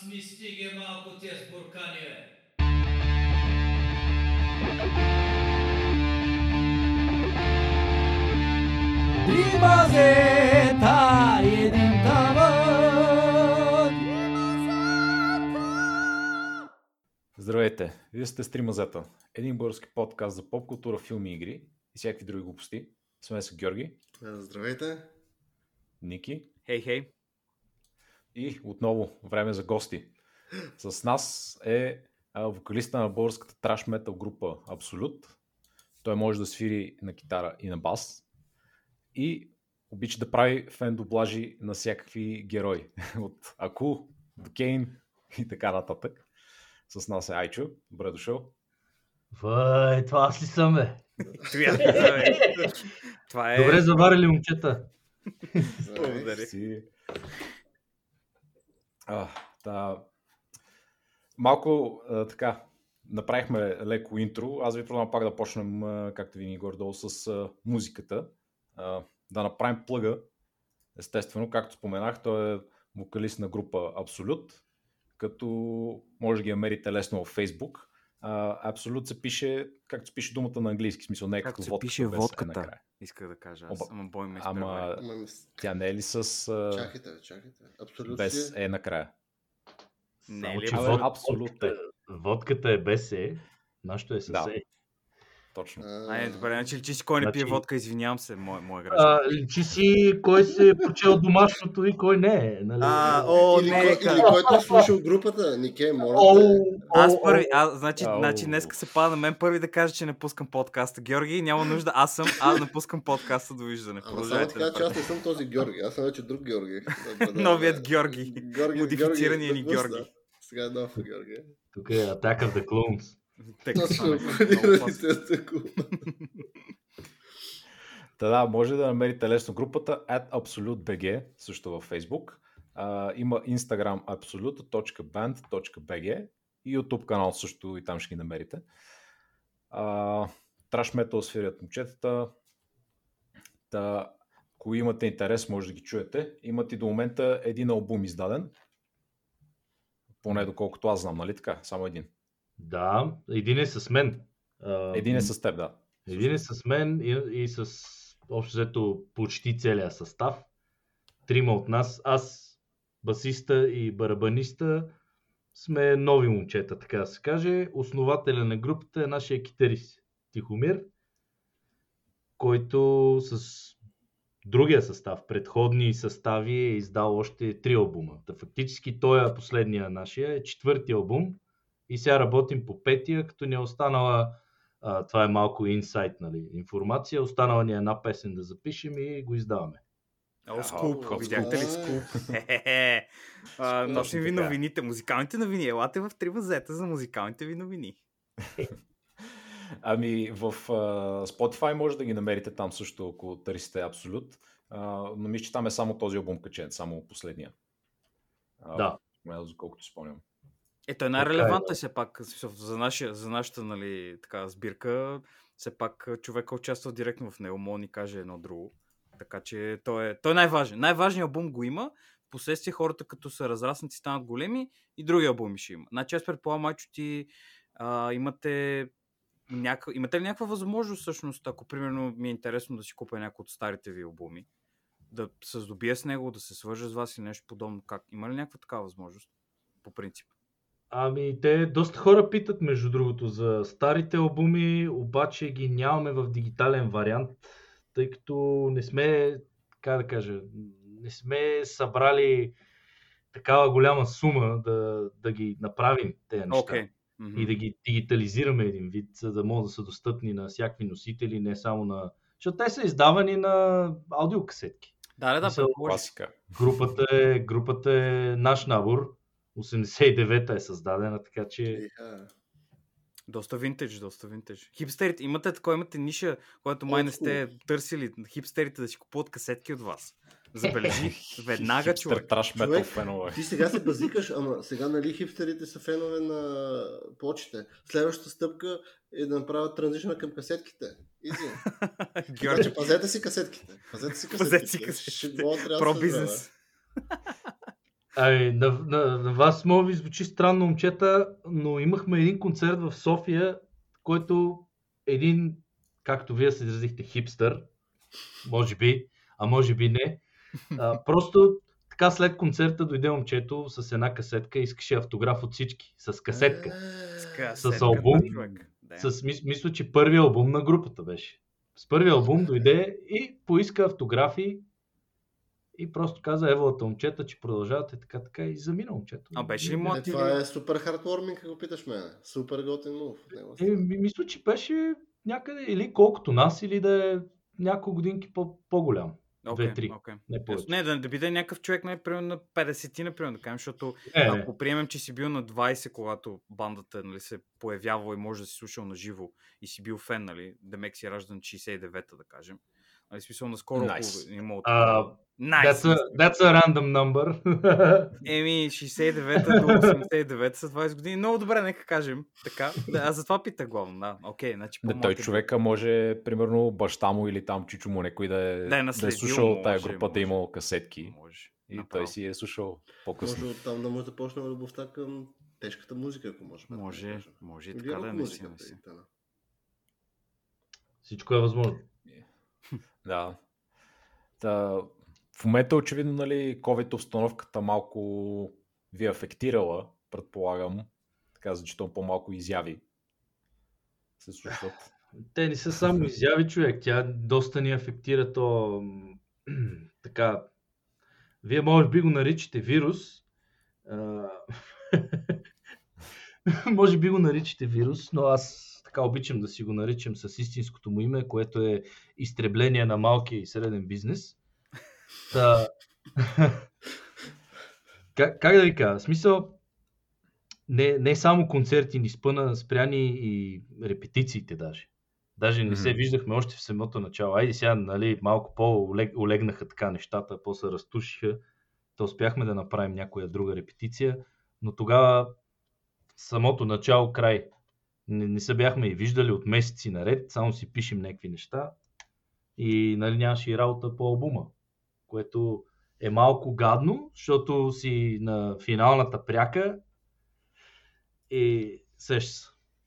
Аз ми стиге малко тия споркани, бе. Римазета един таван. Здравейте, вие сте Стримазета, един български подкаст за поп култура, филми и игри и всякакви други глупости. С мен са Георги, А, Здравейте! Ники Хей, хей. И отново време за гости. С нас е вокалиста на българската траш метал група Абсолют. Той може да свири на китара и на бас. И обича да прави фен дублажи на всякакви герои. От Аку до Кейн и така нататък. С нас е Айчо. Добре дошъл. Въй, това аз ли съм, бе? Това е... Добре заварили момчета. Благодаря. А, да. Малко а, така, направихме леко интро. Аз ви предлагам пак да почнем, както винаги горе-долу, с а, музиката. А, да направим плъга. Естествено, както споменах, той е вокалист на група Абсолют, като може да ги намерите лесно във Facebook. Абсолют се пише, както се пише думата на английски, в смисъл не е Както като се водката, пише е водката. накрая. Исках да кажа Оба. аз. Ама бой ме Ама тя не е ли с а, Чакайте, чакайте. Абсолютно без си. е накрая? Не Само, ли? Абе, абсолютно е. Водката е без е, нашето е с Да. е. Точно. А, Ай, добре, значи личи си кой не пие Значи- водка, извинявам се, мой, мой граждан. А, личи си кой се е почел домашното и кой не е. Нали? А, о, или, не, кой, или който е слушал групата, Нике, моля О. Аз о, първи, о. а, значи, Ау. значи днеска се пада на мен първи да кажа, че не пускам подкаста. Георги, няма нужда, аз съм, аз не пускам подкаста, довиждане. Ама само така, че аз не съм този Георги, аз съм вече друг Георги. Новият. Георги. Георги Модифицирания ни Георги. Сега е нов Георги. Тук е Attack of the Clones. Точно, тако. Та да, може да намерите лесно групата at absolute.bg, също във Facebook. А, има Instagram absolute.band.bg и YouTube канал също и там ще ги намерите. А, Траш метал свирят момчетата. Та, ако имате интерес, може да ги чуете. Имат и до момента един албум издаден. Поне доколкото аз знам, нали така? Само един. Да, един е с мен. Един е с теб, да. Един е с мен и, и с общо взето почти целия състав. Трима от нас, аз, басиста и барабаниста, сме нови момчета, така да се каже. Основателя на групата е нашия китарист Тихомир, който с другия състав, предходни състави е издал още три албума. Та фактически той е последния нашия, е четвърти албум и сега работим по петия, като ни е останала а, това е малко инсайт, нали, информация. Останала ни е една песен да запишем и го издаваме. О, скуп, Ау, видяхте ли скуп. А, Скуп. Носим ви новините, музикалните новини. Елате в три вазета за музикалните ви новини. Ами в uh, Spotify може да ги намерите там също, ако търсите Абсолют. Uh, но мисля, че там е само този албум качен, само последния. Uh, Да. Колкото спомням. Е, той е най-релевантен все пак за, нашия, за нашата нали, така, сбирка. Все пак човека участва директно в него, мога ни каже едно друго. Така че той е, той е най-важен. Най-важният албум го има. Впоследствие хората като са разраснати станат големи и други албуми ще има. Значи аз предполагам, Майчо, ти а, имате, някаква, имате ли някаква възможност всъщност, ако примерно ми е интересно да си купя някой от старите ви албуми, да се здобия с него, да се свържа с вас или нещо подобно? Как? Има ли някаква такава възможност? По принцип. Ами, те доста хора питат, между другото, за старите албуми, обаче ги нямаме в дигитален вариант, тъй като не сме, как да кажа, не сме събрали такава голяма сума да, да ги направим тези неща. Окей. Мгм. и да ги дигитализираме един вид, за да могат да са достъпни на всякакви носители, не само на... Защото те са издавани на аудиокасетки. Да, да, да. Класика. Групата е, групата е наш набор. 89-та е създадена, така че... Иха. Доста винтедж, доста винтедж. Хипстерите, имате такова, имате ниша, която май не сте търсили хипстерите да си купуват касетки от вас. Забележи, веднага човек. траш метал фенове. Ти сега се базикаш, ама сега нали хипстерите са фенове на плочите. Следващата стъпка е да направят транзишна към касетките. Изи. Георги, че пазете си касетките. Пазете си касетките. Пазете си касетките. Про бизнес. Ами, на, на, на вас може ви звучи странно, момчета, но имахме един концерт в София, който един, както вие се изразихте, хипстър, може би, а може би не. А, просто така след концерта дойде момчето с една касетка и искаше автограф от всички. С касетка. С, С касетката, албум. човек. Да. С, мис, мисля, че първият албум на групата беше. С първия албум дойде и поиска автографи и просто каза Еволата момчета, че продължавате така, така и замина момчето. А беше ли Е, млад това или... е супер хардворминг, ако питаш мене. Супер готин мув. Е, ми, мисля, че беше някъде или колкото нас, или да е няколко годинки по- по-голям. Окей, две-три. окей. Не повече. Не, да, да биде някакъв човек на, примерно, на 50 например, да кажем, защото Е, ако приемем, че си бил на 20, когато бандата нали, се появява и може да си слушал на живо и си бил фен, нали, Демек си е раждан 69-та, да кажем. Нали, смисъл, наскоро Nice. nice. имало А, такова. Nice, that's, a, that's a random number. Еми, 69-та до 89-та са 20 години. Много добре, нека кажем. Така. Да, аз затова питах главно. Да, окей, значи по-малък той е човека може, примерно, баща му или там чичо му някой да е, Да е да е слушал тая може, група, да може. е имал касетки. Може. И Направо. той си е слушал по-късно. Може оттам да може да почне любовта към тежката музика, ако може. така да Може, може и така да е, наистина. Всичко е възможно. Да. Та, в момента очевидно, нали, COVID обстановката малко ви е афектирала, предполагам. Така, значително по-малко изяви се случват. Те не са само изяви, човек. Тя доста ни афектира то така. Вие може би го наричате вирус. Може би го наричате вирус, но аз така обичам да си го наричам с истинското му име, което е изтребление на малкия и среден бизнес. Та... как, как да ви кажа? В смисъл, не, не само концерти ни спъна, спряни и репетициите даже. Даже не се виждахме още в самото начало. Айде сега, нали, малко по-олегнаха така нещата, по-се разтушиха. То успяхме да направим някоя друга репетиция, но тогава самото начало край. Не, не се бяхме и виждали от месеци наред, само си пишем някакви неща и нали, нямаше и работа по албума, което е малко гадно, защото си на финалната пряка и сеща се.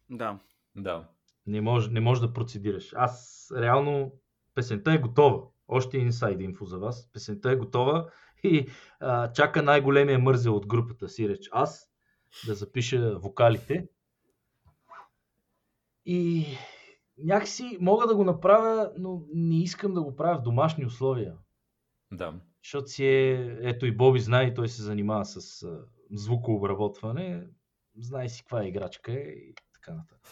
Да. Да. Не може, не може да процедираш. Аз реално песента е готова. Още инсайд инфо за вас. Песента е готова и а, чака най-големия мързел от групата си реч аз да запиша вокалите. И някакси мога да го направя, но не искам да го правя в домашни условия. Да. Защото си е, ето и Боби знае, той се занимава с звукообработване. Знае си каква е играчка е и така нататък.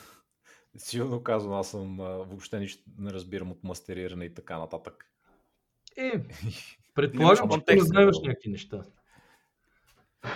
Силно казвам, аз съм въобще нищо не разбирам от мастериране и така нататък. Е, предполагам, че ти знаеш бе. някакви неща.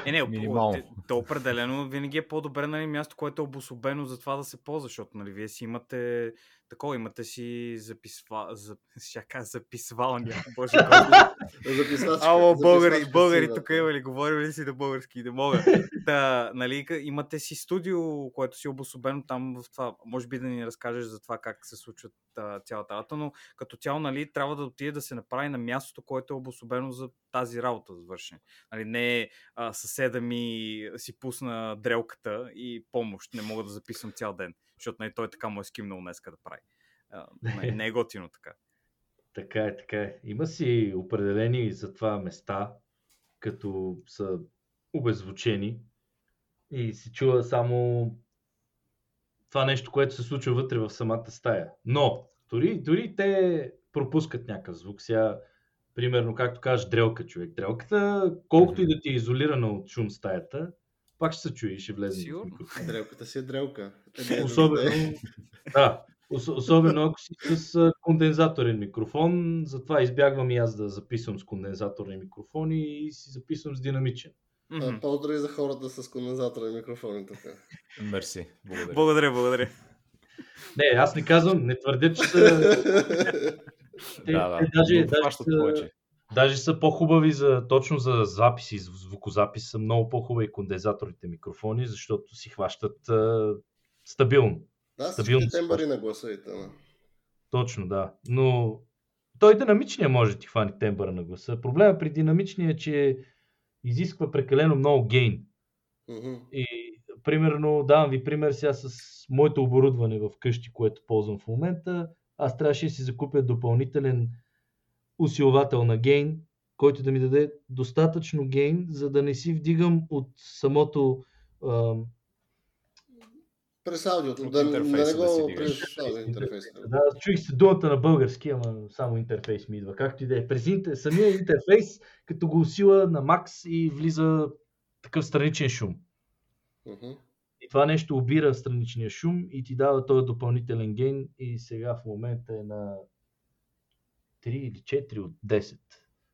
Е, не, Минимално. Минимално. То определено винаги е по-добре нали, място, което е обособено за това да се ползва, защото нали, вие си имате такова, имате си записва... За... Ще кажа записвалния. Боже. Ало, българи, българи да. тук има ли? Говорим ли си на български? Не мога. Да, нали, имате си студио, което си е обособено там в това. Може би да ни разкажеш за това как се случва а, цялата работа, но като цяло, нали, трябва да отиде да се направи на мястото, което е обособено за тази работа за вършене. Нали, не а, съседа ми си пусна дрелката и помощ, не мога да записвам цял ден, защото нали, той така му е скимнал днеска да прави. Не, не е готино така. Така е, така е. Има си определени за това места, като са обезвучени и се чува само това нещо, което се случва вътре в самата стая. Но, дори, дори те пропускат някакъв звук. Сега, примерно, както кажеш, дрелка, човек. Дрелката, колкото и да ти е изолирана от шум стаята, пак ще се чуе и ще влезе в Сигурно. Дрелката си е дрелка. Е, не, Особено, да, да, ос- особено ако си с кондензаторен микрофон, затова избягвам и аз да записвам с кондензаторен микрофон и си записвам с динамичен. Мгм. А, Поздрави за хората с кондензатора и микрофони тук. Мерси. Благодаря. Благодаря, благодаря. Не, аз не казвам, не твърдя, че са... Те, Да, да. те даже, даже, са, повече. Даже са по-хубави за, точно за записи, за звукозапис са много по-хубави кондензаторите микрофони, защото си хващат а, стабилно. Да, Стабилно тембъри на гласа и т.н. Точно, да. Но той динамичния може да ти хвани тембъра на гласа. Проблема при динамичния е, че изисква прекалено много гейн. Мгм. И примерно, давам ви пример сега с моето оборудване в къщи, което ползвам в момента. Аз трябваше да си закупя допълнителен усилвател на гейн, който да ми даде достатъчно гейн, за да не си вдигам от самото ам, През аудиото. От Да, да интерфейса не да го дигаш. през аудио интерфейса. Да, чуих се думата на български, ама само интерфейс ми идва. Както и да е. През интер... самия интерфейс, като го усила на макс и влиза такъв страничен шум. Мгм. И това нещо обира страничния шум и ти дава този допълнителен гейн и сега в момента е на 3 или 4 от 10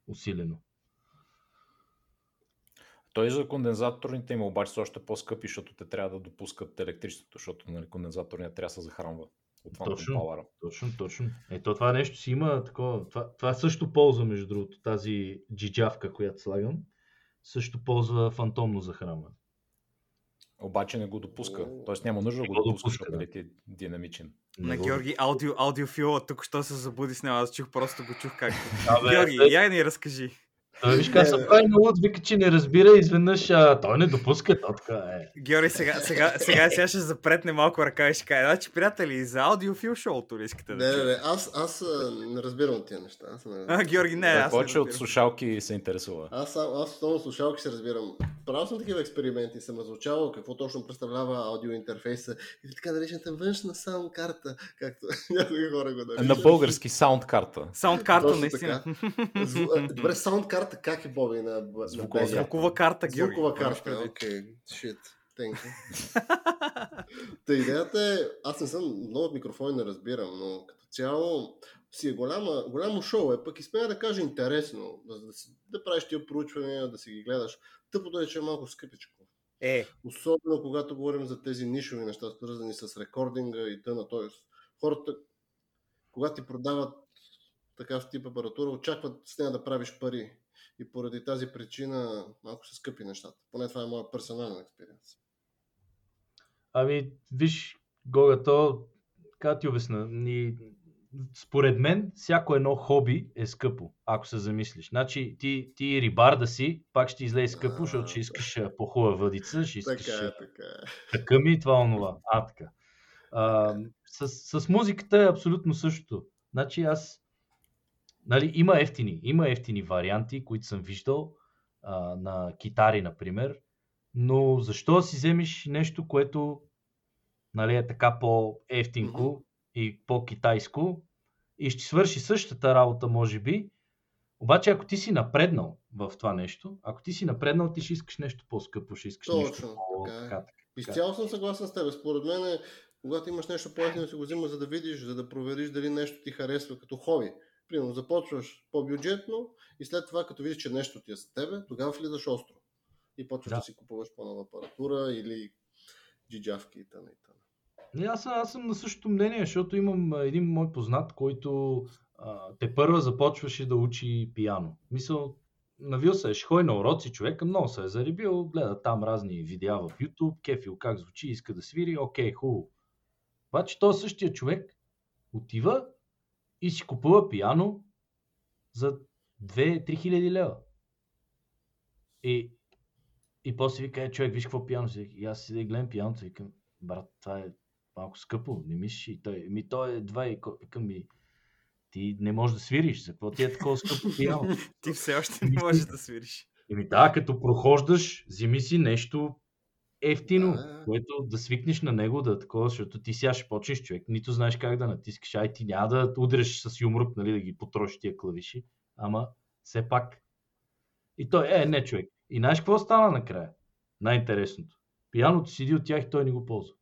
усилено. Той за кондензаторните има обаче са още по-скъпи, защото те трябва да допускат електричеството, защото нали, кондензатор не трябва да се захранва от Phantom Точно. Power. Точно, точно. Ето това нещо си има такова. Това, това също ползва, между другото, тази джиджавка, която слагам. Също ползва фантомно захранване. Обаче не го допуска. Тоест няма нужда да Не го допуска, допуска, защото да. нали, ти е динамичен. На Георги аудио, аудиофила, тук що се забуди с него, аз чух, просто го чух как. Абе, Георги, той- я ни разкажи. Той виж как се прави на луд, вика, че не разбира, изведнъж а, той не допуска, то така е. Георги, сега, сега, сега, сега ще запретне малко ръка и ще каже, значи, приятели, за аудиофил шоуто ли искате да Не, не, не, аз, аз не разбирам от тия неща. Аз, не... А, Георги, не, аз повече от слушалки се интересува. аз, аз основно слушалки се разбирам. Правил съм такива експерименти, съм разучавал какво точно представлява аудиоинтерфейса и така наречената външна саунд карта, както някои хора го наричат. На български саунд карта. Саунд карта, Точно наистина. А, Добре, саунд карта как е Боби на, на Звукова? Звукова карта, Георги. Звукова карта, предвид? окей, shit, thank you. Та идеята е, аз не съм, много от микрофони не разбирам, но като цяло си е голяма, голямо шоу е, пък и смея да кажа интересно, да, да, си- да правиш тия проучвания, да си ги гледаш. Тъпото е, че е малко скъпичко. Е, Особено когато говорим за тези нишови неща, свързани с рекординга и т.н. Тоест, хората, когато ти продават такав тип апаратура, очакват с нея да правиш пари. И поради тази причина малко са скъпи нещата. Поне това е моя персонален експириенс. Ами, виж, Гога, то, как ти обясна, ни, според мен, всяко едно хоби е скъпо, ако се замислиш. Значи, ти, ти рибар да си, пак ще излезе скъпо, защото ще искаш по-хубава въдица, ще искаш Така е, така е. така ми, това, онова. А, така. А, с, с музиката е абсолютно същото. Значи аз, нали, има ефтини, има ефтини варианти, които съм виждал а, на китари, например, но защо си вземеш нещо, което нали, е така по-ефтинко и по-китайско и ще свърши същата работа, може би, обаче ако ти си напреднал в това нещо, ако ти си напреднал, ти ще искаш нещо по-скъпо, ще искаш нещо Точно, по така е. така, така. Изцяло съм съгласен с теб. Според мен, е, когато имаш нещо по-ефтино, си го взима, за да видиш, за да провериш дали нещо ти харесва като хоби. Примерно, започваш по-бюджетно и след това, като видиш, че нещо ти е за тебе, тогава влизаш остро. И почваш да, Да. си купуваш по-нова апаратура или джиджавки и т.н. Не, аз, аз съм на същото мнение, защото имам един мой познат, който а, те първа започваше да учи пиано. Мисъл, навил се, е, ходи на уроци, човека много се е зарибил, гледа там разни видеа в YouTube, кефил как звучи, иска да свири, окей, хубаво. Обаче този същия човек отива и си купува пиано за 2-3 хиляди лева. И, и после вика, човек, виж какво пиано си. И аз си да гледам пианото, викам, брат, това е малко скъпо, не мислиш и той. Ми той е два и викам ми, ти не можеш да свириш, за какво ти е такова скъпо пиано? ти все още не можеш да свириш. Еми да, като прохождаш, вземи си нещо ефтино, Да. което да свикнеш на него, да е такова, защото ти сега ще почнеш човек, нито знаеш как да натискаш, ай ти няма да удреш с юмрук, нали, да ги потрошиш тия клавиши, ама все пак. И той, е, не човек. И знаеш какво стана накрая? Най-интересното. Пияното седи от тях и той не го ползва.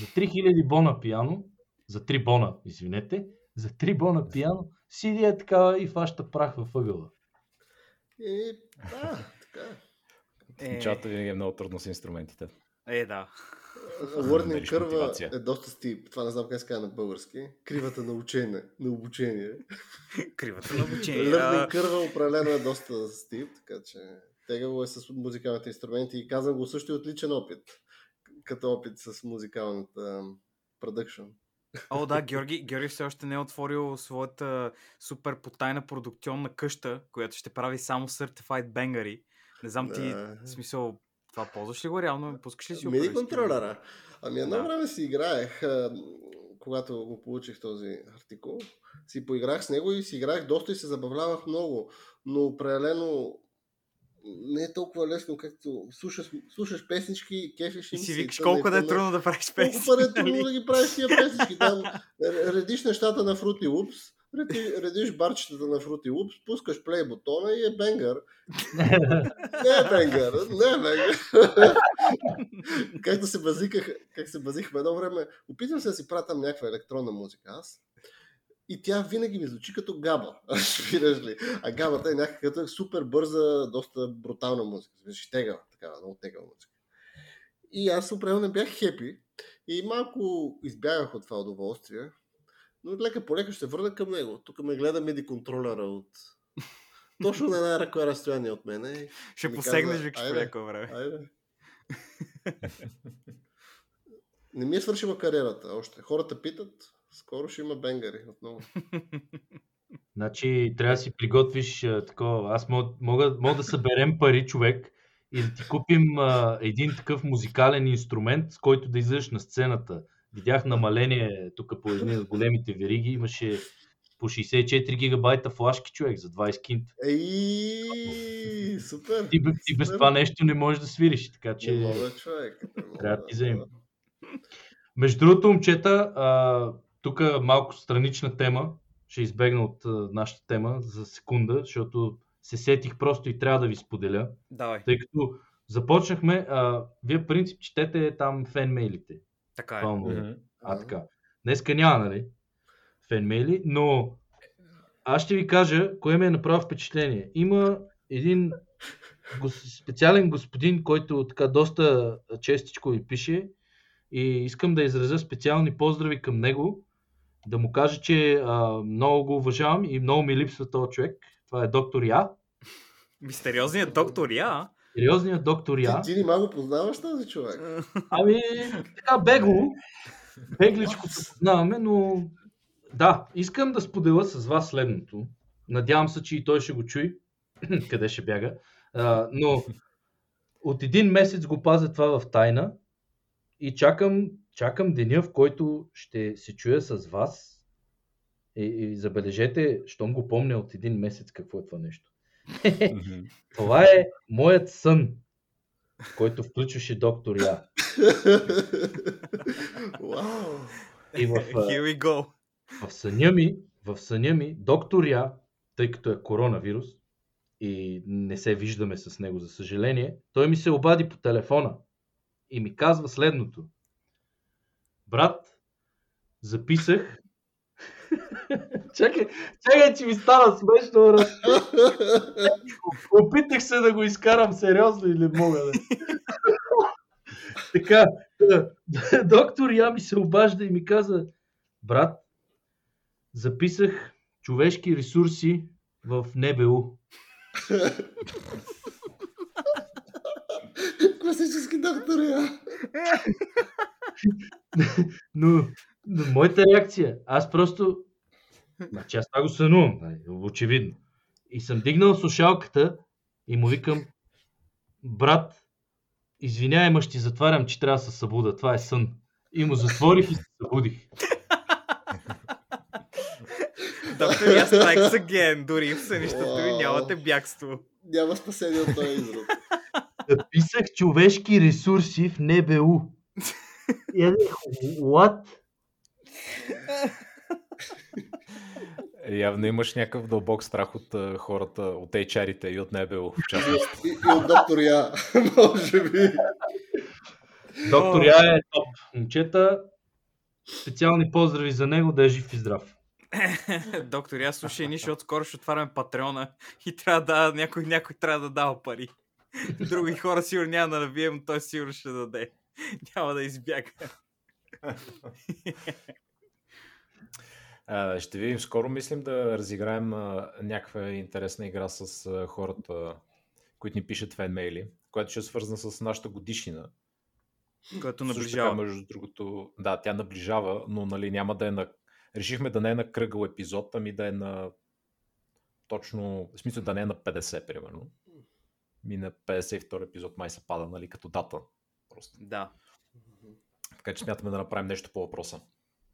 За 3000 бона пияно, за 3 бона, извинете, за 3 бона пияно, седи е такава и фаща прах във ъгъла. И да, така е. Началото винаги е много трудно с инструментите. Е, да. Learning кърва мотивация. е доста стип. Това не знам как се казва на български. Кривата на учение. На обучение. Кривата на обучение. Learning кърва определено е доста стип, така че тегаво е с музикалните инструменти и казвам го също и от личен опит. Като опит с музикалната продъкшн. О, да, Георги, Георги все още не е отворил своята супер потайна продукционна къща, която ще прави само Certified Bangari. Не знам ти, Да. в смисъл, това ползваш ли го реално? Пускаш ли си Мини контролера. Ами едно Да. време си играех, когато го получих този артикул, си поиграх с него и си играх доста и се забавлявах много, но определено не е толкова лесно, както слушаш, слушаш песнички, кефиш И им си викаш и колко да е трудно да правиш Колко песни. пари е трудно нали? да ги правиш тия песнички. Там редиш нещата на Fruity Loops, реди, редиш барчетата на Fruity Loops, пускаш плей бутона и е бенгър. Не е бенгър, не е бенгър. Както се базиках, как се базикахме едно време, опитвам се да си правя там някаква електронна музика аз. И тя винаги ми звучи като габа. Разбираш ли? А габата е някаква супер бърза, доста брутална музика. Звучи тегава, такава, много тегава музика. И аз определено не бях хепи. И малко избягах от това удоволствие. Но лека по лека ще върна към него. Тук ме гледа миди контролера от... Точно на една ръка разстояние от мене. Ще посегнеш, викаш по някое време. Айде. Не ми е свършила кариерата още. Хората питат, скоро ще има бенгари отново. Значи трябва да си приготвиш а, такова. Аз мога, мога, мога да съберем пари, човек, и да ти купим а, един такъв музикален инструмент, с който да излезеш на сцената. Видях намаление тук по едни от големите вериги. Имаше по 64 гигабайта флашки, човек, за 20 кинт. Ей, супер! Ти, ти без Супер. това нещо не можеш да свириш, така Не че... мога, човек. не мога Трябва да ти вземем. Между другото, момчета, а, тук малко странична тема, ще избегна от а, нашата тема за секунда, защото се сетих просто и трябва да ви споделя, Давай, тъй като започнахме, а, вие принцип четете там фенмейлите. Така е. Мгм. А, така. Днеска няма, нали? Фенмейли, но аз ще ви кажа, кое ми е направо впечатление. Има един специален господин, който така доста честичко ви пише и искам да изразя специални поздрави към него, да му кажа, че а, много го уважавам и много ми липсва този човек. Това е доктор Я. Мистериозният доктор Я. Сериозният доктор Я. Ти, ти нима го познаваш този човек? Ами, така бегло. Бегличко се познаваме, но да, искам да споделя с вас следното. Надявам се, че и той ще го чуи. Къде ще бяга. А, но от един месец го пазя това в тайна и чакам, чакам деня, в който ще се чуя с вас. И, и забележете, щом го помня от един месец, какво е това нещо. Това е моят сън, който включваше доктор Я. И в, Here we go. в съня ми, в съня ми, доктор Я, тъй като е коронавирус и не се виждаме с него, за съжаление, той ми се обади по телефона и ми казва следното. Брат, записах. Чакай, чакай, че ми стана смешно. бе. Опитах се да го изкарам сериозно или мога да. така, доктор Я ми се обажда и ми каза, брат, записах човешки ресурси в НБУ. Класически доктор я. Но моята реакция, аз просто, значи аз това го сънувам, нали, очевидно. И съм дигнал слушалката и му викам, брат, извинявай, ма ще затварям, че трябва да се събуда. Това е сън. И му затворих и се събудих. Доктор Я strikes again. Дори в сънищата ви нямате бягство. Няма спасение от този израз. Записах човешки ресурси в НБУ. И аз викам, what? Явно имаш някакъв дълбок страх от хората, от HR-ите и от НБО. в частност. И, и от доктор я. Може би. Доктор Я е топ. Момчета, специални поздрави за него, да е жив и здрав. Доктор Я, слушай, ние ще отскоро ще отваряме Патреона и трябва да, някой, някой трябва да дава пари. Други хора сигурно няма да набием, той сигурно ще даде. Няма да избяга. А, ще видим. Скоро мислим да разиграем а, някаква интересна игра с а, хората, които ни пишат фенмейли, която ще е свързана с нашата годишнина. Също наближава. Така, между другото, да, тя наближава, но нали, няма да е на... Решихме да не е на кръгъл епизод, ами да е на точно, в смисъл да не е на 50, примерно. Ми на 52 епизод май се пада, нали, като дата. Просто. Да. Така че смятаме да направим нещо по въпроса.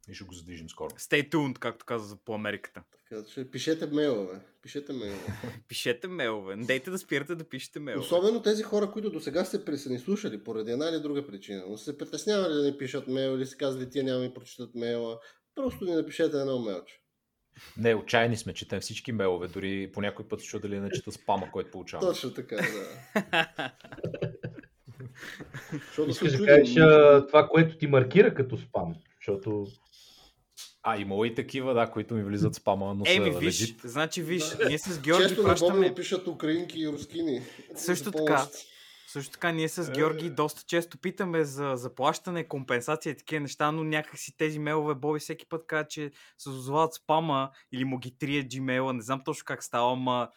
И ще го задвижим скоро. Stay tuned, както каза по Америката. Така че пишете мейлове. Пишете мейлове. Пишете мейлове. Не дейте да спирате да пишете мейлове. Особено тези хора, които до сега сте при- са ни слушали поради една или друга причина, но се притеснявали да ни пишат мейл или си казали, тия няма ми прочитат мейла. Просто ни напишете едно мейлче. Не, отчаяни сме, четем всички мейлове, дори по някой път ще дали не чета спама, който получавам. Точно така, да. Защото Искаш се да кажеш това, което ти маркира като спам, защото А, има и такива, да, които ми влизат спама, но Еми, са виж, legit. значи виж, Да. ние с Георги Често пращаме... му пишат украинки и рускини. Също така. Също така, ние Е. с Георги доста често питаме за заплащане, компенсация и такива неща, но някакси тези мейлове Боби всеки път казва, че се озовават спама или му ги трие Gmail, не знам точно как става, ама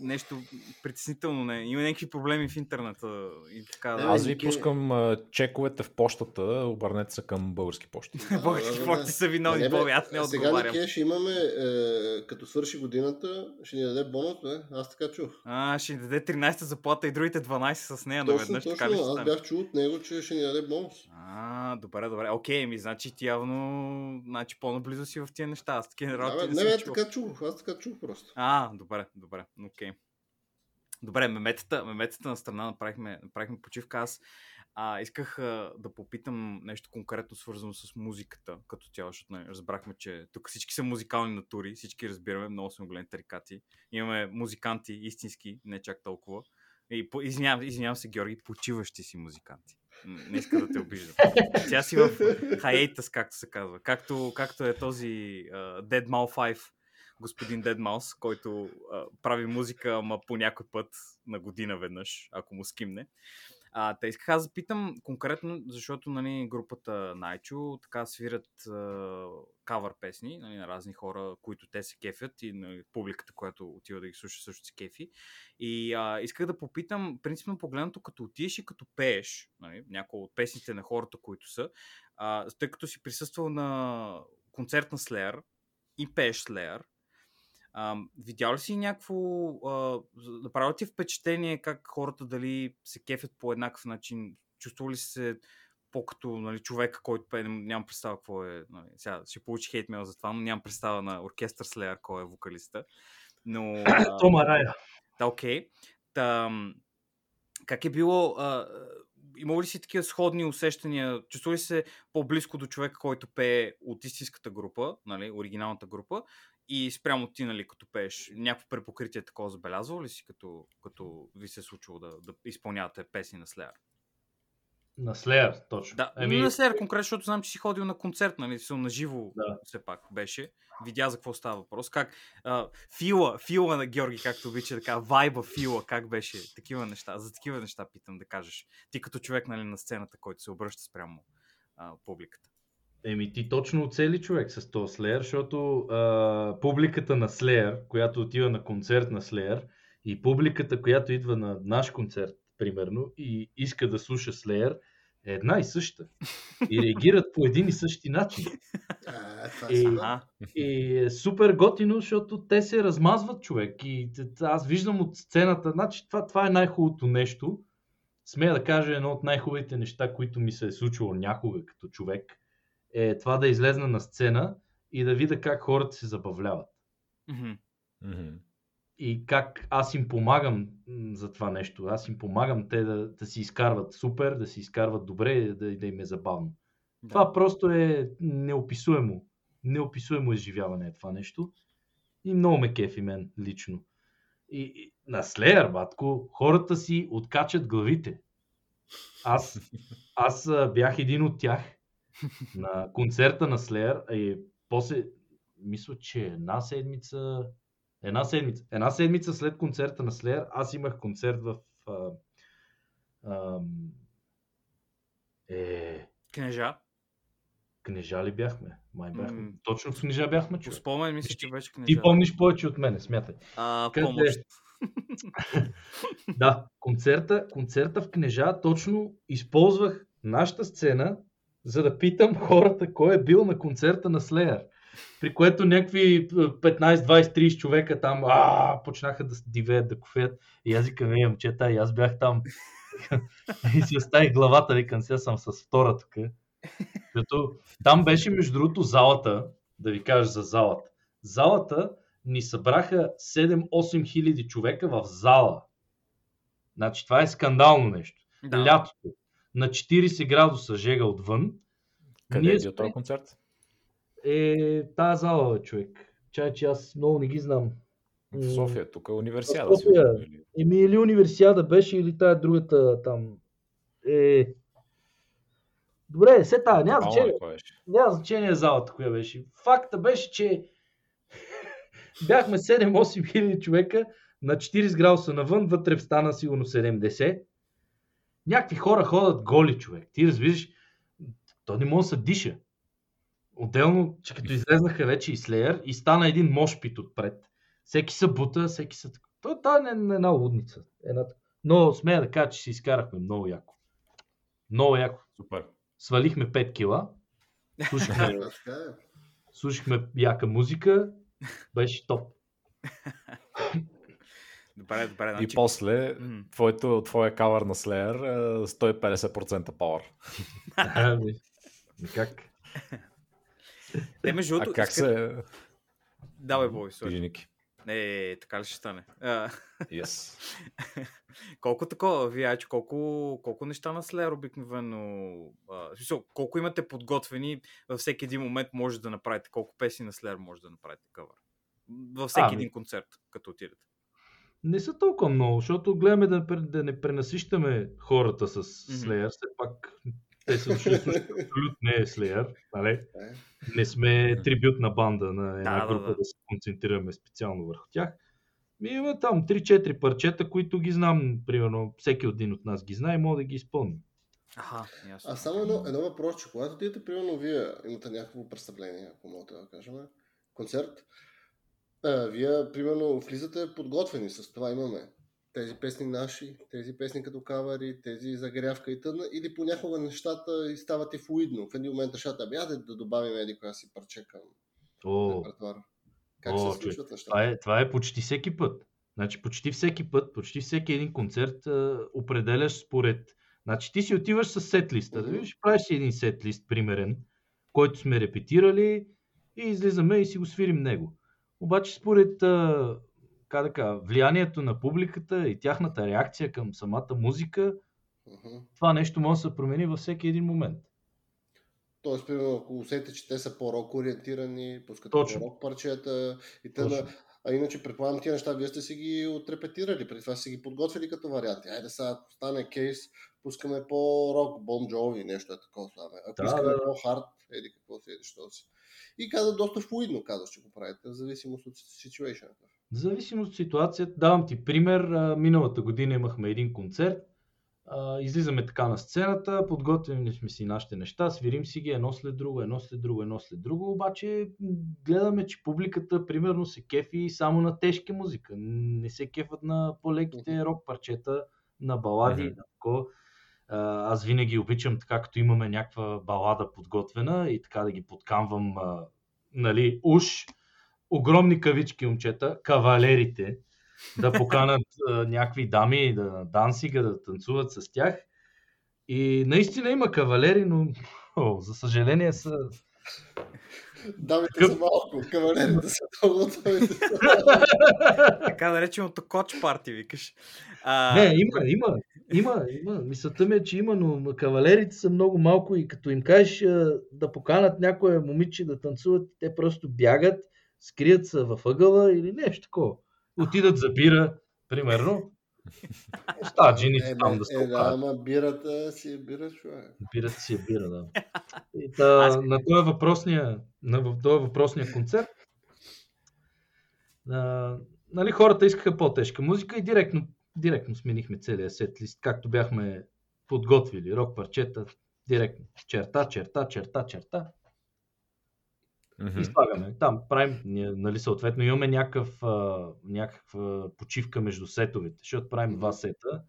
нещо притеснително не. Има някакви проблеми в интернета и така. Да. Аз ви пускам а, чековете в почтата, обърнете се към български почти. Български Да, да, да. са виновни, Не, бе, Боби, аз не Сега отговарям. Нике ще имаме, е, като свърши годината, ще ни даде бонус, бе. Аз така чух. А, ще ни даде 13-та заплата и другите 12 с нея Точно, наведнъж, точно. така ли Аз бях чул от него, че ще ни даде бонус. А, добре, добре. Окей, ми значи ти явно значи по-наблизо си в тия неща. Аз такива Да, работи бе, не, не, чул. така чух. Аз така чух просто. А, добре, добре, окей. Добре, меметата, меметата на страна направихме, направихме почивка. Аз а, исках а, да попитам нещо конкретно свързано с музиката като цяло, защото не, разбрахме, че тук всички са музикални натури, всички разбираме, много сме големи тарикати. Имаме музиканти истински, не чак толкова. И, по, извинявам, извинявам се, Георги, почиващи си музиканти. Не иска да те обиждам. Сега си в hiatus, както се казва. Както, както е този uh, Dead Mal 5, господин Mouse, който а, прави музика, ама по някой път на година веднъж, ако му скимне. А, те исках аз да питам конкретно, защото нали, групата Найчо така свират а, кавър песни нали, на разни хора, които те се кефят и нали, публиката, която отива да ги слуша, също се кефи. И а, исках да попитам, принципно погледнато, като отидеш и като пееш, нали, някои от песните на хората, които са, а, тъй като си присъствал на концерт на Slayer и пееш Slayer, а, видял ли си някакво, а, направо ти впечатление как хората дали се кефят по еднакъв начин, чувствали ли се по-като нали, човек, който пее, ням- нямам представа какво е, нали, сега ще получи хейтмейл за това, но нямам представа на оркестър Slayer, кой е вокалиста. Но, а, Тома Рая. да, окей. Та, как е било, а, имало ли си такива сходни усещания, чувствали ли се по-близко до човека, който пее от истинската група, нали, оригиналната група, и спрямо ти, нали, като пееш, някакво препокритие такова забелязвал ли си, като, като ви се е случило да, да изпълнявате песни на Slayer? На Слеер, точно. Да, Ами, на Slayer конкретно, защото знам, че си ходил на концерт, нали, си на живо Да. все пак беше. Видя за какво става въпрос. Как а, фила, фила на Георги, както обича така, вайба, фила, как беше, такива неща. За такива неща питам да кажеш. Ти като човек нали, на сцената, който се обръща спрямо а, публиката. Еми ти точно оцели човек с този Слеер, защото а, публиката на Слеер, която отива на концерт на Слеер и публиката, която идва на наш концерт, примерно, и иска да слуша Слеер, е една и съща. И реагират по един и същи начин. А, това Е. И е супер готино, защото те се размазват човек. И аз виждам от сцената, значи това, това е най-хубавото нещо. Смея да кажа едно от най-хубавите неща, които ми се е случило някога като човек, е това да излезна на сцена и да видя как хората се забавляват. Мгм. И как аз им помагам за това нещо. Аз им помагам те да, да си изкарват супер, да си изкарват добре, да, да им е забавно. Да. Това просто е неописуемо. Неописуемо изживяване е това нещо. И много ме кефи мен лично. И, и на Слеер, батко, хората си откачат главите. Аз, аз бях един от тях на концерта на Слеер и после, мисля, че една седмица, една седмица, една седмица след концерта на Слеер, аз имах концерт в а, ам, е, Кнежа. Книжа ли бяхме? Май бяхме. М. Точно в книжа бяхме, човек. спомен мисля, че беше кнежа. Ти помниш повече от мене, смятай. А, Къде? помощ. Да, концерта, концерта в книжа точно използвах нашата сцена, за да питам хората кой е бил на концерта на Слеер. при което някакви 15, 20, 30 човека там а, почнаха да дивеят, да кофеят. И аз викам, ей, момчета, и аз бях там. и си оставих главата, викам, сега съм с втора тук. Като там беше, между другото, залата, да ви кажа за залата. Залата ни събраха 7-8 хиляди човека в зала. Значи това е скандално нещо. Да. Лятото на 40 градуса жега отвън. Къде Ние е бил този концерт? Е, тая зала, бе, човек. Чай, че аз много не ги знам. В София, тук е универсиада. В София. Еми, или универсиада беше, или тая другата там. Е... Добре, се тая, няма значение. Няма значение залата, коя беше. Факта беше, че бяхме 7-8 хиляди човека на 40 градуса навън, вътре стана сигурно 70. Някакви хора ходят голи, човек. Ти разбираш, то не може да се диша. Отделно, че като излезнаха вече и Слеер и стана един мошпит отпред. Всеки са бута, всеки са... То, това е една- една лудница. Една... Но смея да кажа, че си изкарахме много яко. Много яко. Супер. Свалихме 5 кила. Слушахме Да, така е. слушахме яка музика, беше топ. Добре, добре. И Значи... после, М. твоето, твоя кавър на Slayer е 150% power. Ами, как? Те, между А другото, как искат- се... Давай, бой, сори. Кажи. Не, така ли ще стане? А, Yes. колко такова, вие, Айчо, колко, колко неща на Slayer обикновено... А, смисъл, колко имате подготвени, във всеки един момент може да направите, колко песни на Slayer може да направите кавър? Във всеки Ами. един концерт, като отидете. Не са толкова много, защото гледаме да, да не пренасищаме хората с Slayer. Все пак те са дошли да абсолютно не е Slayer. Нали? Не сме трибютна банда на една Да, да, група да, да. се концентрираме специално върху тях. Ми има там 3-4 парчета, които ги знам, примерно всеки един от нас ги знае и мога да ги изпълним. Аха, ясно. А само едно, едно въпрос, че когато отидете, примерно, вие имате някакво представление, ако мога да кажем, концерт, а, вие, примерно, влизате подготвени с това имаме. Тези песни наши, тези песни като кавари, тези загрявка и тъдна, или понякога нещата и стават и флуидно. В един момент нещата, ами да, добавим еди коя си парче към О, репертуара. Как О, се случват нещата? Това е, това е почти всеки път. Значи почти всеки път, почти всеки един концерт а, определяш според... Значи ти си отиваш с сет листа. Мгм. Да видиш, правиш си един сет лист, примерен, който сме репетирали и излизаме и си го свирим него. Обаче според как да кажа, влиянието на публиката и тяхната реакция към самата музика, Мгм. това нещо може да се промени във всеки един момент. Тоест, примерно, ако усетите, че те са по-рок ориентирани, пускат по-рок парчета и т.н. А иначе, предполагам, тия неща вие сте си ги отрепетирали, преди това сте ги подготвили като варианти. Айде сега, ако стане кейс, пускаме по-рок, Бон Джови, нещо е такова. Саме. Ако Да, искаме да, по-хард, еди какво си, еди що си. И каза доста флуидно, казваш, че го правите, в зависимост от ситуацията. В зависимост от ситуацията, давам ти пример. Миналата година имахме един концерт. А, Излизаме така на сцената, подготвим сме си нашите неща, свирим си ги едно след друго, едно след друго, едно след друго, обаче гледаме, че публиката примерно се кефи само на тежка музика. Не се кефат на по-леките рок парчета, на балади. На. А, Аз винаги обичам така, като имаме някаква балада подготвена и така да ги подкамвам, а, нали, уж огромни кавички, момчета, кавалерите, да поканат а, някакви дами да дансига, да танцуват с тях. И наистина има кавалери, но о, за съжаление са... Дамите Къв- са малко, кавалерите са много. Така нареченото коч парти, викаш. А, Не, има, има, има, има. Мисълта ми е, че има, но кавалерите са много малко и като им кажеш да поканат някое момиче да танцуват, те просто бягат, скрият се във ъгъла или нещо такова. Отидат за бира, примерно. Остават жените Е, там да се е, да, ама бирата си е бира, човек. Бирата си е бира, да. И та, Аз- на този въпросния, на този въпросния концерт, а, нали, хората искаха по-тежка музика и директно, директно сменихме целия сет лист, както бяхме подготвили рок парчета, директно черта, черта, черта, черта Мгм. и слагаме. Там правим, нали, съответно имаме някакъв, а, някаква почивка между сетовете, защото правим два сета.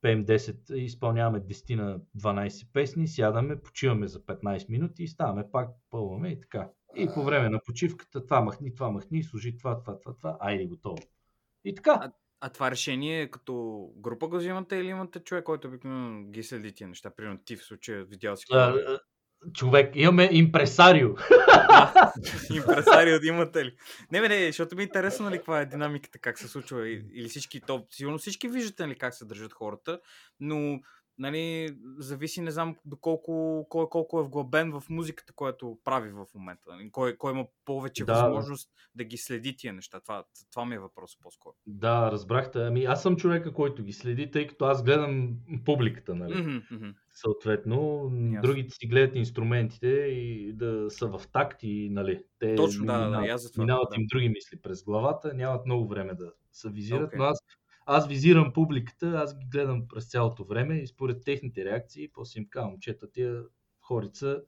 пеем 10, изпълняваме 10 на 12 песни, сядаме, почиваме за 15 минути и ставаме пак, пълваме и така. И по време на почивката това махни, това махни, служи това, това, това, това, айде готово. И така. А това решение като група го взимате или имате човек, който обикновено ги следи тия неща? Примерно ти в случая видял си. А, е? Човек, имаме импресарио. Импресарио да имате ли? Не, бе, не, защото ми е интересно, нали, каква е динамиката, как се случва. Или всички, то, сигурно всички виждате, нали, как се държат хората, но, нали, зависи, не знам, доколко, кой колко е вглъбен в музиката, която прави в момента. Нали? Кой, кой има повече Да. възможност да ги следи тия неща. Това, това ми е въпрос по-скоро. Да, разбрахте. Ами аз съм човека, който ги следи, тъй като аз гледам публиката, нали? Мгм, мгм. Съответно, Ясно. другите си гледат инструментите и да са в такт и, нали, те Точно, да, да, да, минават, за това, минават да. им други мисли през главата, нямат много време да се визират, Окей. но аз, аз визирам публиката, аз ги гледам през цялото време и според техните реакции, после им казвам, момчета, тия хорица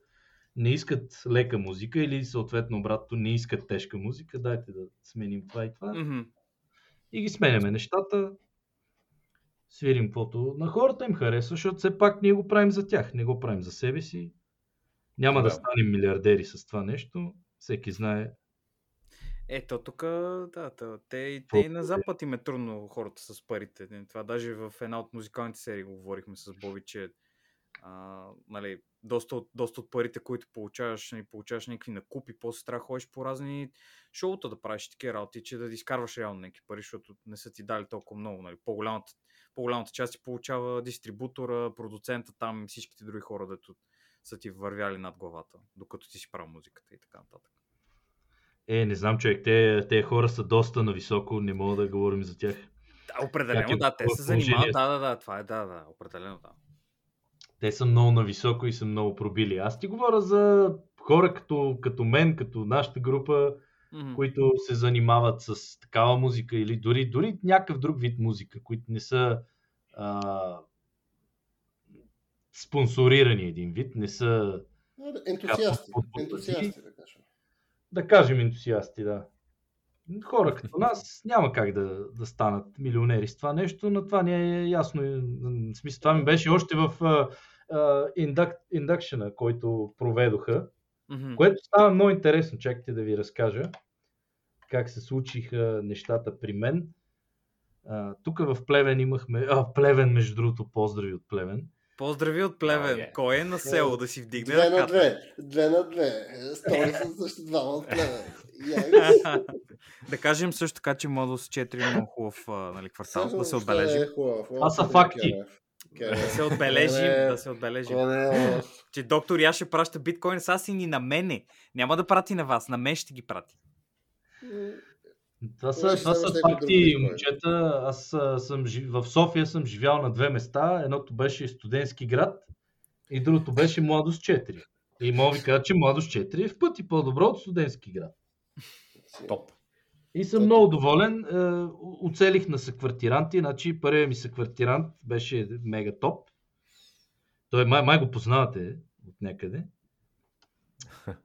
не искат лека музика или съответно обратно не искат тежка музика, дайте да сменим това и това. Мгм. И ги сменяме нещата, свирим каквото на хората им харесва, защото все пак ние го правим за тях, не го правим за себе си. Няма да Да. станем милиардери с това нещо. Всеки знае. Ето тук, да, те, те и на Запад им е трудно хората с парите. Не, Това даже в една от музикалните серии го говорихме с Боби, че а, нали, доста, от, доста от парите, които получаваш, нали, получаваш някакви накупи, после трябва да ходиш по разни шоута да правиш такива работи, че да изкарваш реално някакви пари, защото не са ти дали толкова много. Нали. По-голямата, по-голямата част ти получава дистрибутора, продуцента там и всичките други хора, дето са ти вървяли над главата, докато ти си правил музиката и така нататък. Е, не знам, човек, те, те хора са доста нависоко, не мога да говорим за тях. Да, определено, е да, те се занимават, да, да, да, това е, да, да, определено, да. Те са много нависоко и са много пробили. Аз ти говоря за хора като, като мен, като нашата група, Мгм. които се занимават с такава музика или дори, дори някакъв друг вид музика, които не са а, спонсорирани един вид, не са, Ентусиасти. Ентусиасти, да кажем. ентусиасти, да. Хора като нас няма как да, да станат милионери с това нещо, но това не е ясно. В смисъл, това ми беше още в индак, индакшена, който проведоха, Мгм. което става много интересно. Чакайте да ви разкажа как се случиха нещата при мен. А, тук в Плевен имахме... А, Плевен, между другото, поздрави от Плевен. Поздрави от Плевен. Oh, yeah. Кой е на село да си вдигне Две на две. Две на две. Стори са също двама от племе. Яйц. да кажем също така, че Модус 4 е много хубав а, нали, квартал, да се отбележим. е хубав. Това са факти. Да се отбележим, да се отбележим. е. Че доктор Яше праща биткоин с аз и ни на мене. Няма да прати на вас, на мен ще ги прати. Това са, това са факти, биткоин. момчета. Аз съм в София съм живял на две места. Едното беше студентски град и другото беше Младост 4. И мога ви кажа, че Младост 4 е в пъти по-добро от студентски град. Топ. И съм Топ. много доволен. Е, оцелих на съквартиранти. Значи първият ми съквартирант беше мега топ. Той май, май го познавате от някъде.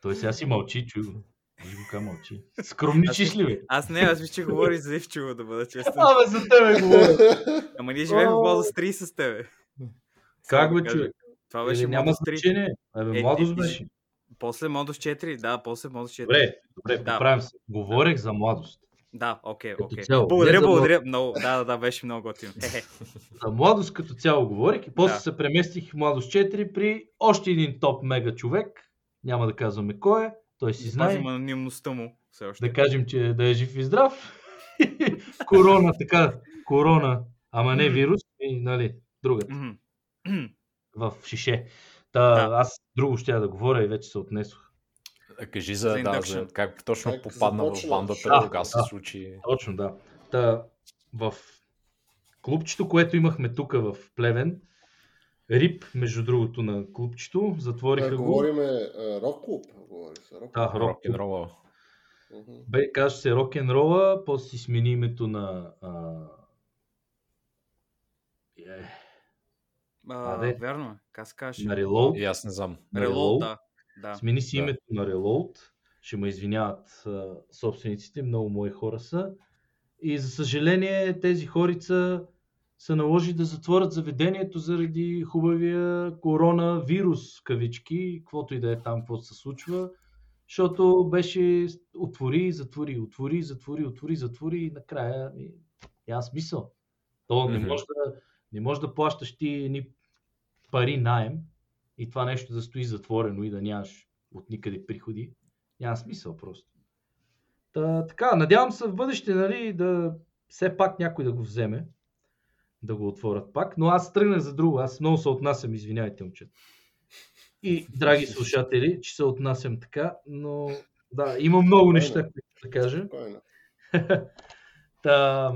Той сега си мълчи, чуй го. Виж го как мълчи. Скромничиш ли, бе? Аз не, аз виж, че говори за Ивчево, да бъда честен. Абе, за тебе говоря. Ама ние живеем в О. Модус 3 с тебе. Как бе, човек? Това беше Модус 3. значение. Абе, Е, младост беше. После Модус 4, да, после Модус 4. Добре, добре, Да. поправям се. Говорех за младост. Да, окей, Като окей. не Благодаря, благодаря. Много, да, да, да, беше много готино. За младост като цяло говорих и после Да. се преместих в младост 4 при още един топ мега човек. Няма да казваме кой е. Той си знае. Пазим анонимността му все още. Да кажем, че да е жив и здрав. корона, така, корона, ама не вирус, и, нали, другата, в шише. Та, Да. аз друго ще да говоря и вече се отнесох. А Кажи За за, да, за как точно Как попадна в бандата, Да, кога се да. случи. Точно, да. Та, в клубчето, което имахме тук в Плевен, Рип, между другото, на клубчето, затвориха Да, го. говориме рок клуб. Говори се, рок Да, рок н рола. Бе, каже се рок н рола, после си смени името на... А... Е, А, Аде. вярно. Как се казваше? на Reload. И аз не знам. на Релоу, Reload. да. да. Смени си Да. името на Reload. Ще ме извиняват а, собствениците, много мои хора са. И за съжаление тези хорица се наложи да затворят заведението заради хубавия коронавирус, кавички, каквото и да е там, какво се случва, защото беше отвори, затвори, отвори, затвори, отвори, затвори и накрая ми, няма смисъл. То не може да, не може да плащаш ти ни пари найем и това нещо да стои затворено и да нямаш от никъде приходи. Няма смисъл просто. Та, така, надявам се в бъдеще, нали, да все пак някой да го вземе, да го отворят пак, но аз тръгнах за друго, аз много се отнасям, извинявайте, момчета. И, драги слушатели, че се отнасям така, но да, има много неща, които да кажа. Та,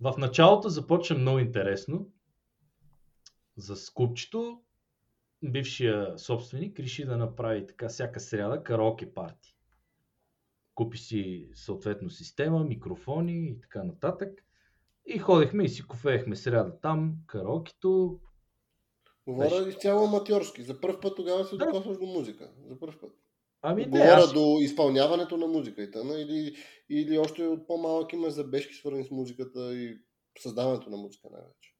в началото започна много интересно. За скупчето, бившия собственик реши да направи така всяка сряда караоке парти. Купи си съответно система, микрофони и така нататък. И ходехме и си кофеехме сряда там, караокето. Говоря Беше. изцяло аматьорски. За първ път тогава се Да. докосваш до музика. За първ път. Ами не, Говоря аз, до изпълняването на музика и тъна, или, или още от по-малък има забежки свързани с музиката и създаването на музика най-вече.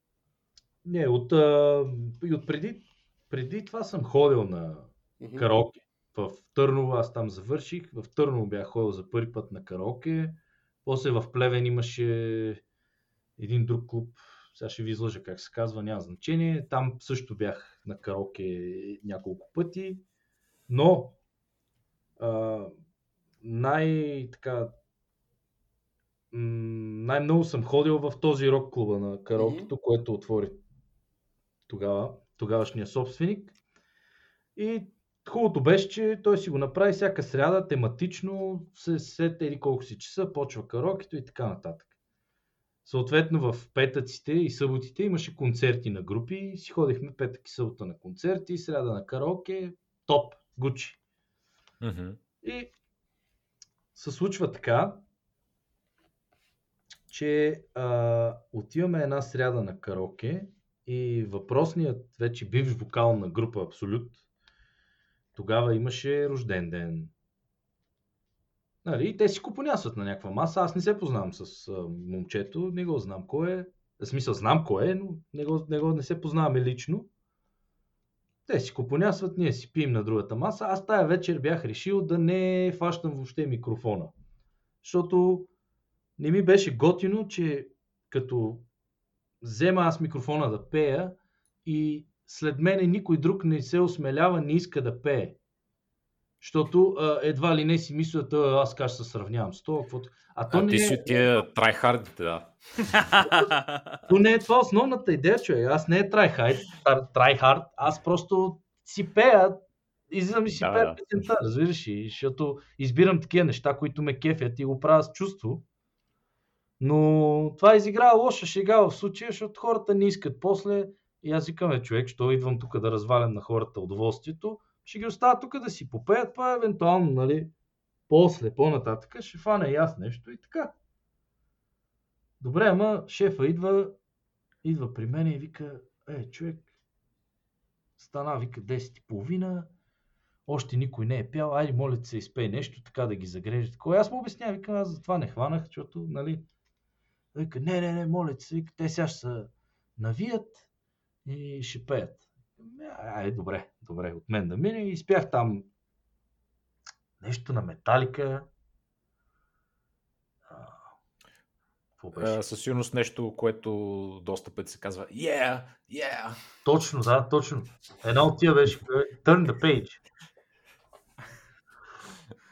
не от, а, и от преди, преди това съм ходил на Мгм. караоке. В Търново аз там завърших. В Търново бях ходил за първи път на караоке. После в Плевен имаше един друг клуб. Сега ще ви излъжа как се казва, няма значение. Там също бях на караоке няколко пъти. Но а, най- така, най-много съм ходил в този рок клуба на караокето, което отвори тогава, тогавашния собственик. И хубавото беше, че той си го направи всяка сряда, тематично, се след еди колко си часа, почва караокето и така нататък. Съответно в петъците и съботите имаше концерти на групи, си ходихме петък и събота на концерти, сряда на караоке, топ, Гучи. Мгм. И се случва така, че а, отиваме една сряда на караоке и въпросният вече бивш вокал на група Абсолют, тогава имаше рожден ден. Нали, те си купонясват на някаква маса. Аз не се познавам с момчето, не го знам кой е. В смисъл, знам кой е, но не го, не, го, не се познаваме лично. Те си купонясват, ние си пием на другата маса. Аз тая вечер бях решил да не фащам въобще микрофона. Защото не ми беше готино, че като взема аз микрофона да пея и след мене никой друг не се осмелява, не иска да пее. Защото а, едва ли не си мислят, «А, аз как ще се сравнявам с това. Каквото... А то А не ти е... си тия трайхардите, да. То не е това основната идея, човек. Аз не е tryhard, tryhard, аз просто си пея, излизам и си Да, пея да. песента, разбираш ли, защото избирам такива неща, които ме кефят и го правя с чувство. Но това изиграва лоша шега в случая, защото хората не искат после. И аз викам, е, човек, що идвам тук да развалям на хората удоволствието, ще ги оставя тук да си попеят, това евентуално, нали, после, по-нататък, ще фане и аз нещо и така. Добре, ама шефа идва, идва при мен и вика, е, човек, стана, вика 10 и половина, още никой не е пял, айде моля се изпей нещо, така да ги загрежи. Такова. Аз му обяснявам, вика, аз за това не хванах, защото, нали, вика, не, не, не, моля се, вика, те сега ще се навият и ще пеят. Ай, добре, добре, от мен да мине и изпях там нещо на металика. А, със сигурност нещо, което доста пъти се казва Yeah, yeah. Точно, да, точно. Една от тия беше Turn the Page.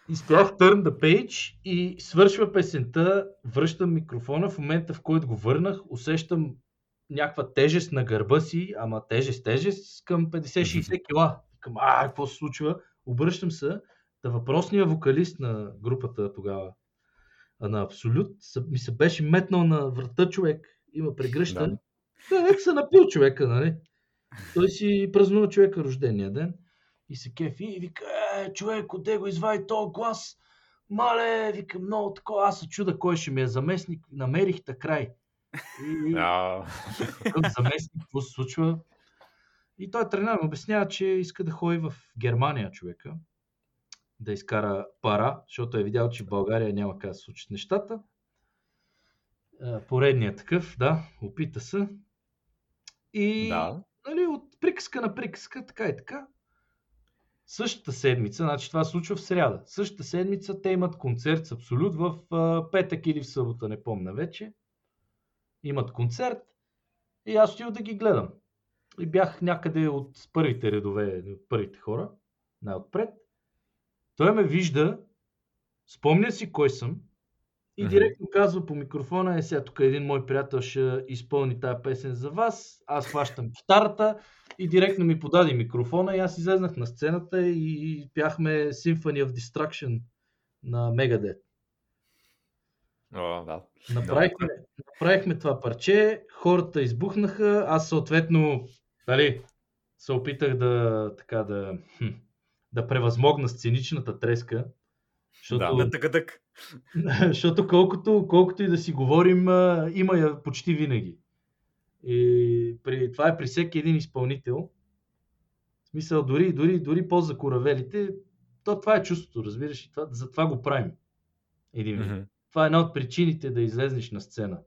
Изпях Turn the Page и свършва песента, връщам микрофона, в момента в който го върнах, усещам някаква тежест на гърба си, ама тежест, тежест към 50-60 кила. Към, а, какво се случва? Обръщам се, да въпросният вокалист на групата тогава, а на Абсолют, ми се беше метнал на врата човек, има прегръщане. Да. Да. Нека се напил човека, нали? Той си празнува човека рождения ден и се кефи и вика, е, човек, отде го извади този глас? Мале, вика, много такова, аз се чуда кой ще ми е заместник, намерих та край. И А, към заместник, какво се случва? И той тренер ми обяснява, че иска да ходи в Германия човека, да изкара пара, защото е видял, че в България няма как да се случат нещата. А, Поредният такъв, да, опита се. И Да. нали, от приказка на приказка, така и така. Същата седмица, значи това се случва в сряда. Същата седмица те имат концерт с Абсолют в а, петък или в събота, не помня вече. Имат концерт и аз отидох да ги гледам. И бях някъде от първите редове, от първите хора, най-отпред. Той ме вижда, спомня си кой съм и директно казва по микрофона, е сега тук един мой приятел ще изпълни тази песен за вас, аз хващам китарата и директно ми подаде микрофона и аз излезнах на сцената и, и пяхме Symphony of Destruction на Megadeth. О, да. Направихме, направихме това парче, хората избухнаха, аз съответно нали, се опитах да, така, да, да превъзмогна сценичната треска, защото, Да. Да, тъгъдък. защото колкото, колкото и да си говорим, има я почти винаги. И при, това е при всеки един изпълнител. В смисъл, дори, дори, дори по-закоравелите, то това е чувството, разбираш, и това, за това го правим. Един вид. Мгм. Това е една от причините да излезнеш на сцена.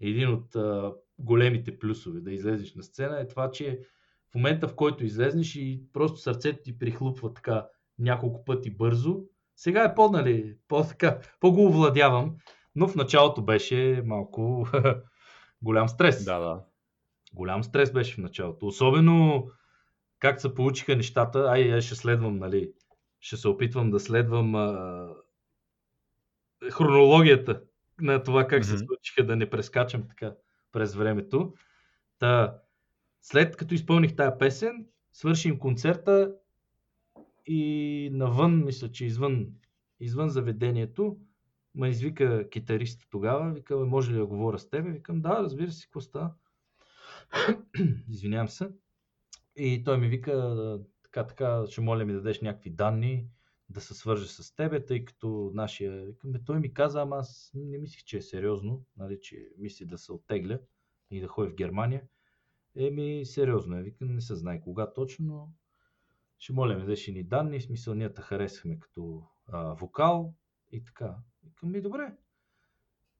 Един от а, големите плюсове да излезеш на сцена е това, че в момента в който излезнеш и просто сърцето ти прихлупва така няколко пъти бързо, сега е по, нали, по-така, по-го овладявам, но в началото беше малко голям стрес. Да, да. Голям стрес беше в началото. Особено как се получиха нещата. Ай, аз ще следвам, нали, ще се опитвам да следвам а, хронологията на това как се Мгм. случиха, да не прескачам така през времето. Та, след като изпълних тая песен, свършим концерта и навън, мисля, че извън, извън заведението, ме извика китариста тогава, вика, «Бе, може ли да говоря с тебе? Викам, да, разбира се, какво става? Извинявам се. И той ми вика, «Да, така, така, ще моля ми да дадеш някакви данни, да се свържа с тебе, тъй като нашия... Викам, «Бе, той ми каза, ама аз не мислих, че е сериозно, нали, че мисли да се оттегля и да ходи в Германия. Еми, сериозно е. Викам, не се знае кога точно, но ще моля да дадеш ни данни, смисъл ние те харесваме като а, вокал и така. Викам, ми добре.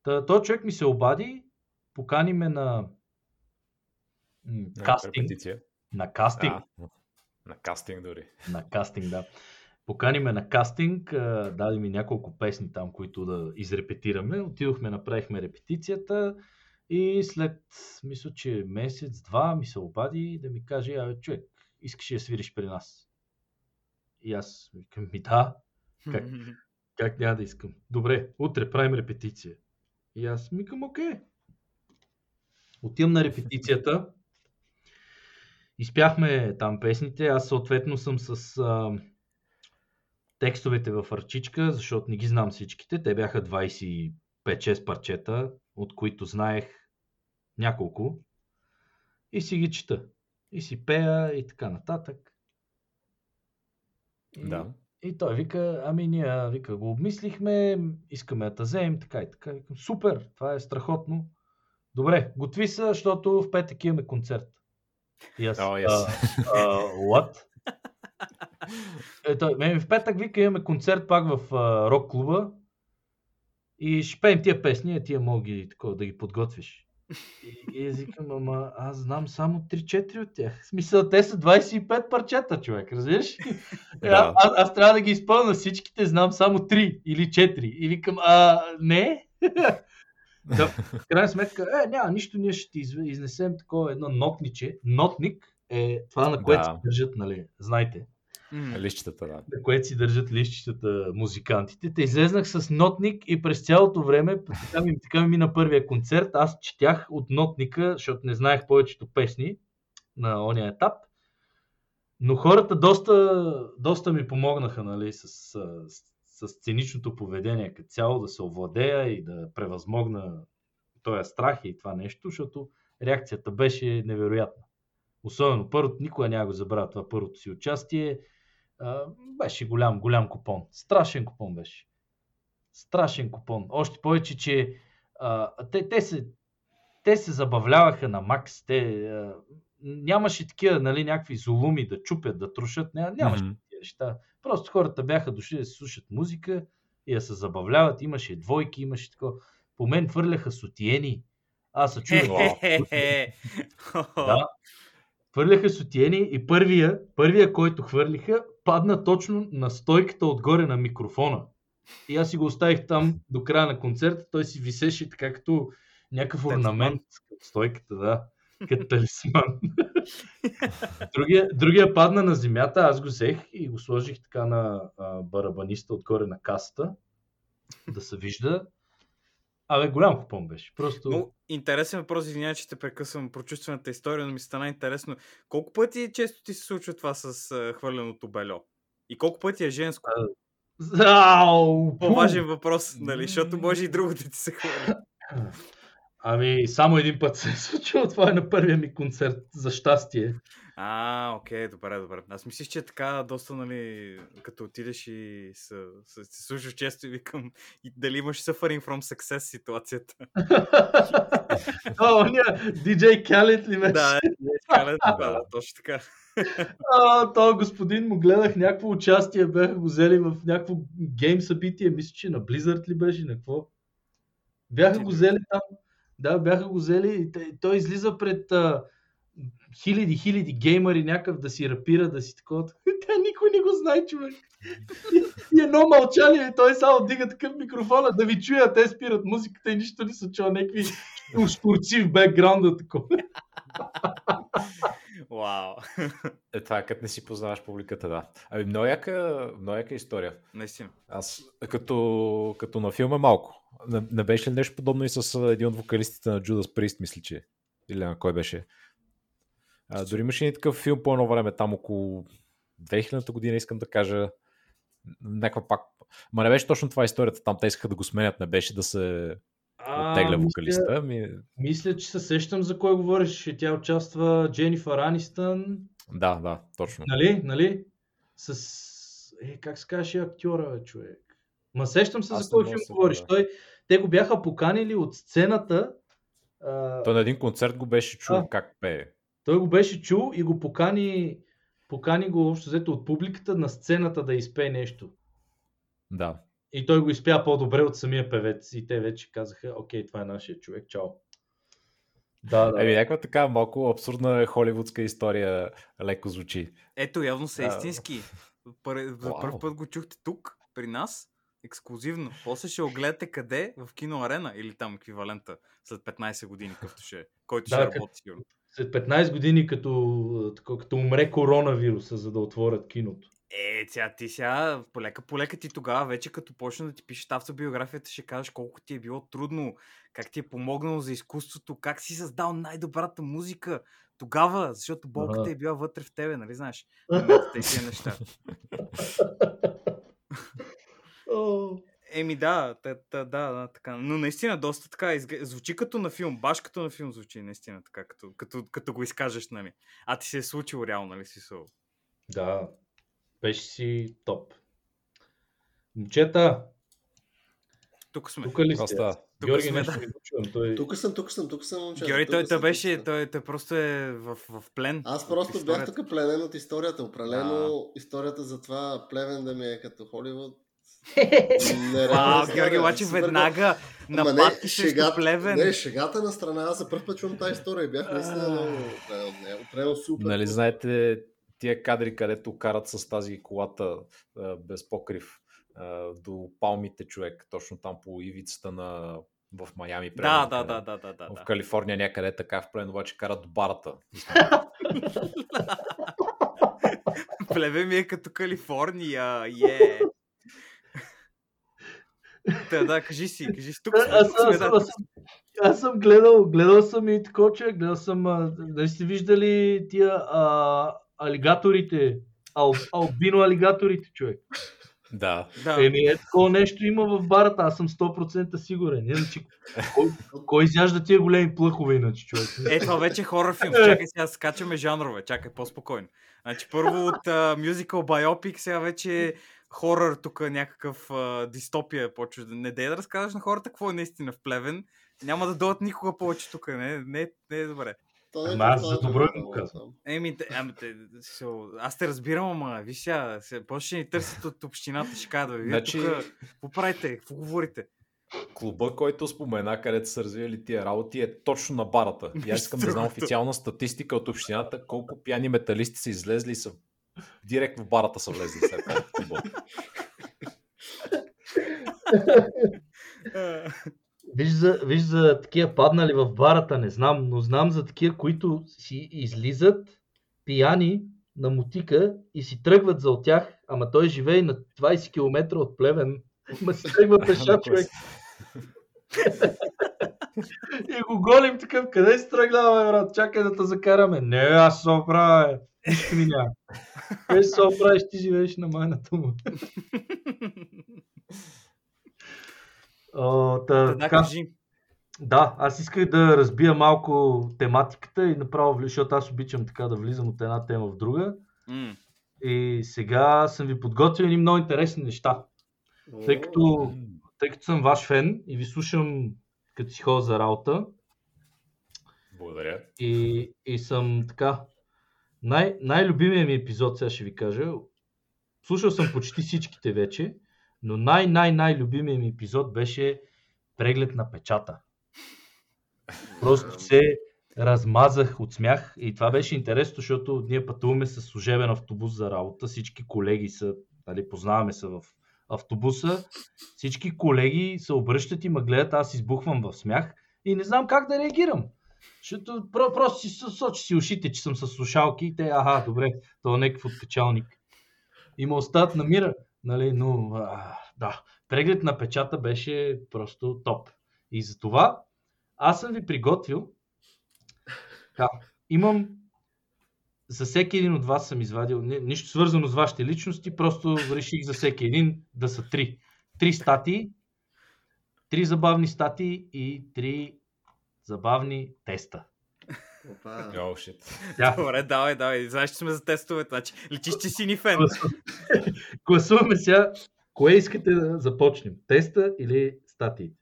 Та, той човек ми се обади, покани ме на м, На кастинг. Репетиция. На кастинг. А, на кастинг дори. На кастинг, да. Покани ме на кастинг, а, даде ми няколко песни там, които да изрепетираме. Отидохме, направихме репетицията и след, мисля, че месец-два ми се обади да ми каже, абе, човек, искаш ли да свириш при нас? И аз викам, ми да, Как? как няма да искам. Добре, утре правим репетиция. И аз викам, окей. Отивам на репетицията. Изпяхме там песните. Аз съответно съм с а, текстовете в арчичка, защото не ги знам всичките. Те бяха 25-6 парчета, от които знаех няколко. И си ги чета. И си пея и така нататък. И, Да. и той вика, ами ние вика, го обмислихме, искаме да вземем, така и така. Викам, супер, това е страхотно. Добре, готви се, защото в петък имаме концерт. И аз, О, yes. а, а, what? Е, той, ме, в петък вика имаме концерт пак в а, рок клуба и ще пеем тия песни, а тия мога ги, такова, да ги подготвиш. И, и аз ама аз знам само 3-4 от тях. В смисъл, те са 25 парчета, човек, разбираш? Да. аз, аз трябва да ги изпълня всичките, знам само 3 или 4. И викам, а, не? да, в крайна сметка, е, няма нищо, ние ще ти изнесем такова едно нотниче. Нотник е това, на което Да. се държат, нали, знаете, Лищата, да. на което си държат лищчетата музикантите. Те излезнах с нотник и през цялото време, така ми, така ми мина първия концерт, аз четях от нотника, защото не знаех повечето песни на ония етап. Но хората доста, доста ми помогнаха нали, с, с, с сценичното поведение, като цяло да се овладея и да превъзмогна този страх и това нещо, защото реакцията беше невероятна. Особено първото, никога няма го забравя това първото си участие. А, беше голям, голям купон. Страшен купон беше. Страшен купон. Още повече, че а, те, те, се, те се забавляваха на макс. Те, а, нямаше такива, нали, някакви зулуми да чупят, да трушат. Ня, нямаше Мгм. такива неща. Просто хората бяха дошли да се слушат музика и да се забавляват. Имаше двойки, имаше такова. по мен хвърляха сотиени. Аз се чуя. Хе-хе-хе. Да. Хвърляха сотиени и първия, първия, който хвърлиха, падна точно на стойката отгоре на микрофона. И аз си го оставих там до края на концерта. Той си висеше така като някакъв орнамент от стойката, да. Като талисман. другия, другия падна на земята, аз го взех и го сложих така на а, барабаниста отгоре на касата, да се вижда. Абе, голям купон беше. Просто... Но интересен въпрос, извинявай, че те прекъсвам прочувствената история, но ми стана интересно. Колко пъти често ти се случва това с а, хвърленото бельо? И колко пъти е женско? Ау! По-важен въпрос, нали? Защото може и друго да ти се хвърли. Ами, само един път се е случило. Това е на първия ми концерт, за щастие. А, окей, добре, добре. Аз мислих, че е така доста, нали, като отидеш и се, се, се слушаш често и викам, и дали имаш suffering from success ситуацията. Това ония DJ Khaled ли беше? да, е, да, да, да, точно така. А, то господин му гледах някакво участие, бяха го взели в някакво гейм събитие, мисля, че на Blizzard ли беше, на какво? Бяха го взели там, да, бяха го взели и той излиза пред а, хиляди, хиляди геймери някакъв да си рапира, да си такова. Те никой не го знае, човек. И, едно мълчание, той само дига такъв микрофона да ви чуя, те спират музиката и нищо не се чува, някакви штурци в бекграунда, такова. Вау. Е, това е като не си познаваш публиката, да. Ами, много яка, много яка история. Наистина. Аз като, като на филма малко. Не, не беше ли нещо подобно и с един от вокалистите на Judas Priest, мисля, че? Или на кой беше? А, дори имаше и такъв филм по едно време, там около 2000-та година, искам да кажа. Някаква пак. Ма не беше точно това историята, там те искаха да го сменят, не беше да се оттегля вокалиста. Ами, Мисля, че се сещам за кой говориш. Тя участва Дженифър Анистън, да, да, точно. нали? нали? С... Е, как се казваше актьора, бе, човек? Ма сещам се Аз за кой филм да говориш. сетя. Той, те го бяха поканили от сцената. А, Той на един концерт го беше чул А. как пее. той го беше чул и го покани, покани го общо взето от публиката на сцената да изпее нещо. Да. И той го изпя по-добре от самия певец. И те вече казаха, окей, това е нашия човек, чао. Да, да. Еми, някаква така малко абсурдна холивудска история леко звучи. Ето, явно са Да. истински. Пър... За първ път го чухте тук, при нас, ексклюзивно. После ще го гледате къде? В кино арена или там еквивалента след 15 години, къвто ще, който Да, ще работи сигурно. След 15 години, като, като умре коронавируса, за да отворят киното. Е, сега ти сега, полека полека ти тогава вече като почна да ти пишеш автобиографията, ще кажеш колко ти е било трудно, как ти е помогнало за изкуството, как си създал най-добрата музика тогава, защото болката Ага. е била вътре в тебе, нали знаеш? Моментите и тия неща. Еми да, та, да, да, така. Но наистина доста така, звучи като на филм, баш като на филм звучи, наистина така, като, като, като го изкажеш, нали. А ти се е случило реално, нали си. Да, беше си топ. Момчета, Тук сме. тук ли сте? Тук Георги сме, нещо да. чувам. Той... Тук съм, тук съм, тук съм, момчета. Георги, той, той беше, той, той просто е в, в плен. Аз просто бях тук пленен от историята. Определено историята за това плевен да ми е като Холивуд. Вау. Георги Супер веднага нападки срещу плевен. Не, шегата на страна, аз за първ път чувам тази история и бях наистина много определен от нея. Определено супер. Нали знаете тия кадри, където карат с тази колата а, без покрив а, до палмите човек, точно там по ивицата на в Майами. Да, примерно, да, да, да, да, да. В да. Калифорния някъде е така, в плен обаче карат до барата. Плевен ми е като Калифорния, е. Та, да, кажи си, кажи си. Тук сме, Аз, тук сме, аз, да. аз, съм- аз съм гледал, гледал съм и такоче, гледал съм, а, дали сте виждали тия а, алигаторите, ал, албино алигаторите, човек. Да. Да. Еми, е такова нещо има в барата, аз съм 100% сигурен. Иначе, кой, кой изяжда тия големи плъхове, иначе, човек? Е, това вече е хорър филм. Чакай сега, скачаме жанрове. Чакай, по-спокойно. Значи, първо от мюзикъл байопик, сега вече е хорър, тук някакъв а, дистопия почва. да- Не дей да разказваш на хората какво е наистина в Плевен. Няма да дойдат никога повече тук. Не, не, не е добре. То е Ама аз за добро им го казвам. Еми, те, ами, те, аз те разбирам, ама виж сега, се, ще ни търсят от общината, ще кажат, бе, вие Значи- тук, какво правите, какво говорите? клуба, който спомена, където са развили тия работи, е точно на барата. И аз искам да знам официална статистика от общината, колко пияни металисти са излезли и са директно в барата са влезли след това. Виж за, виж за такива паднали в барата, не знам, но знам за такива, които си излизат пияни на мутика и си тръгват за от тях, ама той живее на 20 км от Плевен. Ма си тръгва пеша човек. и го голим такъв, къде си тръгнал, бе, брат? Чакай да те закараме. Не, аз се оправя, бе. Къде се оправиш, ти живееш на майната му. Та, Да, кажи. да, аз исках да разбия малко тематиката и направо, защото аз обичам така да влизам от една тема в друга. М. И сега съм ви подготвил едни много интересни неща. Тъй като, тъй като съм ваш фен и ви слушам като си ходя за работа Благодаря. и, и съм така. Най- най-любимият ми епизод, сега ще ви кажа. Слушал съм почти всичките вече, но най-най-най-любимият ми епизод беше преглед на печата. Просто се размазах от смях и това беше интересно, защото ние пътуваме с служебен автобус за работа. Всички колеги са, нали, познаваме се в автобуса. Всички колеги се обръщат и ме гледат, аз избухвам в смях и не знам как да реагирам. Защото про, просто си сочи си ушите, че съм с слушалки и те, аха, добре, това е някакъв откачалник. И ме остават на нали, но а, да, преглед на печата беше просто топ. И за това аз съм ви приготвил да, имам за всеки един от вас съм извадил, ни- нищо свързано с вашите личности, просто реших за всеки един да са три. Три статии, три забавни статии и три забавни теста. Опа. О, шит. Да, Добре, давай, давай. Знаеш, че сме за тестове, значи личиш, че си ни фен. гласуваме сега. Кое искате да започнем? Теста или статиите?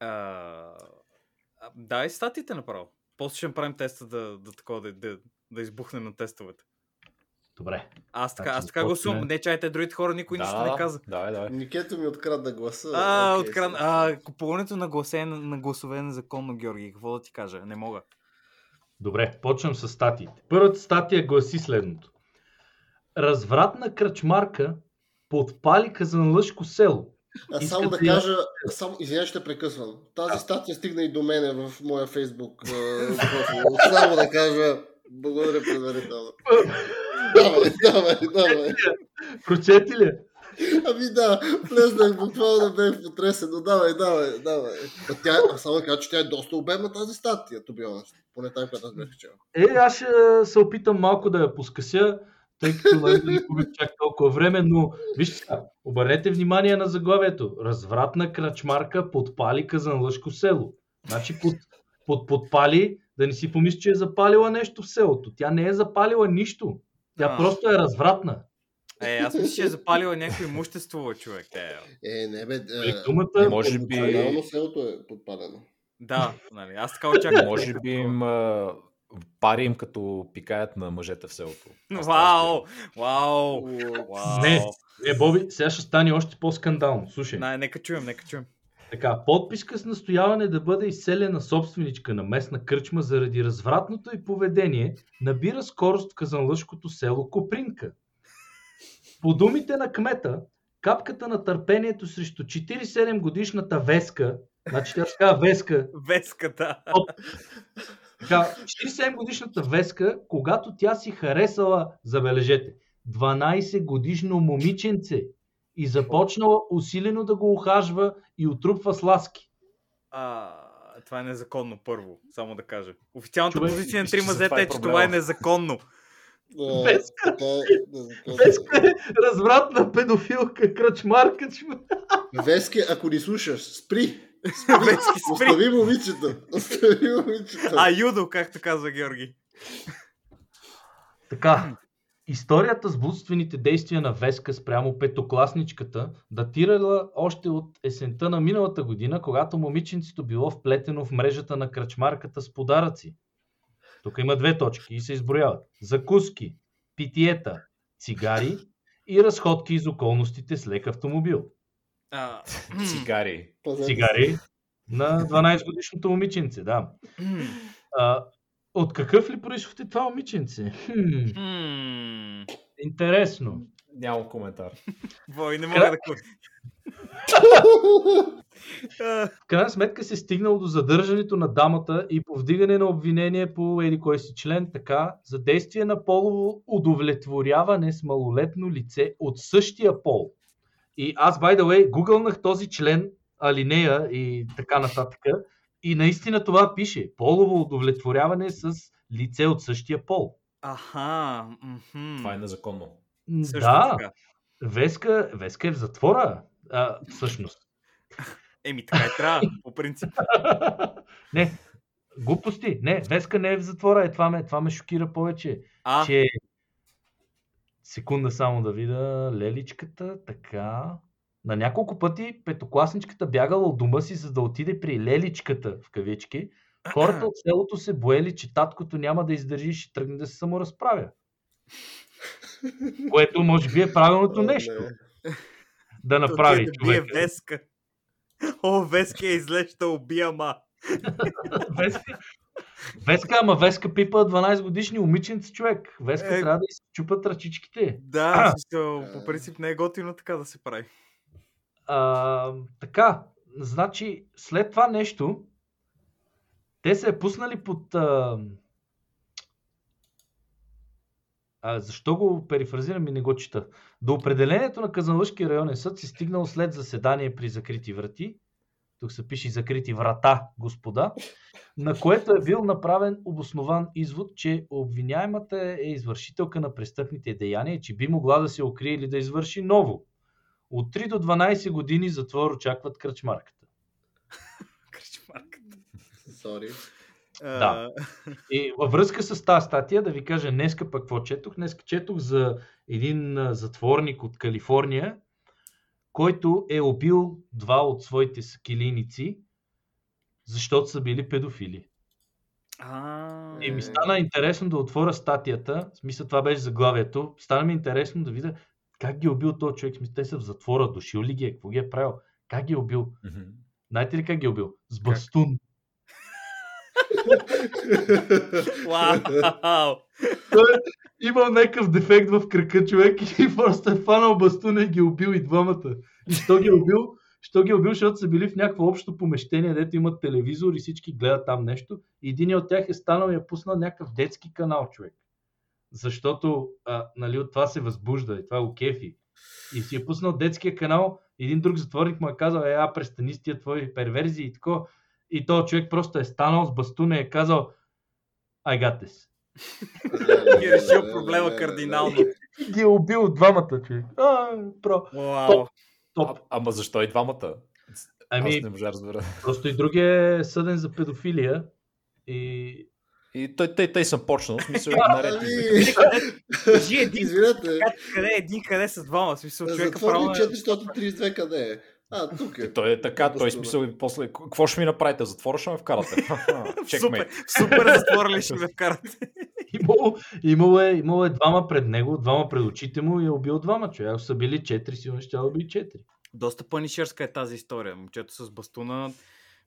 А, Дай статите направо. После ще направим теста да, да, такова, да, да, да избухнем на тестовете. Добре. Аз така, Значи, аз така гласувам. Не чайте, другите хора никой нищо не каза. Давай, давай. Никето ми открадна гласа. А, откран... сега. а, купуването на, гласе, на гласове е незаконно, Георги. Какво да ти кажа? Не мога. Добре, почвам с статиите. Първата статия гласи следното. Развратна кръчмарка подпали казанлъшко село. А само да ли- кажа, само, извинявай, ще прекъсвам. Тази статия стигна и до мене в моя фейсбук. профил. Само да кажа, благодаря предварително. Давай, давай, давай. Прочети ли? Ами да, влезнах буквално бях потресен, но давай, давай, давай. А тя, а само кажа, че тя е доста обемна тази статия, be honest. Поне тази, която аз бях чел. Е, аз ще се опитам малко да я поскъся, тъй като нали, не губим чак толкова време, но вижте сега, обърнете внимание на заглавието. Развратна крачмарка подпали казанлъшко село. Значи под, под подпали, да не си помисли, че е запалила нещо в селото. Тя не е запалила нищо. Тя А. просто е развратна. Е, аз мисля, че е запалила някакво имущество, човек. Те, Е, не бе, Нали, е, Думата, Може би, Реално селото е подпалено. да, нали, аз така очаквам. може би им а, пари им като пикаят на мъжете в селото. Вау! Вау! Не. е, Боби, сега ще стане още по-скандално. Слушай. Не, нека чуем, нека чуем. Така, подписка с настояване да бъде изселена собственичка на местна кръчма заради развратното й поведение набира скорост в казанлъшкото село Копринка. По думите на кмета, капката на търпението срещу 47 годишната Веска, значи тя така Веска, Веската. така, 47 годишната Веска, когато тя си харесала, забележете, 12 годишно момиченце и започнала усилено да го ухажва и отрупва с ласки. А, това е незаконно, първо, само да кажа. Официалната Човек, позиция на мисля, три че за мазета това е е, че това е незаконно. А, Веска. така е. Веска е развратна педофилка, кръчмарка. Вески, ако ни слушаш, спри. Вески, спри. Остави момичета. Остави момичета. А, юдо, както казва Георги. Така, историята с блудствените действия на Веска спрямо петокласничката датирала още от есента на миналата година, когато момиченцето било вплетено в мрежата на кръчмарката с подаръци. Тук има две точки и се изброяват. Закуски, питиета, цигари и разходки из околностите с лек автомобил. А, Цигари. Цигари на 12 годишното момиченце, да. А, от какъв ли происход е това момиченце? Хм, интересно. Нямам коментар. Вой, не мога да кажа. В крайна сметка се стигнало до задържането на дамата и повдигане на обвинение по еди кой си член, така, за действие на полово удовлетворяване с малолетно лице от същия пол. И аз, by the way, гугълнах този член, алинея и така нататък. И наистина това пише. Полово удовлетворяване с лице от същия пол. Аха. мхм. Това е незаконно. Също да, така. Веска, Веска е в затвора. А, всъщност. Еми, така и трябва, по принцип. не, глупости. Не, Веска не е в затвора. Е, това, ме, това ме шокира повече. А, Че... Секунда само да видя Леличката, така. На няколко пъти петокласничката бягала от дома си, за да отиде при Леличката, в кавички. Хората от селото се боели, че таткото няма да издържи и ще тръгне да се саморазправя. Което може би е правилното не. нещо да той направи да бие човек. Веска. О, Веска е излеща убия, ма. Веска, Веска, ама Веска пипа 12 годишни момиченци човек. Веска Е. трябва да изчупат ръчичките. Да, смисъл, по принцип не е готино така да се прави. А, така, значи след това нещо, те се е пуснали под... А, а, защо го перифразирам и не го чета? До определението на Казанлъшки районен съд се стигнал след заседание при закрити врати, тук се пише закрити врата, господа, на което е бил направен обоснован извод, че обвиняемата е извършителка на престъпните деяния и че би могла да се укрие или да извърши ново. От 3 до 12 години затвор очакват кръчмарката. Кръчмарката. Сори. Да. И във връзка с тази статия, да ви кажа днеска пък какво четох. Днеска четох за един затворник от Калифорния, който е убил два от своите скилиници, защото са били педофили. А, И ми стана интересно да отворя статията, в смисъл това беше заглавието, стана ми интересно да видя как ги е убил този човек, смисъл те са в затвора, дошил ли ги е, какво ги е правил, как ги е убил. Знаете ли как ги е убил? С бастун. Вау! Той е някакъв дефект в кръка човек и просто е фанал бастуна и ги е убил и двамата. И що ги е убил? Що ги е убил, защото са били в някакво общо помещение, дето имат телевизор и всички гледат там нещо. И един от тях е станал и е пуснал някакъв детски канал, човек. Защото а, нали, от това се възбужда и това го кефи. И си е пуснал детския канал, един друг затворник му е казал, е, а, престани с тия твои перверзии и тако. И този човек просто е станал с бастуна и е казал, I got this. И е решил проблема кардинално. И ги е убил двамата, човек. А, про. Вау! Топ. А, ама защо и двамата? Ами, Аз не можа разбера. просто и другия е съден за педофилия. И... И той, той, той съм почнал, в смисъл наред. Кажи един, къде е един, къде са двама. В смисъл, човека право е... 432 къде е? А, тук е. Той е така, той е смисъл и после. Какво ще ми направите? Затвора ще ме вкарате. Супер, супер затвора ли ще ме вкарате? Имало, имало, е, имало е двама пред него, двама пред очите му и е убил двама човека. Ако са били четири, сигурно ще да убили четири. Доста панишерска е тази история. Момчето с бастуна.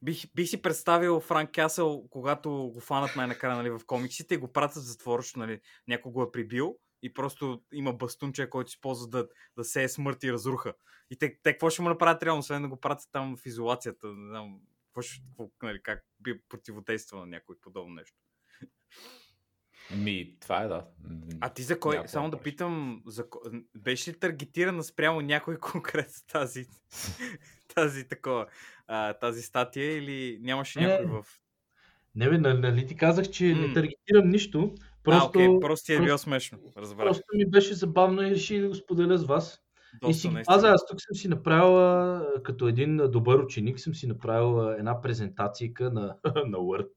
Бих, бих си представил Франк Касъл, когато го фанат най-накрая нали, в комиксите и го пратят в защото нали, някой го е прибил и просто има бастунче, който използва да, да сее смърт и разруха. И те, те какво ще му направят реално, освен да го пратят там в изолацията? Не знам, какво ще, какво, нали, как би противодейства на някой подобно нещо. Ми, това е да. А ти за кой? Какво Само да питам, за... беше ли таргетирана спрямо някой конкретно тази, тази такова, а, тази статия или нямаше Не. някой в... Не бе, нали, нали ти казах, че М. не таргетирам нищо. Просто, Просто, а, окей, просто ти е било смешно. Разбрах. просто ми беше забавно и реших да го споделя с вас. и Доста, си ги наистина. пазя, аз тук съм си направил, а, като един добър ученик, съм си направил а, една презентацийка на, на Word,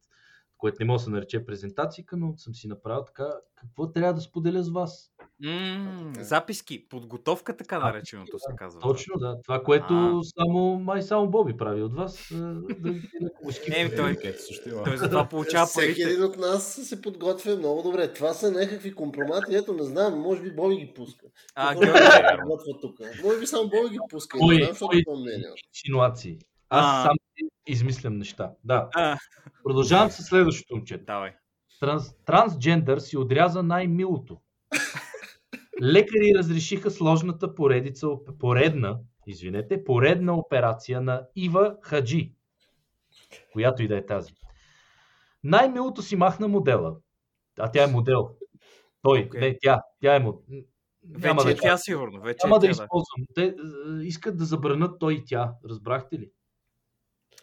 което не може да се нарече презентацийка, но съм си направил така, какво трябва да споделя с вас. Е. записки, подготовка, така нареченото се казва. Точно, да. Това, което А. само, май само Боби прави от вас. Да скипне. Еми, той-. Той затова получава Всеки парите. един от нас се подготвя много добре. Това са някакви компромати, ето не знам, може би Боби ги пуска. А, Георги? Може би само Боби ги пуска. Кой- Не знам, защото кой- това мнение. Инсинуации. Аз А. сам измислям неща. Да. А, Продължавам с следващото момче. давай. Транс, трансджендър си отряза най-милото. Лекари разрешиха сложната поредица, поредна, извинете, поредна операция на Ива Хаджи, която и да е тази. Най-милото си махна модела. А тя е модел. Той, Окей. не, тя, тя е модел. Няма Вече да, е тя сигурно. Вече няма е да тя, използвам. Те е, искат да забранят той и тя. Разбрахте ли?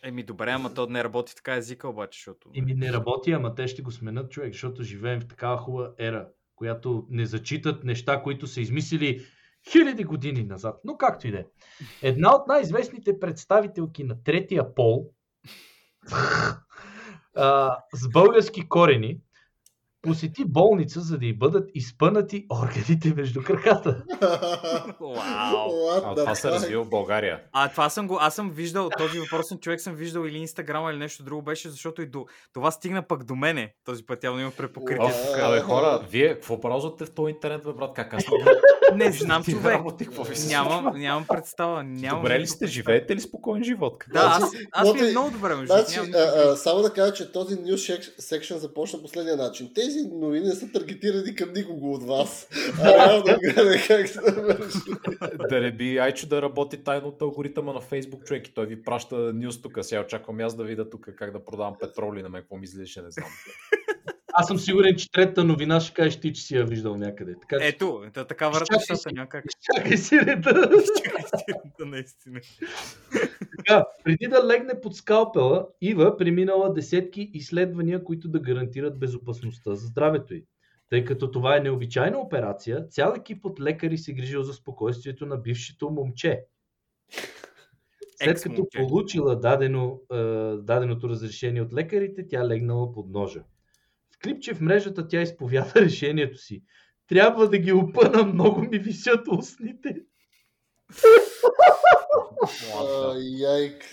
Еми добре, ама то не работи така езика обаче, защото... Еми не работи, ама те ще го сменят човек, защото живеем в такава хубава ера, която не зачитат неща, които са измислили хиляди години назад. Но както и да е. Една от най-известните представителки на третия пол а, с български корени посети болница, за да й бъдат изпънати органите между краката. Вау! А това се развива в България. А това съм го, аз съм виждал, този въпросен човек съм виждал или Инстаграма или нещо друго беше, защото и до, това стигна пък до мене. Този път явно има препокритие. Тук. абе, хора, вие какво ползвате в този интернет, бе, брат? Как аз Не знам, човек. работи, какво ви се Нямам, нямам представа. Нямам Добре ли сте? Живеете ли спокоен живот? Да, аз, Значи, аз ми е много добре, между Значи, нямам а, а, само да кажа, че този news section започна последния начин. Тези новини не са таргетирани към никого от вас. А реално да гледа как се върши. да не би Айчо да работи тайно от алгоритъма на Facebook, човек, и той ви праща нюс тук. Сега очаквам аз да видя тук как да продавам петроли на мен, какво ми излизаше, не знам. Аз съм сигурен, че третата новина ще кажеш ти, че си я виждал някъде. Така че Ето, ето така върват нещата, си. няма как. чакай си реда. Чакай си, да, наистина. Така, преди да легне под скалпела, Ива преминала десетки изследвания, които да гарантират безопасността за здравето й. Тъй като това е необичайна операция, цял екип от лекари се грижил за спокойствието на бившето момче. След като получила дадено, е, даденото разрешение от лекарите, тя легнала под ножа. Клипче в мрежата тя изповяда решението си. Трябва да ги опъна, много ми висят устните. Яйк.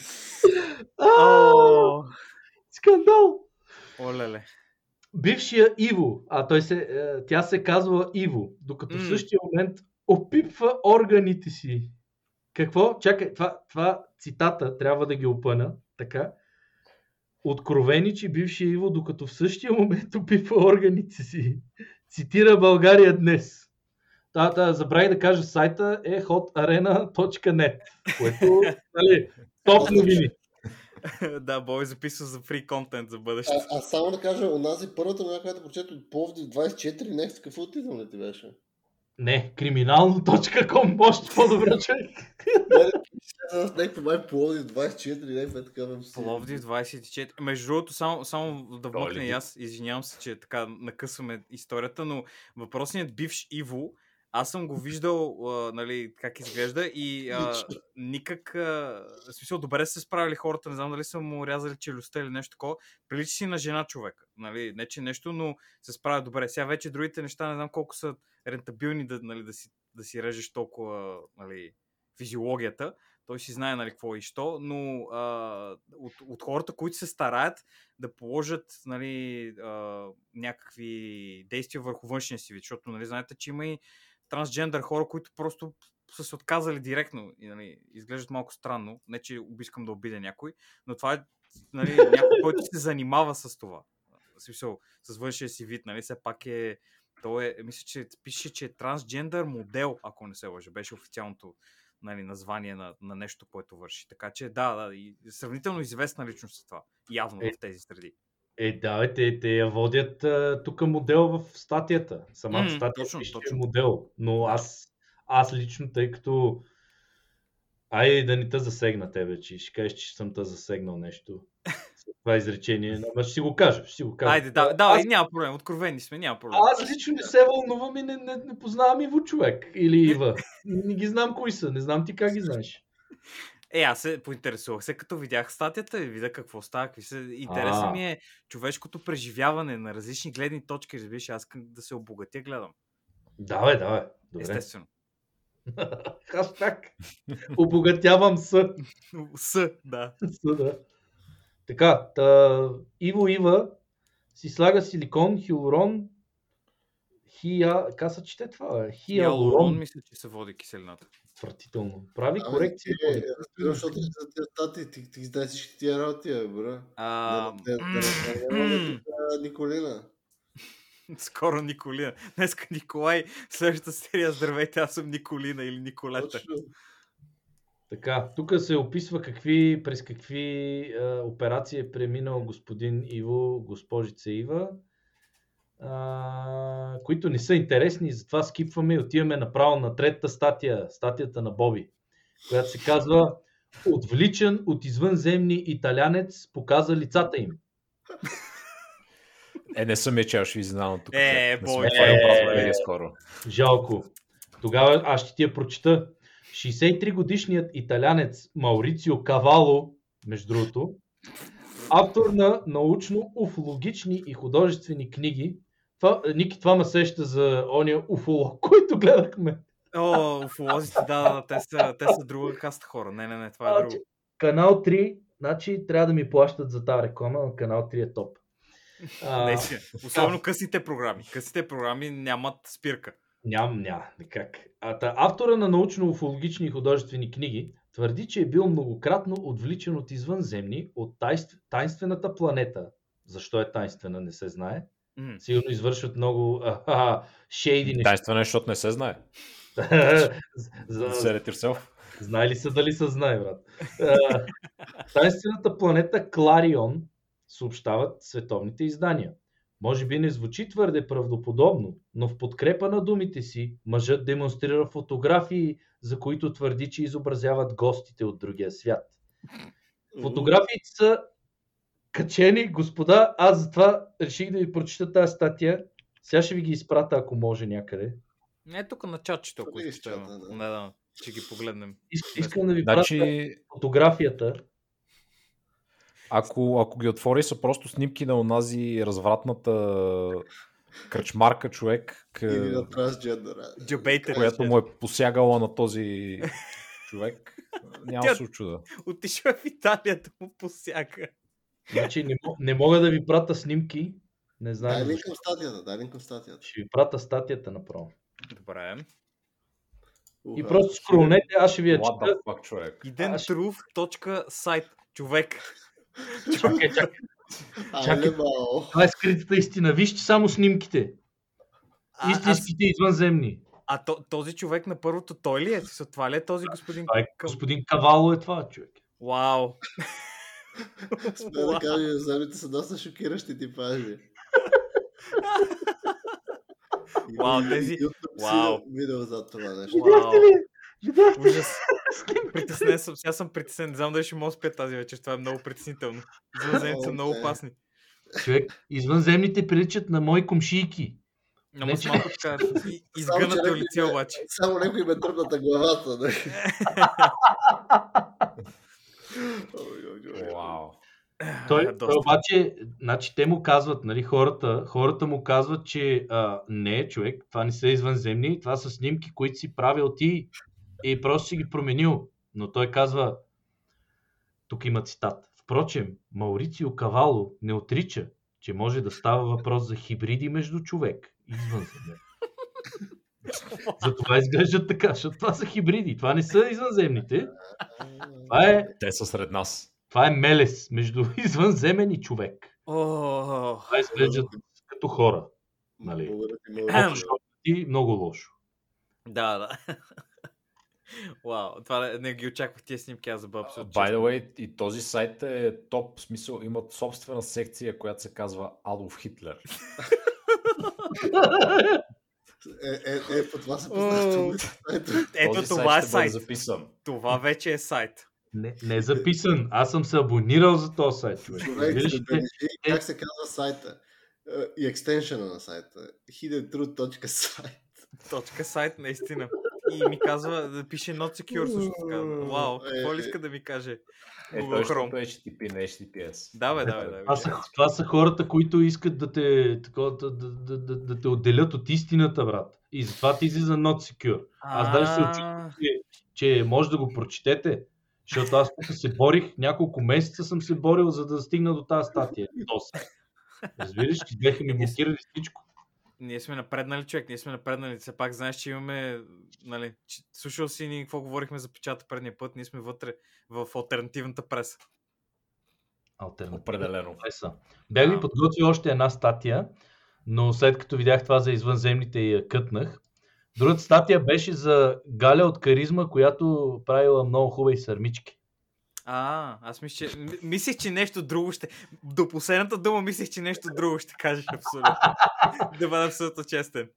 Скандал! олеле. Бившия Иво, а той се, е, тя се казва Иво, докато в същия момент опипва органите си. Какво? Чакай, това, това цитата трябва да ги опъна, така. Откровени, че бившия Иво, докато в същия момент опипва органите си. Цитира България днес. Та, та, забравих да кажа, сайта е hotarena.net, което, нали, топ новини. да, Бой записва за фри контент за бъдеще. А, а само да кажа, онази първата новина, която прочето от Пловдив 24, нещо такъв отидъл ли ти беше? Не, криминално.com, още по-добре човек. В някакво май Пловдив 24, някаква такава. Пловдив 24. Между другото, само, само да вмъкна ли и аз, извинявам се, че така накъсваме историята, но въпросният бивш Иво, аз съм го виждал, а, нали, как изглежда и а, никак, а, в смисъл, добре са се справили хората, не знам дали са му рязали челюстта или нещо такова. Прилича си на жена човек, нали, не че нещо, но се справя добре. Сега вече другите неща, не знам колко са рентабилни да, нали, да, си, да си режеш толкова, нали, физиологията. Той си знае, нали, какво и що, но а, от, от хората, които се стараят да положат, нали, а, някакви действия върху външния си вид, защото, нали, знаете, че има и трансджендър хора, които просто са се отказали директно и нали, изглеждат малко странно. Не, че искам да обидя някой, но това е нали, някой, който се занимава с това. Смисъл, с външния си вид, нали, все пак е той е, мисля, че пише, че е трансджендър модел, ако не се лъжа. Беше официалното нали, название на, на нещо, което върши. Така че да, да, и сравнително известна личност е това. Явно Е. в тези среди. Е, да, те, те я водят тук модел в статията. Самата статия точно, пише точно. модел. Но аз, аз лично, тъй като... Айде да не те засегна тебе, че ще кажеш, че съм те засегнал нещо. Това изречение. Ама ще си го кажа, ще си го кажа. Айде, да, да, аз, няма проблем, откровени сме, няма проблем. аз лично не се вълнувам и не, не, не познавам Иво човек. Или Ива. Не ги знам кои са, не знам ти как ги знаеш. Е, аз се поинтересувах се, като видях статията и видя какво става. Какви са... Интересно ми е човешкото преживяване на различни гледни точки. Разбираш, аз искам да се обогатя, гледам. Да, бе, да, бе. Добре. Естествено. Хаштаг. Обогатявам с. С, да. С, да. Така, та, Иво Ива си слага силикон, хилурон, хия... Как се чете това? Бе? Хиалурон, Хиалурон. мисля, че се води киселината. Отвратително. Прави Ами, корекция. ти, е, Разбирам, защото ти за тези стати, ти, ти знаеш всички тия работи, бе, бро. А, Николина. Скоро Николина. Днеска Николай, следващата серия Здравейте, аз съм Николина или Николета. Точно. Така, тук се описва какви, през какви а, операции е преминал господин Иво, госпожица Ива, а, които не са интересни, затова скипваме и отиваме направо на третата статия, статията на Боби, която се казва Отвличан от извънземни италянец показа лицата им. Е, не съм я чел, ще ви изненадам тук. Е, бой, сме отворили е. образование скоро. Жалко. Тогава аз ще ти я прочета. 63 годишният италянец Маурицио Кавало, между другото, автор на научно-уфологични и художествени книги. Това, Ники, това ме сеща за ония уфолог, който гледахме. О, уфолозите, да, те са, те са друга каста хора. Не, не, не, това е друго. Значи, Канал 3, значи трябва да ми плащат за тази реклама, но канал 3 е топ. А. Особено късите програми. Късите програми нямат спирка. Ням, ня, никак. А, та, автора на научно-уфологични и художествени книги твърди, че е бил многократно отвличан от извънземни, от тайств, тайнствената планета. Защо е тайнствена, не се знае. М. Сигурно извършват много а, шейди неща. Тайнствено е, защото не се знае. За- Set it yourself. Знае ли се дали се знае, брат? А, Тайнствената планета Кларион съобщават световните издания. Може би не звучи твърде правдоподобно, но в подкрепа на думите си мъжът демонстрира фотографии, за които твърди, че изобразяват гостите от другия свят. Фотографиите са качени, господа. Аз затова реших да ви прочита тази статия. Сега ще ви ги изпрата, ако може някъде. Не, тук на чатчето, ако Тук искате. изчата, да. Не, да, ще ги погледнем. Ис- Искам да ви пратя Значи, фотографията. Ако, ако ги отвори, са просто снимки на онази развратната кръчмарка човек, к- Или на трансджендера. Джабейте. която му е посягала на този човек. Няма Тя- се очуда. Отишла в Италия да му посяга. Значи не, не мога да ви прата снимки. Не Дай знам. линк защо. към статията, дай линк към статията. Ще ви прата статията направо. Добре. И просто скролнете, аз ще ви я чета. fuck, човек? Чакай, чакай. Чакай. Това е скритата истина. Вижте само снимките. А, аз, Истинските извънземни. а то, този човек на първото той ли е? С това ли е този господин? Това е господин Кавало е това, човек. Вау. Сме да кажа, земите са доста шокиращи типажи. Вау, тези- Вау. Видео за това нещо. Вау. Видяхте ли? Притеснен съм. Сега съм притеснен. Не знам дали ще мога да спя тази вечер. Това е много притеснително. Извънземните са много опасни. Човек, извънземните приличат на мои комшийки. Ама Не, че- малко така и- Само, че изгънато някой лице обаче. Само някой ме тръпната главата. ой. Вау. Той, Доста. той обаче, значи те му казват, нали, хората, хората му казват, че а, не, човек, това не са извънземни, това са снимки, които си правил ти и просто си ги променил. Но той казва, тук има цитат. Впрочем, Маурицио Кавало не отрича, че може да става въпрос за хибриди между човек и извънземен. Затова изглеждат така, защото това са хибриди, това не са извънземните. Това е, Те са сред нас. това е мелес между извънземен и човек. О, Това изглеждат като хора. Нали? Много. И много лошо. Да, да. Вау, това не, ги очаквах тия снимки, аз за бъб се By the way, и този сайт е топ, в смисъл имат собствена секция, която се казва Алов Хитлер. Е, е, е, по това се О. познаваме. Ето това е сайт бъде сайт. записан. Това вече е сайт. Не, не е записан. Аз съм се абонирал за този сайт, човек. Човек, бележи как се казва сайта Е, и екстеншъна на сайта. hiddentrue.site Точка сайт, наистина. И ми казва да пише not secure също така. Вау, какво ли иска да ми каже? Е, Google той Chrome. защото е HTTP, не HTTPS. Да, бе, да, бе, да. това, са, това са хората, които искат да те, такова, да, да, да, да, да те отделят от истината, брат. И затова ти излиза not secure. Аз даже се очудвам, че, че може да го прочетете, защото аз тук се борих, няколко месеца съм се борил, за да стигна до тази статия. Доста. Разбираш, че бяха ми блокирали всичко. Ние сме напреднали, човек, ние сме напреднали. Все пак знаеш, че имаме, нали, че, слушал си ни какво говорихме за печата предния път, ние сме вътре в альтернативната преса. Алтернатива. Определено. Преса. Бях ви подготвил още една статия, но след като видях това за извънземните я кътнах. Другата статия беше за Галя от Каризма, която правила много хубави сърмички. А, аз мисля, че, ми- мислех, че нещо друго ще... До последната дума мислех, че нещо друго ще кажеш абсолютно. Да бъда абсолютно честен.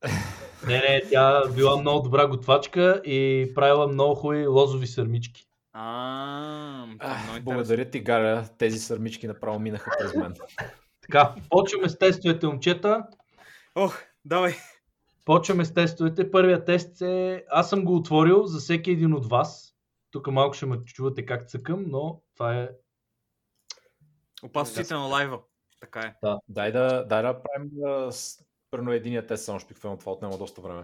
Не, не, тя била много добра готвачка и правила много хубави лозови сърмички. А, е. Благодаря ти, Галя. Тези сърмички направо минаха през мен. Така, почваме с тестовете, момчета. Ох, давай. Почваме с тестовете. Първият тест е... Аз съм го отворил за всеки един от вас. Тук малко ще ме чувате как цъкам, но това е... Опасностите на лайва. Така е. Да, дай да, дай да правим а, с, примерно единия тест, само шпиквам, това отнема доста време.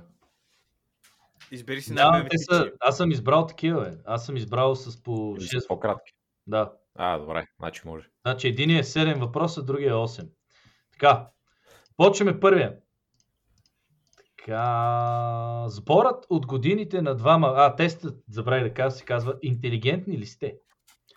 Избери си Да, най те са... Аз съм избрал такива, бе. Аз съм избрал с по Или 6... са по-кратки. Да. А, добре, значи може. Значи един е 7 въпроса, другия е 8. Така, почваме първия. Така, сборът от годините на двама... А, тестът, забравя да кажа, се казва интелигентни ли сте?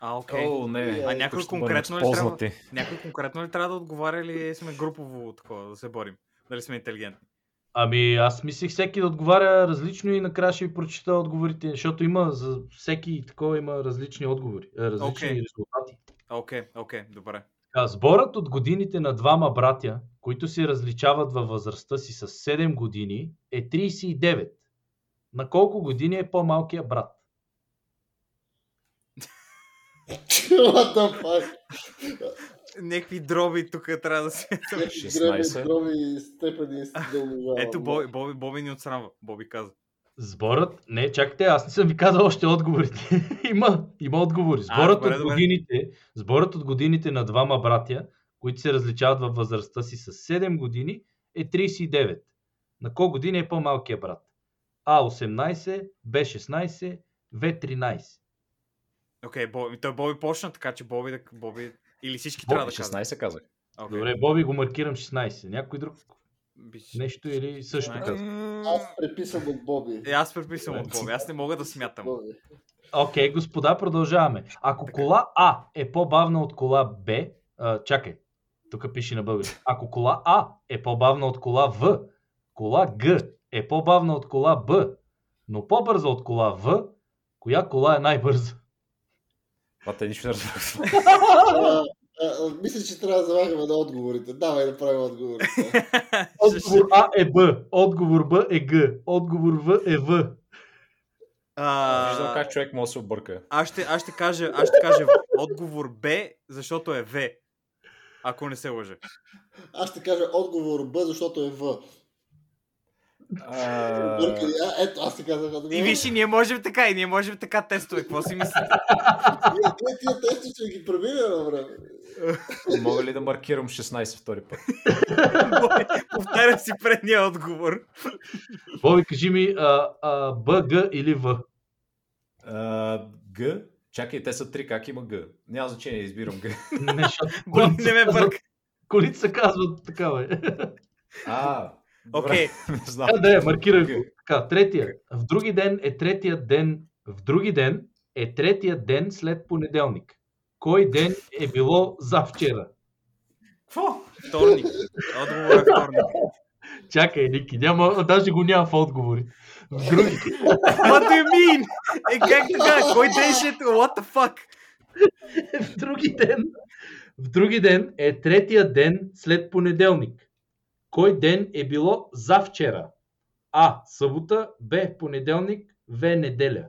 А, окей. О, не. А някой ще бъдем конкретно ли трябва? Някой конкретно ли трябва да отговаря или сме групово такова да се борим? Дали сме интелигентни? Ами аз мислих всеки да отговаря различно и накрая ще ви прочета отговорите, защото има за всеки такова има различни отговори, е, различни Окей. резултати. Окей, окей, добре. Така, сборът от годините на двама братя, които се различават във възрастта си с 7 години, е 39. На колко години е по-малкият брат? What the fuck? Някакви дроби тук трябва да се... 16. Дроби степени Ето Боби, Боби, Боби ни отсрамва. Боби каза. Сборът... Не, чакайте, аз не съм ви казал още отговорите. има, има отговори. Сборът, а, добре, от годините, добре. сборът от годините на двама братя, които се различават във възрастта си с 7 години, е 39. На колко години е по-малкият брат? А18, Б16, В13. Окей, okay, Боби. Той Боби почна, така че Боби. Боби... или всички Боби, трябва да 16 казват. казах. Okay. Добре, Боби го маркирам 16. Някой друг Биш. нещо или също така. Аз преписам от Боби. Е, аз преписам от Боби. Аз не мога да смятам. Окей, okay, господа, продължаваме. Ако така. кола А е по-бавна от кола Б, а, чакай, тук пише на български. Ако кола А е по-бавна от кола В, кола Г е по-бавна от кола Б, но по-бърза от кола В, коя кола е най-бърза? Те нищо не разбрах. Мисля, че трябва да залагаме на отговорите. Давай да правим отговорите. Отговор А е Б, отговор Б е Г, отговор В е В. Виждам А, как човек може да се обърка. аз, ще, аз, ще кажа, аз ще кажа отговор Б, защото е В. Ако не се лъжа. Аз ще кажа отговор Б, защото е В. А, ето, аз ти казах. И виж, ние можем така, и ние можем така тестове. Какво си мислите? Ние, тия тести ще ги преминем на време. Мога ли да маркирам 16 втори път? Повтарям си предния отговор. Боби, кажи ми а, а, Б, Г или В? А, Г. Чакай, те са три, как има Г? Няма значение, избирам Г. Не, не ме казват- бърка. Колите се казват така, бе. А, Окей. знам. Да, да, маркирай го. Така, третия. В други ден е третия ден. В други ден е третия ден след понеделник. Кой ден е било за вчера? Какво? Вторник. Отговор е вторник. Чакай, Ники, няма, даже го няма в отговори. В други, What do you mean? Е, как така? Кой ден ще е? What the fuck? в други ден, в други ден е третия ден след понеделник. Кой ден е било за вчера? А. Събота, Б. Понеделник, В. Неделя.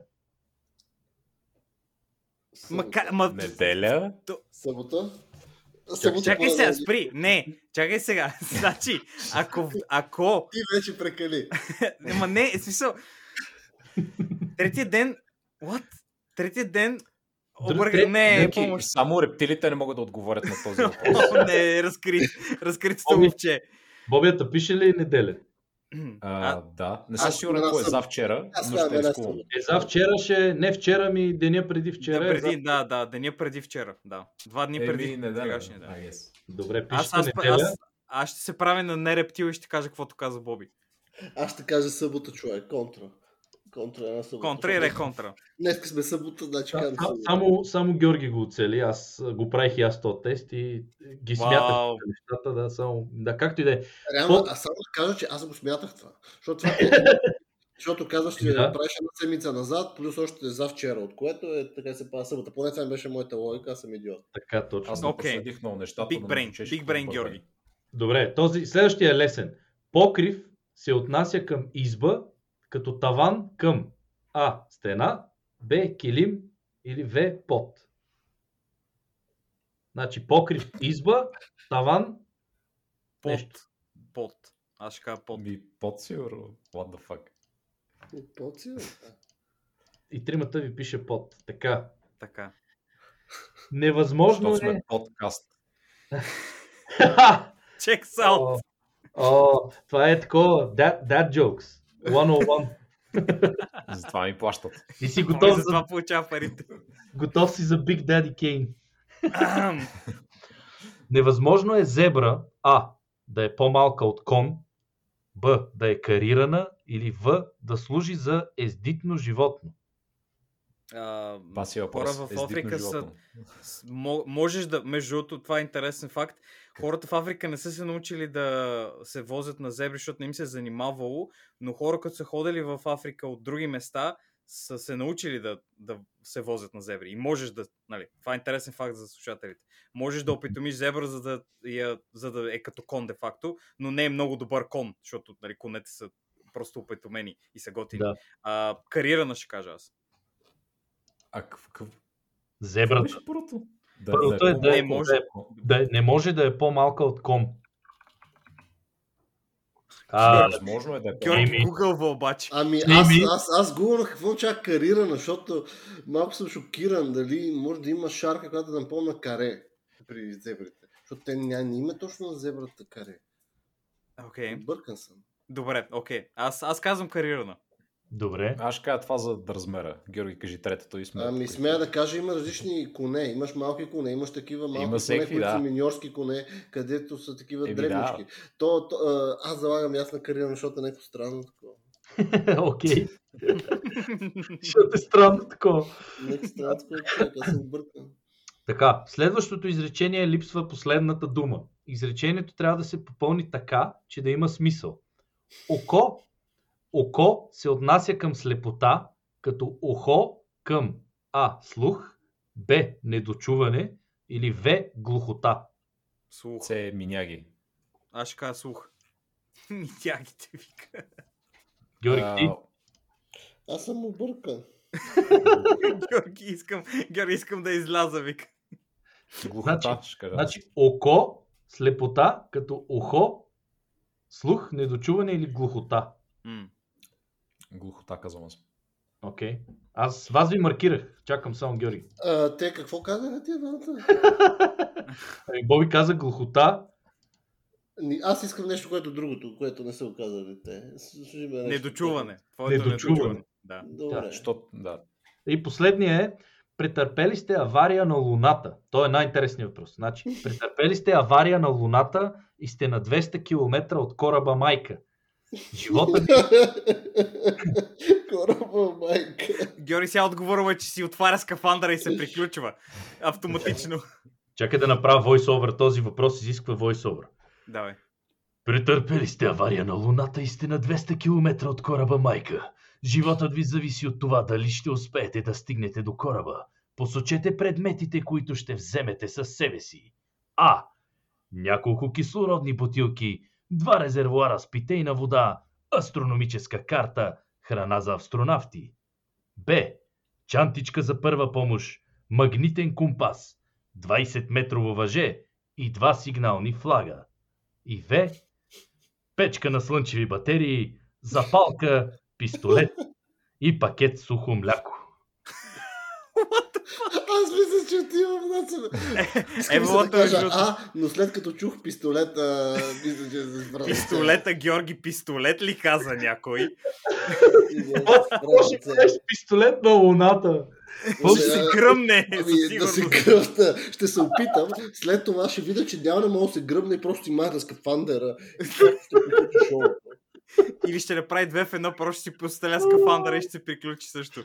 Ма, ка, ма, Неделя? Събота? Събота чакай по- сега, спри. Не, чакай сега. Значи, ако, ако Ти вече прекали. Ама не, е смисъл. Третия ден. What? Третия ден. Обърга. трети Не, ден, Ники, помощ. само рептилите не могат да отговорят на този въпрос. Не, разкри. Разкри сте Боби. овче. Бобията пише ли неделя? А, да. Не аз съм сигурен кой е за вчера, Аз но ще е събота. Е, за вчера ще, не вчера ми, деня преди вчера. да, е преди, за... да, да, деня преди вчера, да. Два дни преди Еми, неделя. сегашния ден. I guess. Добре, Аз, пишете аз, неделя. аз, аз ще се правя на нерептил и ще кажа каквото каза Боби. Аз ще кажа събота, човек. Контра. Контра е една събота. Контра и реконтра. Днес сме събота, значи са- събота. Само, само Георги го оцели. Аз го правих и аз този тест и ги смятах Вау. нещата. Да, само, да, както и да е. Реално, аз само да кажа, че аз го смятах това. Защото това е... Защото казваш, че Да. правиш една седмица назад, плюс още за вчера, от което е така се пада събота. Поне това беше моята логика, аз съм идиот. Така точно. Аз не Окей. проследих много нещата. Big brain, big brain, Георги. Добре, този, следващия е лесен. Покрив се отнася към изба, като таван към А. Стена, Б. Килим или В. Под. Значи покрив изба, таван, Под. Нещо. Под. Аз ще кажа под. Ми под сигурно. What the fuck. Поци, бе. и тримата ви пише под. Така. Така. Невъзможно Защото е... сме подкаст. Check out. О, о, това е такова. That, that jokes. 101. Затова ми плащат. И си Готов готов, за за, това получава парите. готов си за Big Daddy Kane. Невъзможно е зебра А да е по-малка от кон, Б да е карирана или В да служи за ездитно животно. А, Това си е въпрос. Хора в Ездитно Африка са можеш да, между другото, това е интересен факт. Хората в Африка не са се научили да се возят на зебри, защото не им се е занимавало, но хора, като са ходили в Африка от други места, са се научили да, да се возят на зебри. И можеш да, нали, това е интересен факт за слушателите. Можеш да опитомиш зебра, за да, я, за да е като кон, де факто, но не е много добър кон, защото нали, конете са просто опитомени и са готини. Да. А, карирана ще кажа аз. А какъв... какво Зебрата. беше първото? Да, Първото е да, Не е, може. да, не може да е по-малка от кон. А, Възможно е да е Георги гугълва обаче. Ами аз, аз, аз гугълнах какво чак карирана, защото малко съм шокиран дали може да има шарка, която да напомня каре при зебрите. Защото те няма не има точно на зебрата каре. Окей. Бъркан съм. Добре, окей. Аз, аз казвам карирана. Добре. Аз ще кажа това за размера. Георги, кажи третото и сме. Ами смея да кажа, има различни коне. Имаш малки коне, имаш такива малки Има коне, които да. са миньорски коне, където са такива Еми, древнички. То, то, а, аз залагам ясна карирана, защото е някакво странно такова. Окей. Защото е странно такова. Някакво странно такова, аз съм бъркан. Така, следващото изречение липсва последната дума. Изречението трябва да се попълни така, че да има смисъл. Око, око се отнася към слепота, като ухо към А. Слух, Б. Недочуване или В. Глухота. Слух. Це е миняги. Аз ще кажа слух. Тягите вика. Георги, ти? А, Аз съм объркан. Георги, искам, Георги, искам да изляза, вика. глухота, Значи- ще кажа. Значи око, слепота, като ухо, слух, недочуване или глухота. М. Глухота, казвам аз. Окей. Аз вас ви маркирах. Чакам само Георги. А, те какво казаха двамата? Ами, Боби каза глухота, Аз искам нещо, което другото, което не са оказали те. Недочуване. Твоето Недочуване. недочуване. Да. Добре. Да, Що, да. И последния е, претърпели сте авария на Луната. То е най-интересният въпрос. Значи, претърпели сте авария на Луната и сте на 200 км от кораба Майка. Живота ви... Кораба майка. Георги сега отговорува, че си отваря скафандъра и се приключва. Автоматично. Чакай да направя voice-over. Този въпрос изисква voice-over. Давай. Претърпели сте авария на Луната и сте на 200 км от кораба Майка. Животът ви зависи от това дали ще успеете да стигнете до кораба. Посочете предметите, които ще вземете със себе си. А. Няколко кислородни бутилки, два резервуара с питейна вода, астрономическа карта, храна за астронавти. Б. Чантичка за първа помощ, магнитен компас, 20 метрово въже и два сигнални флага. И В. Печка на слънчеви батерии, запалка, пистолет и пакет сухо мляко. Аз мисля, че отивам на Е, да е, кажа, между- а, но след като чух пистолета, мисля, че се справя. Пистолета, Георги, пистолет ли каза някой? Може да пистолет на луната. Ще се гръмне, Ами, да се сигурност. гръмна. Ще се опитам. След това ще видя, че няма да мога да се гръмна и просто си скафандъра. Приключи шоуто. Или ще направи две в едно, просто ще си поставя скафандъра и ще се приключи също.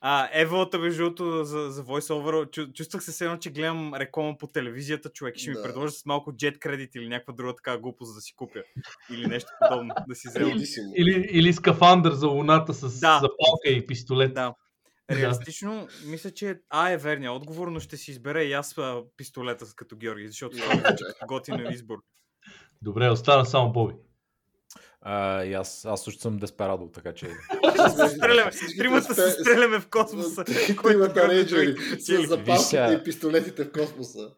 А, Еволата, между другото, за, за voiceover, чу, чувствах се едно, че гледам реклама по телевизията, човек, ще ми Да. предложи с малко jet кредит или някаква друга така глупост да си купя. Или нещо подобно, да си взема. Бедисимо. Или, или скафандър за луната с Да. запалка и пистолет. Да. Реалистично, мисля, че А е верният отговор, но ще си избера и аз пистолета като Георги, защото това като готин избор. Добре, остана само Боби. А, и аз, аз също съм Деспарадо, така че... Стреляме, Всичките тримата се стреляме в космоса. Тримата човек с запалките и пистолетите в космоса.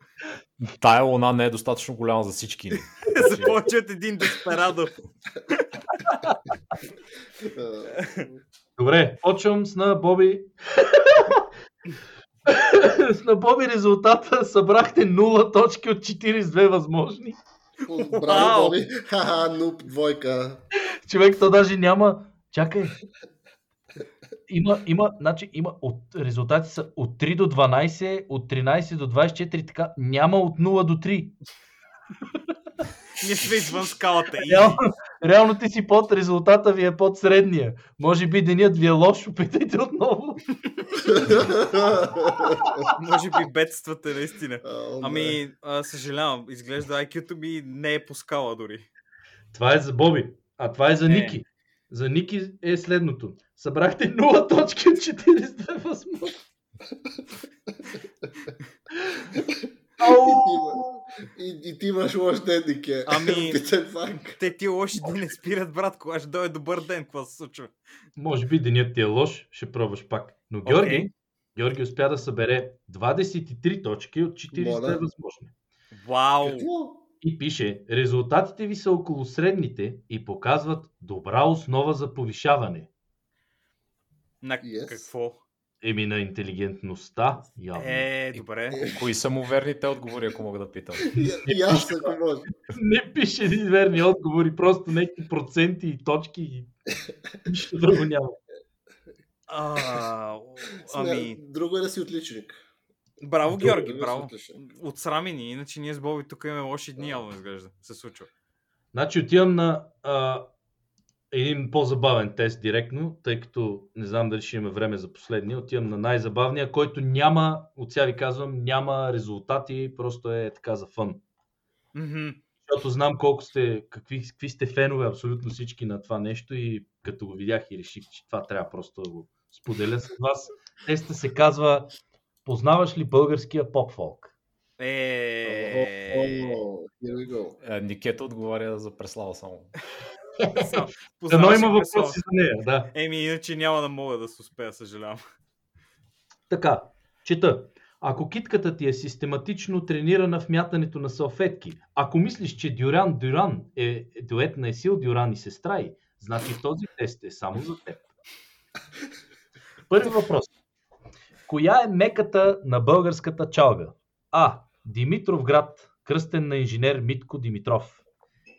Тая луна не е достатъчно голяма за всички ни. За повече от един Деспарадо. А, Добре, почвам с на Боби. с на Боби резултата събрахте 0 точки от 42 възможни. Браво! Боби. Ха-ха, нуп, двойка. Човек, то даже няма... Чакай. Има, има, значи, има от, резултати са от 3 до 12, от 13 до 24, така няма от 0 до 3. Ние сме извън скалата. И... Реално, реално ти си под резултата ви е под средния. Може би денят ви е лош, опитайте отново. Може би бедствате наистина. Бе. Ами, а, съжалявам, изглежда IQ-то ми не е по скала дори. Това е за Боби, а това е за Е. Ники. За Ники е следното. Събрахте 0 точки от 42 възможни. И, и ти имаш лош ден, Нике. Ами-. Те ти лоши дни не спират, брат, кога ще дойде добър ден, какво се случва? Може би денят ти е лош, ще пробваш пак. Но Георги, Окей. Георги успя да събере 23 точки от 42 Моля. възможни. Вау! Какво? И пише, резултатите ви са около средните и показват добра основа за повишаване. На Yes. какво? Еми на интелигентността, явно. Е, добре. Кои са му верните отговори, ако мога да питам? И, и аз, ако може. Не пише ни верни отговори, просто някакви проценти и точки и нищо друго няма. А, Ами... Друго е да си отличник. браво, Друго Георги, е си браво. отличник. Отсрами ни, иначе ние с Боби тук имаме лоши дни, явно изглежда. Се случва. Значи отивам на а, един по-забавен тест директно, тъй като не знам дали ще имаме време за последния. Отивам на най-забавния, който няма, от сега ви казвам, няма резултати, просто е така за фън. Мгм. Защото знам колко сте, какви, какви сте фенове абсолютно всички на това нещо и като го видях и реших, че това трябва просто да го споделя с вас. Теста се казва Познаваш ли българския поп-фолк? Е, О, here we go. А, Никета отговаря за преслава само. Познаваш има въпроси за нея, да. Еми, иначе няма да мога да се успея, съжалявам. Така, чета. Ако китката ти е систематично тренирана в мятането на салфетки, ако мислиш, че Дюран Дюран е дует на Есил Дюран и сестра й, значи този тест е само за теб. Първи въпрос. Коя е меката на българската чалга? А. Димитров град, кръстен на инженер Митко Димитров.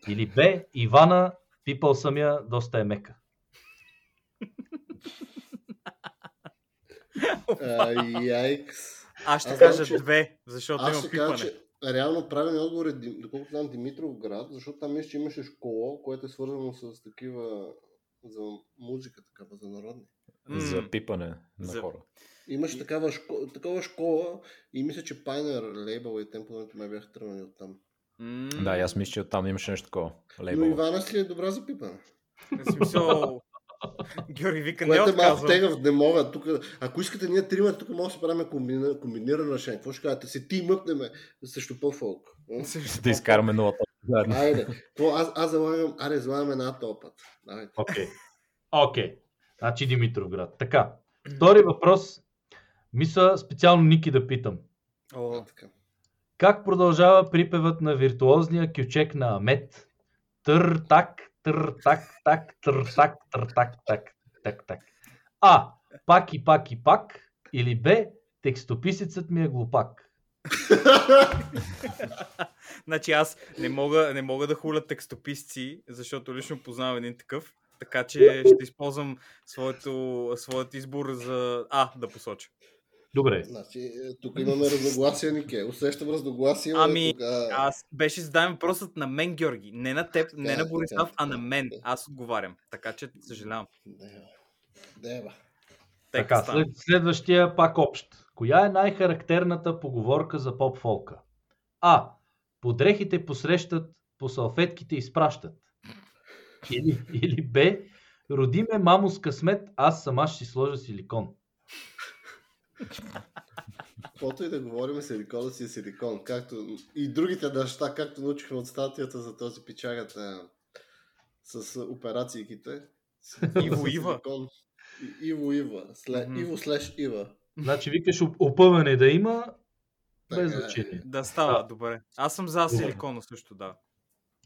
Или Б. Ивана, пипал съм я, доста е мека. А, Яйкс. Аз ще кажа че- две, защото има ще кажа, пипане. че реално правилният отговор е, доколкото знам, Димитров град, защото там мисля, че имаше школа, което е свързано с такива за музика, такава, за народни. За пипане на За- хора. Имаше такава, шко... такава школа и мисля, че Pioneer лейбъл и темповете ме бяха тръгнали оттам. М, Да, аз мисля, че оттам имаше нещо такова. Но Лейбъл. Ивана си е добра за пипане. Смисъл... Георги вика, не Което е малко отказвам. тегъв, не мога. Тук, ако искате ние трима, тук може да си правим комбина, комбинирано решение. Какво ще кажете? Се ти мъпнеме срещу по-фолк. Да изкараме нулата. Айде. Аз, аз залагам, аре, залагам една този път. Давайте. Окей. Окей. Значи Димитров град. Така. Втори въпрос. Мисля специално Ники да питам. О, така. Как продължава припевът на виртуозния кючек на Амет? Тър так, тър так, так, тър так, тър так, так, так, так. А. Пак и пак и пак. Или Б. Текстописецът ми е глупак. Значи аз не мога, не мога да хуля текстописци, защото лично познавам един такъв. Така че ще използвам своето, своят избор за А да посоча. Добре. Значи, е, тук имаме разногласия, Нике. Усещам разногласия. Ами, тук, а... Аз беше зададен въпросът на мен, Георги. Не на теб, не Така, на Борислав, така, а на мен. така. Аз отговарям. Така че съжалявам. Дева. Дева. Така, след, следващия пак общ. Коя е най-характерната поговорка за поп-фолка? А. По дрехите посрещат, по салфетките изпращат. Или, или Б. Роди ме мамо с късмет, аз сама ще си сложа силикон. Каквото и да говорим, силикона си е силикон. Както и другите неща, както научихме от статията за този печагата с операциите. Иво Ива. Иво Ива. Сле... Иво слеш Ива. Значи викаш оп- опъване да има, Така без е. значение. Да става, добре. Аз съм за силикона също, да.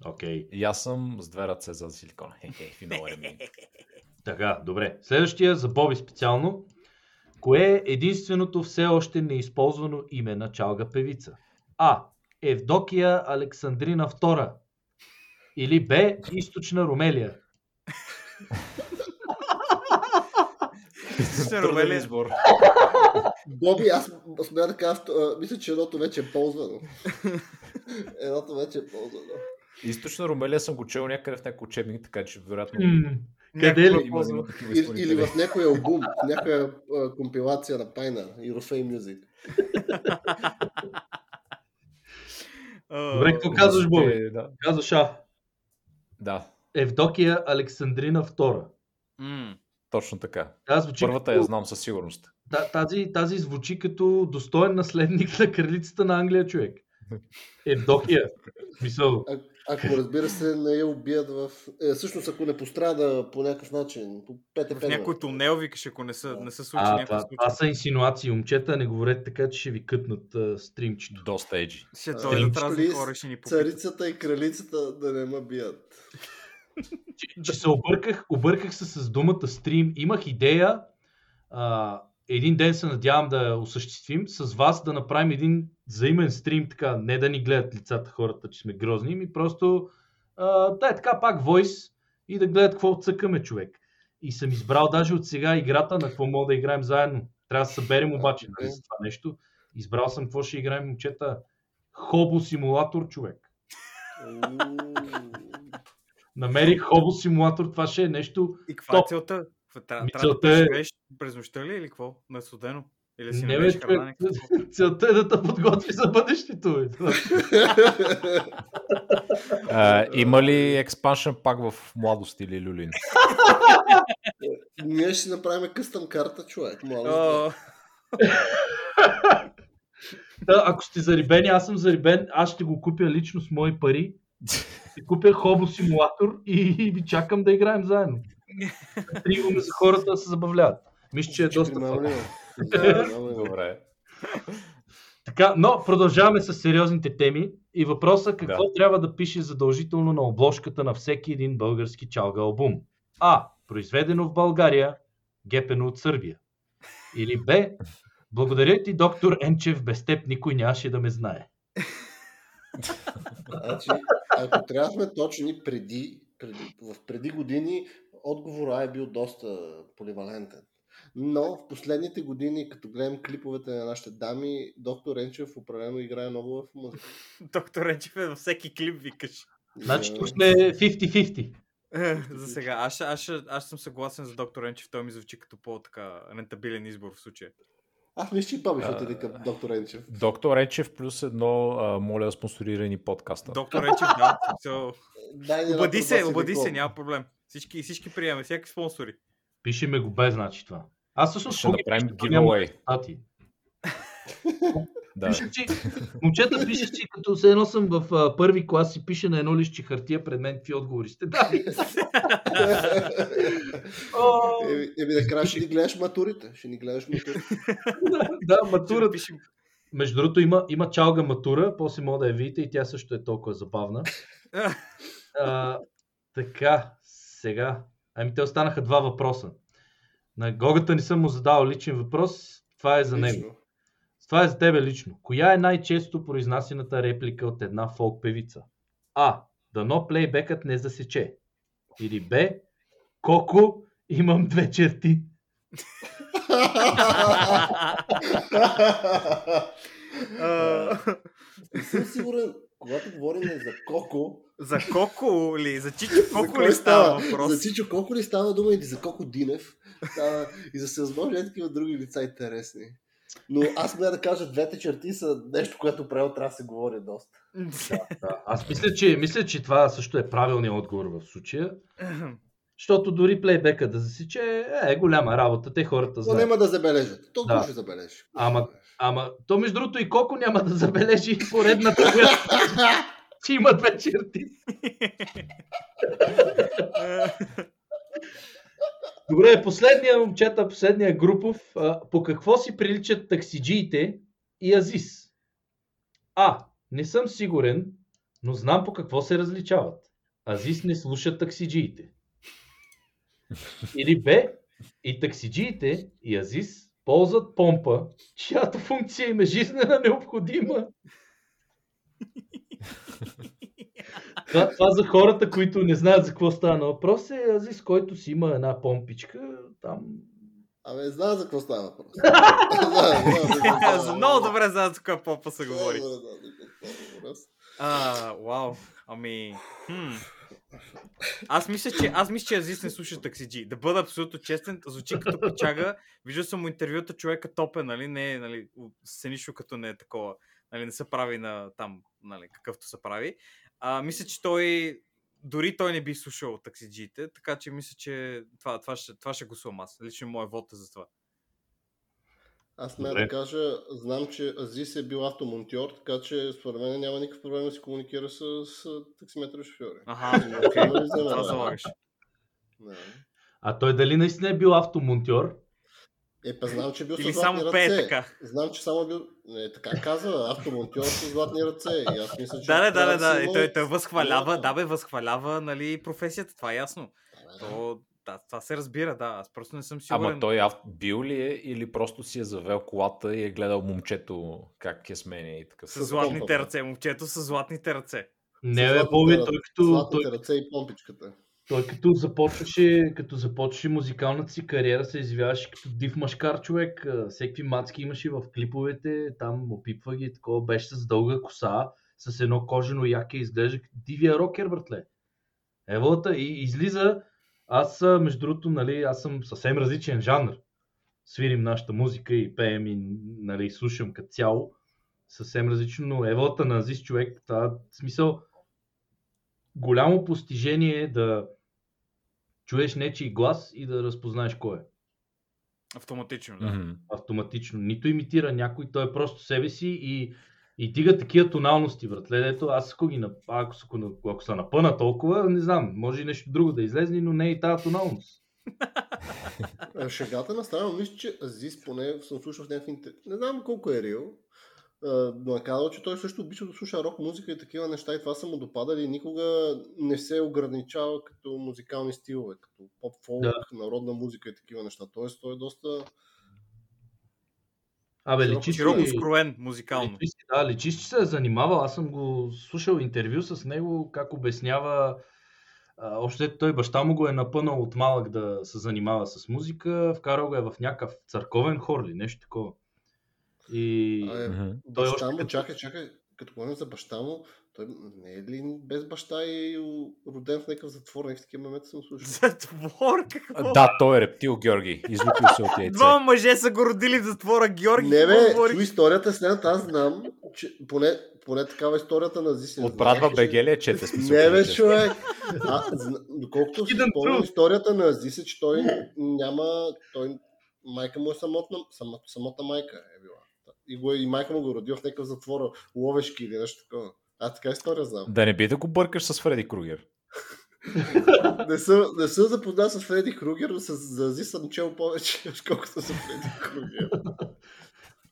Окей. И аз съм с две ръце за силикон. Хе-хе, I mean. Така, добре. Следващия за Боби специално. Кое е единственото все още неизползвано име на чалга певица? А. Евдокия Александрина II. Или Б. Източна Румелия. Труден Ромелия. избор. Боби, аз смея да кажа, мисля, че едното вече е ползвано. едното вече е ползвано. Източна Румелия съм го чел някъде в някой учебник, така че вероятно Къде ли? има, има такива Или, в някой албум, в някоя а, компилация на Пайна, Eurofame Music. Добре, какво казваш, Боби? Е, Да. Казваш А. да, Евдокия Александрина II. точно така. Звучи Първата като, я знам със сигурност. та- тази, тази звучи като достоен наследник на кралицата на Англия, човек. Евдокия. А, ако разбира се не я убият в... Е, всъщност ако не пострада по някакъв начин, по ПТП. В някой тунел викаш, ако не са, не са случи А, това, това са инсинуации, момчета. Не говорете така, че ще ви кътнат а, стримчето. Доста еджи. Ще дойдат разни хора, ще ни попитат. Царицата и кралицата да не ме бият. че, че се обърках, обърках се с думата стрим. Имах идея, а, един ден се надявам да осъществим, с вас да направим един взаимен стрим, така, не да ни гледат лицата хората, че сме грозни, ми просто а, да е така пак войс и да гледат какво цъкаме човек. И съм избрал даже от сега играта на какво мога да играем заедно. Трябва да се съберем обаче нали, за това нещо. Избрал съм какво ще играем, момчета. Хобо симулатор, човек. Намерих Хобо симулатор, това ще е нещо И каква е целта? Трябва, да е- преживееш през нощта ли или какво? На студено? Или си Не, бе, намериш човек, храна? някакво? целта е да те подготви за бъдещето. А, има ли експаншън пак в младост или люлин? Ние ще направим къстъм карта, човек. Да, ако сте зарибени, аз съм зарибен, аз ще го купя лично с мои пари. Ще купя хобо симулатор и, и ви чакам да играем заедно. Стримаме за хората да се забавляват. Мисля, че е доста. Много. Добре. Така, но продължаваме с сериозните теми и въпросът какво Да. трябва да пише задължително на обложката на всеки един български чалга албум. А. Произведено в България, гепено от Сърбия. Или Б. Благодаря ти, доктор Енчев, без теб никой нямаше да ме знае. Значи, ако трябва да сме точни преди, преди, в преди години, отговор А е бил доста поливалентен. Но в последните години, като гледам клиповете на нашите дами, доктор Енчев определено играе много в музика. доктор Ренчев е във всеки клип, викаш. Значи тук сме 50-50. Е, За сега. Аз, аз, аз съм съгласен с доктор Ренчев. Той ми звучи като по-така рентабилен избор в случая. Аз мисля, че и Боби ще отиде към доктор Енчев. Доктор Речев плюс едно, а, моля, спонсорирани подкаста. Доктор Ренчев, да. So, Дай обади се, обади се, няма проблем. Всички, всички приемаме, всяки спонсори. Пишеме го без, значи това. Аз всъщност Ще направим giveaway. Да. Пише, че, момчета пише, че като се едно съм в а, първи клас и пише на едно листче хартия пред мен какви отговори сте дали. О, Еми, накрая ще ни гледаш матурите. Ще ни гледаш матурите. да, матурата. Между другото има, има чалга матура, после мога да я видите и тя също е толкова забавна. А, така, сега. Ами те останаха два въпроса. На Гогата не съм му задал личен въпрос, това е за него. Лично. Това е за тебе лично. Коя е най-често произнасената реплика от една фолк певица? А. Дано плейбекът не засече. Или Б. Коко, имам две черти. Не съм сигурен, когато говорим за Коко, За Коко ли? За Чичо за Коко кой ли става въпрос? За Чичо Коко ли става дума или за Коко Динев? Става, и за всевъзможни такива други лица интересни. Но аз мога да кажа, двете черти са нещо, което правило трябва да се говори доста. Да. Аз мисля че, мисля, че това също е правилният отговор в случая. Защото дори плейбека да засече е голяма работа. Те хората Но знаят. няма да забележат. Толкова Да. ще забележи. Ама, ама то между другото и Коко няма да забележи поредната, която че има две черти. Добре, последния момчета, последния групов. По какво си приличат таксиджиите и Азис? А. Не съм сигурен, но знам по какво се различават. Азис не слуша таксиджиите. Или Б. И таксиджиите и Азис ползват помпа, чиято функция им е жизнена необходима. Това, това за хората, които не знаят за какво става на въпрос е Азис, който си има една помпичка там. Абе, знам за какво става въпрос. Много добре за каква попа се говори. знам за какво става въпрос. А, вау. Ами, хм. Аз мисля, че, аз мисля, че Азис не слуша таксиджи. Да бъда абсолютно честен, звучи като печага. Виждал съм му интервюта, човека топе, нали, не нали, сценично като не е такова. Нали, не се прави на там, нали, какъвто се прави. А, мисля, че той, дори той не би слушал таксиджиите, така че мисля, че това, това, ще, това ще гласувам аз. Лично моят вод е за това. Аз ме Добре. да кажа, знам, че Азис е бил автомонтьор, така че според мен няма никакъв проблем да се комуникира с, с таксиметрови шофьори. Аха, окей. да взема, Това да. залагаш. Да. А той дали наистина е бил автомонтьор? Е, па знам, че е бил Или с златни само пее ръце. така. Знам, че само е бил... Не, така казва, автомонтьор с златни ръце. И аз мисля, че... Да, да, да, да, да. си И той, той възхвалява, да бе, възхвалява, нали, професията, това е ясно. Да, То, да, това се разбира, да, аз просто не съм сигурен. Ама той ав... бил ли е или просто си е завел колата и е гледал момчето как я сменя и такъв. С златните помпата. ръце, момчето с златните ръце. Не, С бе, Боби, той като, Златните той, ръце и помпичката. той като започваше, като започваше музикалната си кариера, се изявяваше като див машкар човек. Всеки мацки имаше в клиповете, там опипва ги, такова беше с дълга коса, с едно кожено яке, изглежда като дивия рокер, братле. Еволата и излиза, аз между другото, нали, аз съм съвсем различен жанр. Свирим нашата музика и пеем и нали, слушам като цяло. Съвсем различно, но еволата на Азис човек, това смисъл, голямо постижение е да чуеш нечий глас и да разпознаеш кой е. Автоматично, да. Автоматично. Нито имитира някой, той е просто себе си и, и дига такива тоналности, братле. Ето, аз ако, ги, ако, ако, ако, са напъна толкова, не знам, може и нещо друго да излезне, но не и тази тоналност. Е, Шегата на страна, мисля, че Азис, поне съм слушал в някакви интервю. Не знам колко е рил, а, но е казал, че той също обича да слуша рок музика и такива неща и това са му допадали и никога не се е ограничава като музикални стилове, като поп-фолк, Да. народна музика и такива неща. Тоест той е доста... Абе, личи си, Широко скроен музикално. личи си, да, личи се е занимавал. Аз съм го слушал интервю с него, как обяснява а, Още той баща му го е напънал от малък да се занимава с музика, вкарал го е в някакъв църковен хор или нещо такова. И А, е. Той баща още му, чакай, чакай, като говорим за баща му, той не е ли без баща и роден в някакъв затвор, някакви такива момента съм слушал. Затвор, какво? Да, той е рептил, Георги. Излупил се от яйце. Два мъже са го родили в затвора, Георги. Не бе, чуй историята следната, аз знам, че поне, поне такава историята на Зиси. От Брадва БГ ли е чете смисъл? Не бе, човек. А, зна- доколкото си спомням историята на Зиси, че той няма, той, майка му е самотна, самотна майка е била. И, го, е- и майка му го е родила в някакъв затвор, ловешки или нещо такова. Аз така история знам. Да не би да го бъркаш с Фреди Кругер. Не съм, не съм запознат с Фреди Кругер, но с за Зи съм чел повече, отколкото с Фреди Кругер.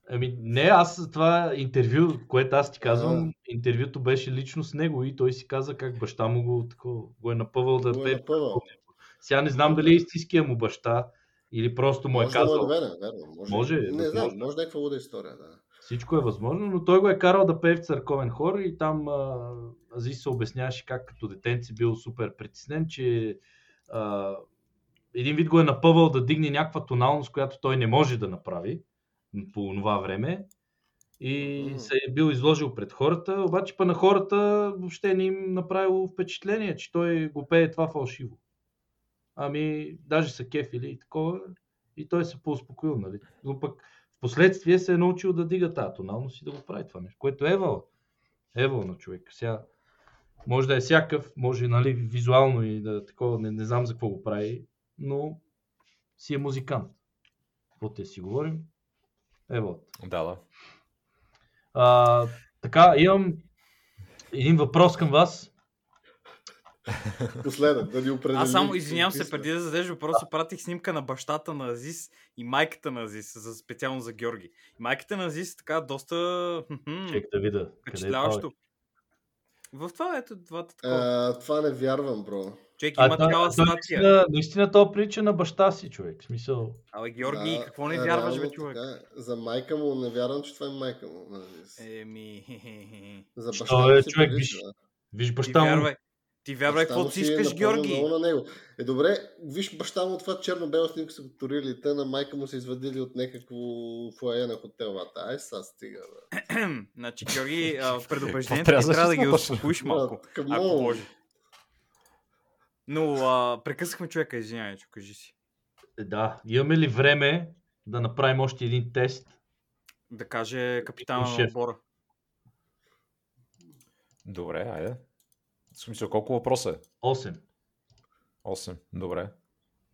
Ами не, аз това интервю, което аз ти казвам, А. интервюто беше лично с него и той си каза как баща му го, тако, го е напъвал да Го е напъвал. Сега не знам дали е истинския му баща или просто му е Може да му е казал. верно. Може, Може, не знам, може. може някаква луда история, да. Всичко е възможно, но той го е карал да пее в църковен хор и там а, Азис се обясняваше как като детенце бил супер притеснен, че а, един вид го е напъвал да дигне някаква тоналност, която той не може да направи по това време и се е бил изложил пред хората, обаче па на хората въобще не им направило впечатление, че той го пее това фалшиво. Ами, даже са кефили и такова, и той се поуспокоил, нали? Но пък последствие се е научил да дига тази тоналност и да го прави това нещо, което е евал. Евал на човек. Сега, може да е всякакъв, може нали, визуално и да такова, не, не знам за какво го прави, но си е музикант. Какво те си говорим? Ево. Да, да. А, така, имам един въпрос към вас. Последен, да ни определи. Аз само извинявам се, преди да зададеш въпроса, пратих снимка на бащата на Азис и майката на Азис, за, специално за Георги. И майката на Азис така доста Чек да видя. Къде е впечатляващо. В това ето двата такова. А, това не вярвам, бро. Човек А, има той- такава той статия. Наистина, наистина то прилича на баща си, човек. В смисъл. Абе, Георги, Да, какво не вярваш, бе, така човек? е. За майка му не вярвам, че това е майка му. Еми. За Що баща му е, човек, виж. да. Виж Ти баща му. вярвай, ти вярвай, каквото си е искаш, Георги. На него. Е, добре, виж баща му това черно-бела снимка са го турили, те на майка му са извадили от някакво фуае на хотел. Вата. Ай, са стига, бе. Значи, Георги, предупреждението трябва трябва да ги успокоиш малко, ако може. Но а, прекъсахме човека, извинявай, че кажи си. Е, Да, имаме ли време да направим още един тест? Да каже капитана на отбора. Добре, айде. В смисъл, колко въпроса е? 8. 8. Добре.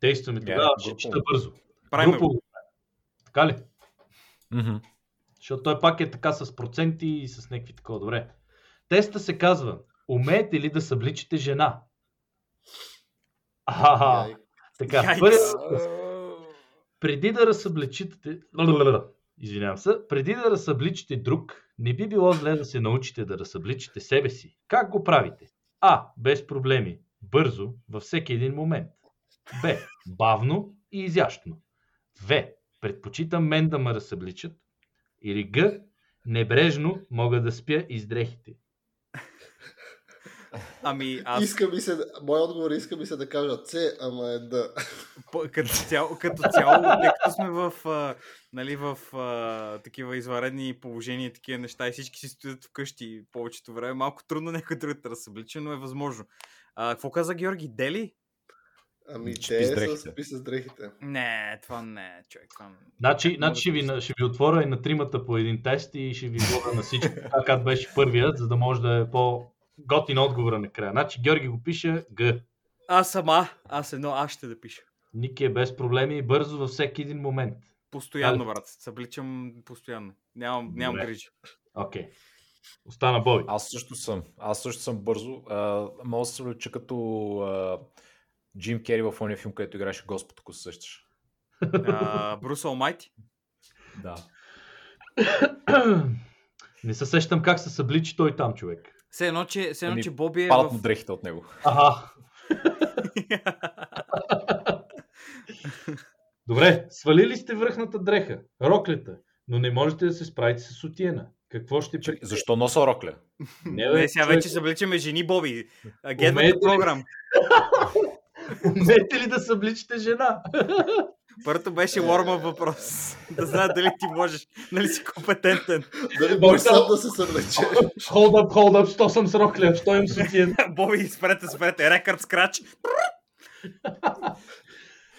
Действаме тогава, ще групово. чета бързо. Правим Групово. го. Така ли? Мгм. Защото той пак е така с проценти и с някакви такова. Добре. Теста се казва, умеете ли да събличите жена? Аха, така. Преди да разсъбличите, извинявам се, преди да разсъбличите друг, не би било зле да се научите да разсъбличите себе си. Как го правите? А. Без проблеми. Бързо, във всеки един момент. Б. Бавно и изящно. В. Предпочитам мен да ме разсъбличат. Или Г. Небрежно мога да спя из дрехите. Ами, аз Иска ми се, мой отговор е, иска ми се да кажа С, ама е да. по- като цяло, като цяло тъй като сме в, а, нали, в а, такива извънредни положения такива неща и всички си стоят вкъщи повечето време, малко трудно някой друг да разсъблича, но е възможно. А, какво каза Георги? Дели? Ами те дрехите. са спи с дрехите. Не, това не е, човек. Това... Значи, значи да ще, ви, ще ви отворя и на тримата по един тест и ще ви вода на всички, така как беше първият, за да може да е по-готин отговора накрая. Значи Георги го пише Г. Аз сама, аз едно, аз ще да пиша. Ники е без проблеми и бързо във всеки един момент. Постоянно, брат. Събличам постоянно. Нямам, нямам Добре. грижи. Окей. Остана Боби. Аз също съм. Аз също съм бързо. А, мога да се влеча като а, Джим Кери в ония филм, където играеше Господ, ако се сещаш. А, Брус Алмайти? Да. Не се сещам как се събличи той там, човек. Все едно, че, все едно, Ами, че Боби е Падат му в... дрехите от него. Аха. Добре, свалили сте връхната дреха, роклята, но не можете да се справите с сутиена. Какво ще пред... Защо носа рокля? Не, бе, Не, сега човек, вече събличаме жени, Боби. Ли? program. Умеете ли да събличите жена? Първото беше лорма въпрос. да знаят дали ти можеш, нали си компетентен. Дали можеш сам да се съвлече? Hold up, hold up, що съм с рокля, що имам сутиен. Боби, спрете, спрете. Рекърд скрач.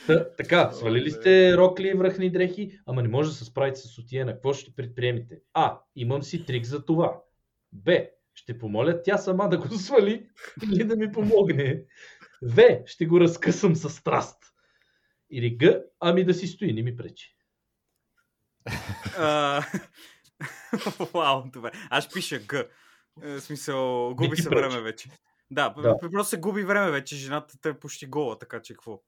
Та, така, свалили сте рокли и връхни дрехи, ама не може да се справите с сутиена. Какво ще предприемете? А. Имам си трик за това. Б. Ще помоля тя сама да го свали или да ми помогне. В. Ще го разкъсам с страст. Или Г. Ами да си стои, не ми пречи. Вау, добре. Аз пиша Г. Е, В смисъл, губи се пречи. време вече. Да, Да. просто се губи време вече. Жената те е почти гола, така че какво?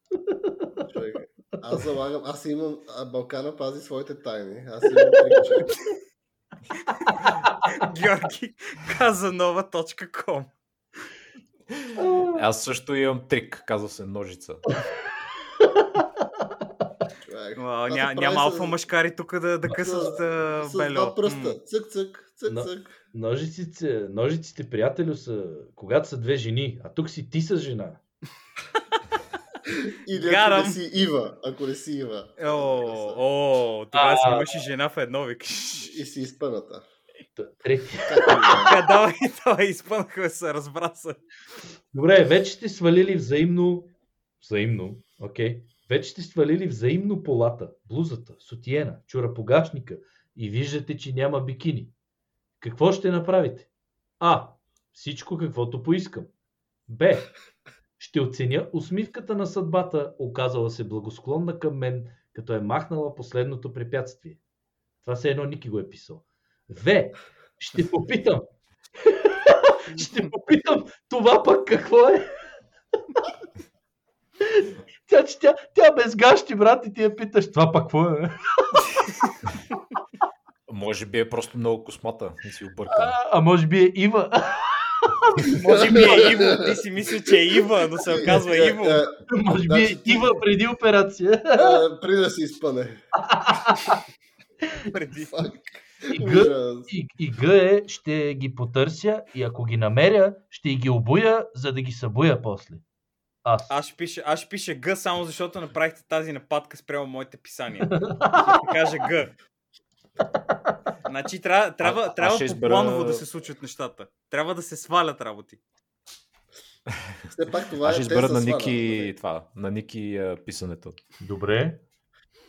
Човек, Аз залагам, аз имам, а Балкана пази своите тайни. Аз имам. Георги каза нова.com. Аз също имам трик, казва се ножица. Ня, няма с- алфа мъжкари тук да, да късат а, С бело. два пръста. М. Цък, цък, цък, Но- цък. Ножиците, ножиците, приятелю, са когато са две жени, а тук си ти с жена. Или ако Гарам. не си Ива. Ако не си Ива. О, о, тогава си имаш и жена в едно, викаш. И си изпъната. Трети. Да е. Е, давай, давай, изпънаха се, разбра се. Добре, вече сте свалили взаимно, взаимно, окей, вече сте свалили взаимно полата, блузата, сутиена, чурапогашника и виждате, че няма бикини. Какво ще направите? А. Всичко каквото поискам. Б. Ще оценя усмивката на съдбата, оказала се благосклонна към мен, като е махнала последното препятствие. Това се едно Ники го е писал. В. Ще попитам. ще попитам това пък какво е? Тя, тя, тя без гащи, брат, и ти я питаш, това пък какво е? Може би е просто много космата и си объркан. А, а може би е Ива. Може би е Иво, ти си мисли, че е Ива, но се оказва Е, Иво. е, може би е Значи Ива преди операция. е, Преди да се изпъне. Преди. Фак. И Г, Ужас. и, и Г е, ще ги потърся и ако ги намеря, ще ги обуя, за да ги събуя после. Аз. Аз ще пиша, аз ще пиша Г, само защото направихте тази нападка спрямо моите писания. Ще кажа Г. Значи трябва, трябва, аз трябва избера- планово да се случват нещата. Трябва да се свалят работи. Все пак това Аз е ще избера на Ники нали? това, на Ники а, писането. Добре.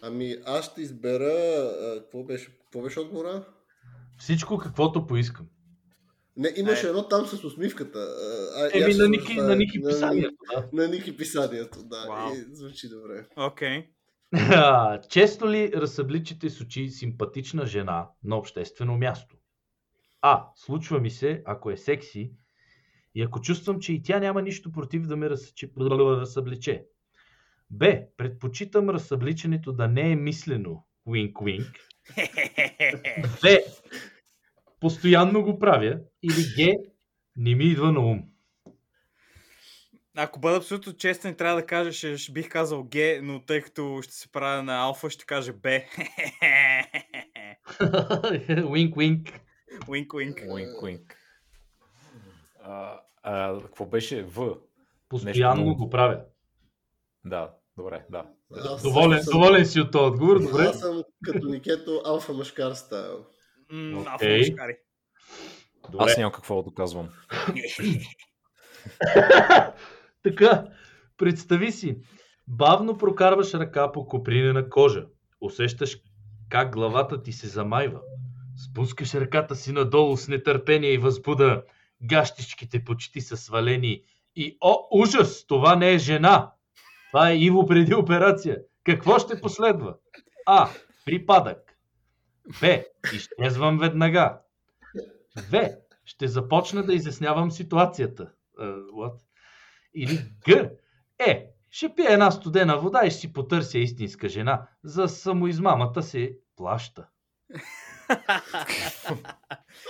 Ами аз ще избера... а, Какво беше, какво беше отговора? Всичко каквото поискам. Не, имаше Е. едно там с усмивката. А, Еми на Ники, на Ники на- писанието, да. На Ники писанието, да. И звучи добре. Окей. А, Често ли разсъбличите с очи симпатична жена на обществено място? А. Случва ми се, ако е секси и ако чувствам, че и тя няма нищо против да ме разсъбличе. Б. Предпочитам разсъбличането да не е мислено. Винк-винк. В. Постоянно го правя. Или Г. Не ми идва на ум. Ако бъда абсолютно честен, трябва да кажа, ще, ще бих казал Г, но тъй като ще се правя на алфа, ще кажа Б. Уинк, уинк. Уинк, уинк. А, а, какво беше? В. Постоянно много. го правя. Да, добре, да. Аз Доволен, съм- доволен си от този отговор, добре. Аз съм като Никето алфа мъжкар стайл. М, мъжкари. Добре. Аз нямам какво да доказвам. Така, представи си, бавно прокарваш ръка по копринена кожа. Усещаш как главата ти се замайва. Спускаш ръката си надолу с нетърпение и възбуда. Гащичките почти са свалени. И, о, ужас! Това не е жена! Това е Иво преди операция. Какво ще последва? А. Припадък. Б. Изчезвам веднага. В. Ще започна да изяснявам ситуацията. Uh, what? Или Г. Е. Ще пия една студена вода и ще си потърся истинска жена. За самоизмамата се плаща.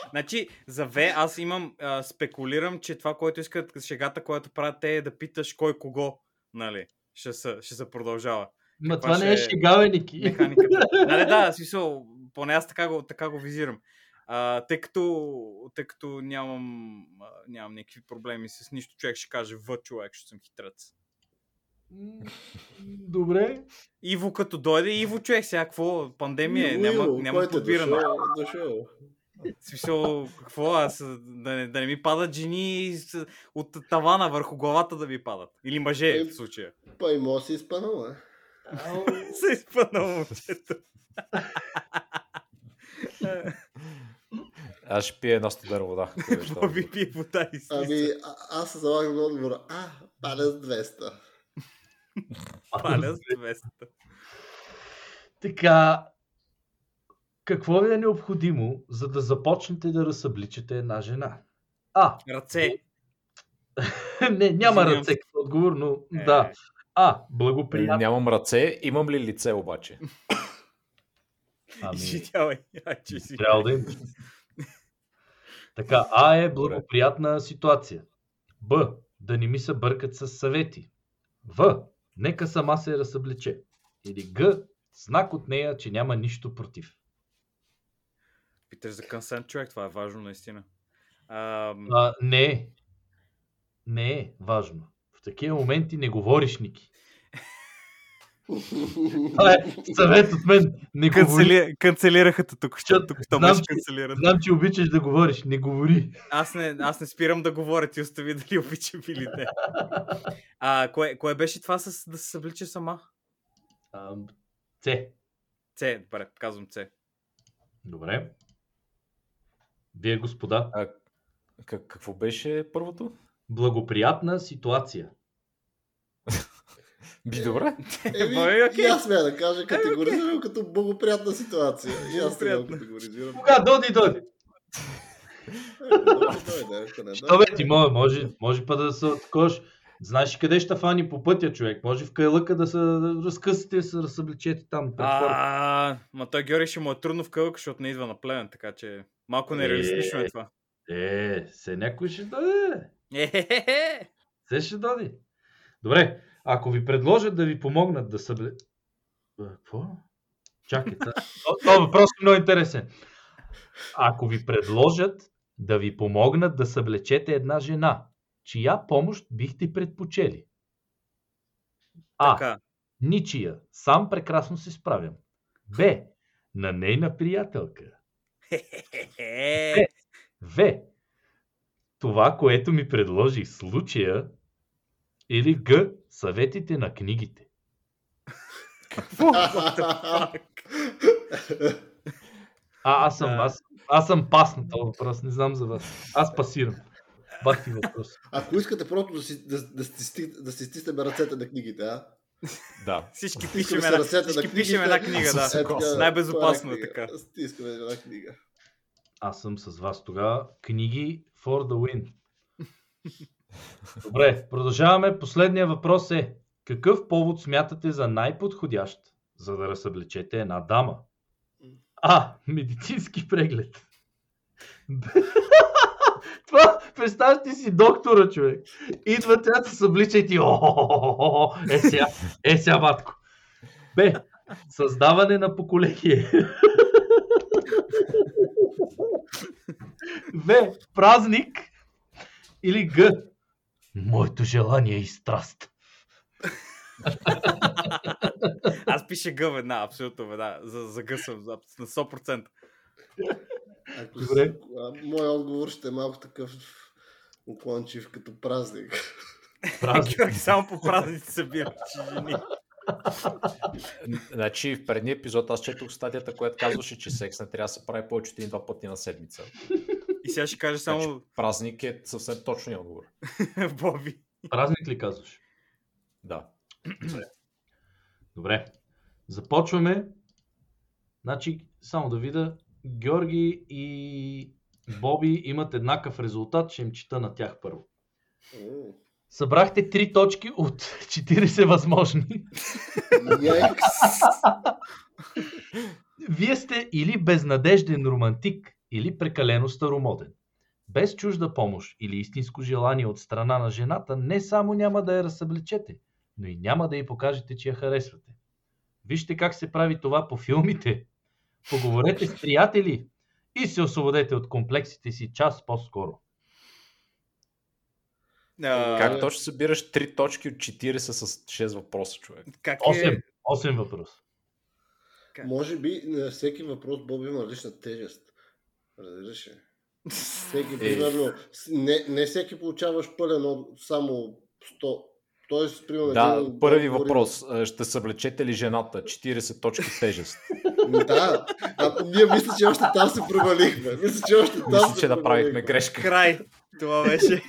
значи, за В аз имам, а, спекулирам, че това, което искат, шегата, която правят те е да питаш кой кого, нали, ще се, ще се продължава. Ма Каква това не е е шега, бе, Ники. Нали, да, смисъл, поне аз така го, така го визирам. А, тъй, като, тъй като нямам, нямам някакви проблеми с нищо, човек ще каже В човек, ще съм хитрец. Добре. Иво като дойде, Иво човек, сега какво, пандемия, е, няма, Уило, няма е подбиране. дошъл, смисъл, какво аз, да не, да не ми падат жени от тавана върху главата да ми падат. Или мъже Е, в случая. Па и може да си изпънал, е. Се изпънал момчето. Аз ще пия една студена вода. Боби пие вода и Ами, слиза. а, аз се залагам на отговора. А, паля с 200. Паля с 200. Така, какво ви е необходимо, за да започнете да разсъбличате една жена? А, Ръце. не, няма Извинявам ръце като отговор, но Е. да. А, благоприятно. Нямам ръце, имам ли лице обаче? Ами, Извинявай. А, че си. трябва да има. Така, А е благоприятна ситуация. Б. Да не ми се бъркат с съвети. В. Нека сама се разсъблече. Или Г. Знак от нея, че няма нищо против. Питаш за консент човек, това е важно наистина. А, А, не. Не е важно. В такива моменти не говориш, Ники. Това е съвет от мен. Не говори. канцели... Канцелираха те тук, Защото тук то знам, беше че- канцелиран. Знам, че обичаш да говориш. Не говори. Аз не, аз не спирам да говоря, ти остави дали обичам или не. А, кое, кое беше това с да се съблича сама? Це. Це, добре, казвам Це. Добре. Вие, господа, А, как, какво беше първото? благоприятна ситуация. Би добре. Еми, окей. и аз смея да кажа, категоризирам като благоприятна ситуация. И аз сега Благоприятна. категоризирам. Кога доди, доди. Дойде, не Що бе, дойде. ти може, може, може па да се откош. Знаеш ли къде ще фани по пътя, човек? Може в кайлъка да се разкъсате, да се разсъблечете там. А, ма той Георги ще му е трудно в кълък, защото не идва на племен, така че малко нереалистично е Е. това. Е, се някой ще дойде. Се ще доди. Добре, ако ви предложат да ви помогнат да събле... Бе, Какво? Чакай, та- то- този въпрос е много интересен. Ако ви предложат да ви помогнат да съблечете една жена, чия помощ бихте предпочели? А. Така. Ничия. Сам прекрасно се справям. Б. На нейна приятелка. Е, В. Това, което ми предложи случая. Или Г. Съветите на книгите. А, аз съм, аз, аз съм пас на този въпрос, не знам за вас. Аз пасирам. Бах ти въпрос. Ако искате просто да си, да, да, си, да си стиснем ръцете на книгите, а? Да. Всички пишем една, ръцете на всички пишем една книга, да. Е. Най-безопасно е така. Стискаме една книга. Аз съм с вас тогава. Книги for the win. Добре, продължаваме. Последния въпрос е. Какъв повод смятате за най-подходящ, за да разсъблечете една дама? А. Медицински преглед. Това, представяш си доктора, човек. Идва тя да се съблича и ти. «О-о-о-о-о, Е сега, е сега, батко. Б. Създаване на поколение. В. Празник. Или Г. Моето желание и страст. Аз пише Г веднага, абсолютно веднага. За, за Г съм за- на 100%. Ако Добре. Си, а, мой отговор ще е малко такъв уклончив като празник. Празник. Само по празници събира жени. Значи в предния епизод аз четох статията, която казваше, че секс не трябва да се прави повече от един-два пъти на седмица. И сега ще кажа Само... само Празник е съвсем точният отговор. Боби. Празник ли казваш? Да. Добре. Започваме. Значи, само да видя, Георги и Боби имат еднакъв резултат. Ще им чета на тях първо. Събрахте 3 точки от 40 възможни. Вие сте или безнадежден романтик, или прекалено старомоден. Без чужда помощ или истинско желание от страна на жената, не само няма да я разсъблечете, но и няма да й покажете, че я харесвате. Вижте как се прави това по филмите. Поговорете с приятели и се освободете от комплексите си час по-скоро. А, Как точно събираш 3 точки от 40 с 6 въпроса, човек? Как 8, е? 8 въпроса. Може би на всеки въпрос Боб има различна тежест. Разбираш ли? Всеки, примерно, не, не всеки получаваш пълен от само 100. Тоест, примерно, Да, един първи отговор има- въпрос. А, Ще съблечете ли жената? 40 точки тежест. Да, а, ние мисля, че още там се провалихме. Мисля, че още там Мисля, че направихме провалихме. грешка. Край. Това беше.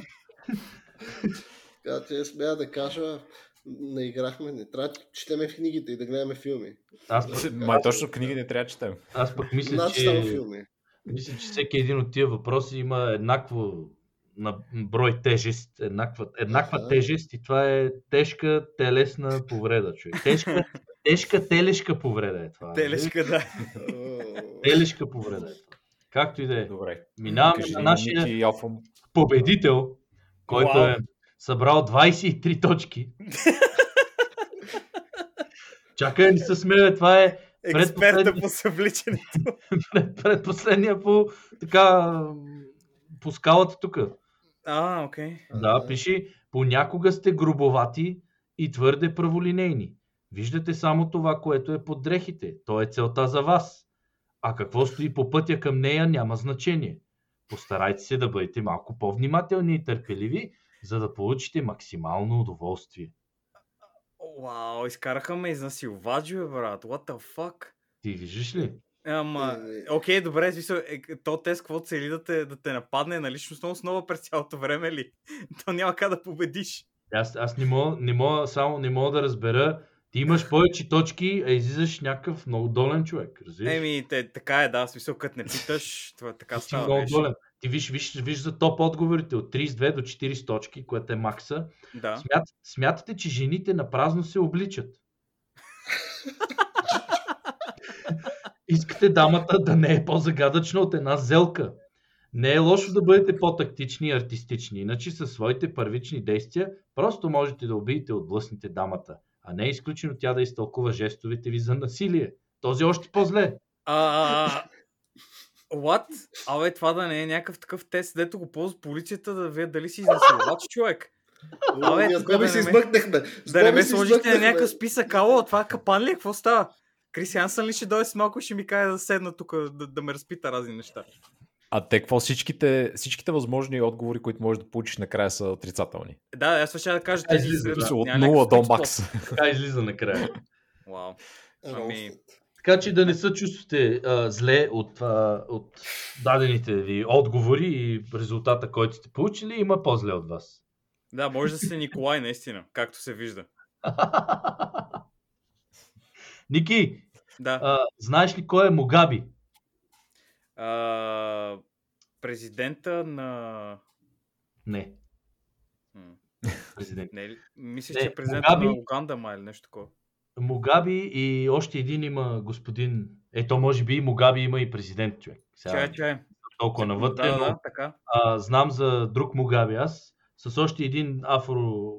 Така че смея да кажа, не играхме, не трябва да четеме в книгите и да гледаме филми. Аз, пък- Май точно книги не трябва да четем. аз пък мисля, Значи само че, филми. Мисля, че всеки един от тия въпроси има еднакво на брой тежест, еднаква, еднаква Аха. тежест и това е тежка телесна повреда, човек. Тежка, тежка телешка повреда е това. Телешка, да. Телешка повреда е това. Както и да е. Добре. Минаваме Кажи на нашия победител, който Вау. е събрал 23 точки. Чакай, не се смея, това е Експерта по съвличането. пред, предпоследния по така по скалата тук. А, окей. Да, пиши, понякога сте грубовати и твърде праволинейни. Виждате само това, което е под дрехите. То е целта за вас. А какво стои по пътя към нея няма значение. Постарайте се да бъдете малко по-внимателни и търпеливи, за да получите максимално удоволствие. Вау, изкараха ме изнасилвач, бе, брат. What the fuck? Ти виждаш ли? Ама, Е, окей, добре, смисъл, е, то тест, какво цели да те, да те нападне на личностна основа през цялото време ли? То няма как да победиш. Аз, аз не, мога, не мога, само не мога да разбера. Ти имаш повече точки, а излизаш някакъв много долен човек. Разбираш? Еми, те, така е, да, в смисъл, като не питаш, това така Ти си става. много долен. Ти виж, виж, виж за топ отговорите от 32 до 40 точки, което е макса. Да. Смят, смятате, че жените на празно се обличат. Искате дамата да не е по-загадъчна от една зелка. Не е лошо да бъдете по-тактични и артистични, иначе със своите първични действия просто можете да убиете от блъсните дамата, а не е изключено тя да изтълкува жестовете ви за насилие. Този още по-зле. А, What? Абе, това да не е някакъв такъв тест, дето го ползва полицията да видят дали си изнасилвач човек. Абе, Ние с тук Боби да се ме- измъкнахме. Да не ме сложите на някакъв списък, ало, това е капан ли? е? Какво става? Крис Янсън ли ще дойде с малко и ще ми каже да седна тук, да, да ме разпита разни неща? А те какво всичките, всичките възможни отговори, които можеш да получиш накрая са отрицателни? Да, аз ще да кажа Е, тези излиза, да. От няма 0 до макс. Така излиза накрая. Вау. Ами... Така че да не се чувствате а, зле от, а, от дадените ви отговори и резултата, който сте получили, има по-зле от вас. Да, може да сте Николай, наистина, както се вижда. Ники, Да. а, знаеш ли кой е Могаби? А, президента на... Не, президент. Не, е ли? мислиш, Не, че е президента Мугаби- на Уганда, ма или нещо такова. Могаби и още един има господин. Ето, може би и Могаби има и президент, човек. Сега, Чай, чай. толкова навътре, Да, но да, така. а, знам за друг Могаби аз, с още един афро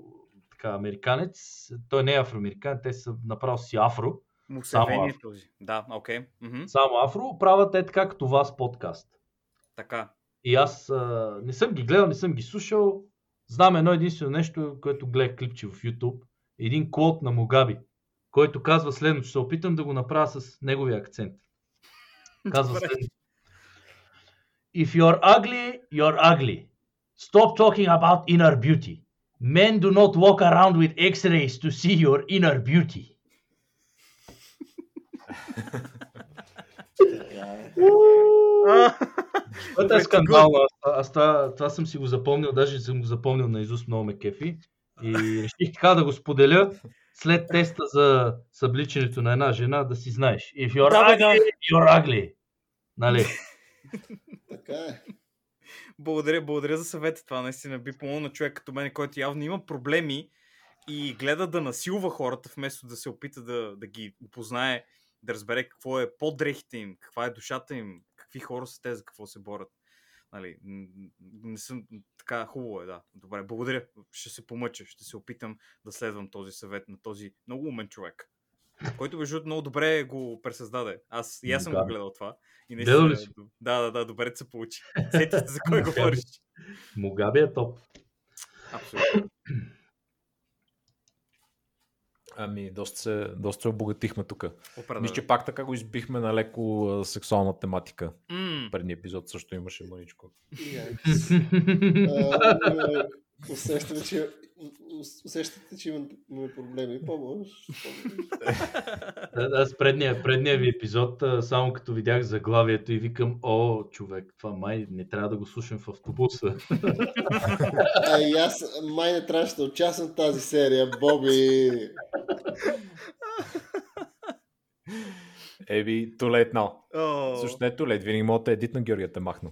така, американец. Той не е афроамериканец, те са направо си афро. Мусевени е афро. този. Да, окей. Мгм. Само афро, правят е така като вас подкаст. Така. И аз а, не съм ги гледал, не съм ги слушал. Знам едно единствено нещо, което гледах клипче в YouTube. Един квот на Могаби, който казва следното. Ще се опитам да го направя с неговия акцент. Казва следното. If you're ugly, you're ugly. Stop talking about inner beauty. Men do not walk around with x-rays to see your inner beauty. Това е Very скандално. Аз, това съм си го запомнил, даже съм го запомнил на Изус много ме кефи. И реших така да го споделя след теста за събличането на една жена, да си знаеш. If you're Да, ugly, you're ugly. Нали? Така е. Благодаря, благодаря за съвета. Това наистина би помогнал на човек като мен, който явно има проблеми и гледа да насилва хората, вместо да се опита да, да ги опознае, да разбере какво е под дрехите им, каква е душата им, какви хора са те, за какво се борят. Нали, не съм така хубаво е, да. Добре, благодаря. Ще се помъча, ще се опитам да следвам този съвет на този много умен човек. Който между много добре го пресъздаде. Аз и аз съм Да. го гледал това. И Гледал ли си? да, да, да, добре се получи. Сетите се за кой говориш. Могаби е топ. Абсолютно. Ами, доста се, доста се обогатихме тук. Мисля, че пак така го избихме на леко а, сексуална тематика. М, Предния епизод също имаше мъничко. Якс. А, а, Усещам, че ус- усещате, че имам- имаме проблеми. Помощ. Аз предния, предния ви епизод, само като видях заглавието и викам, о, човек, това май не трябва да го слушам в автобуса. А и аз май не трябваше да участвам в тази серия, Боби. Еби, too late now. О, Също не е too late, винаги мога да едит на Георгия те махна.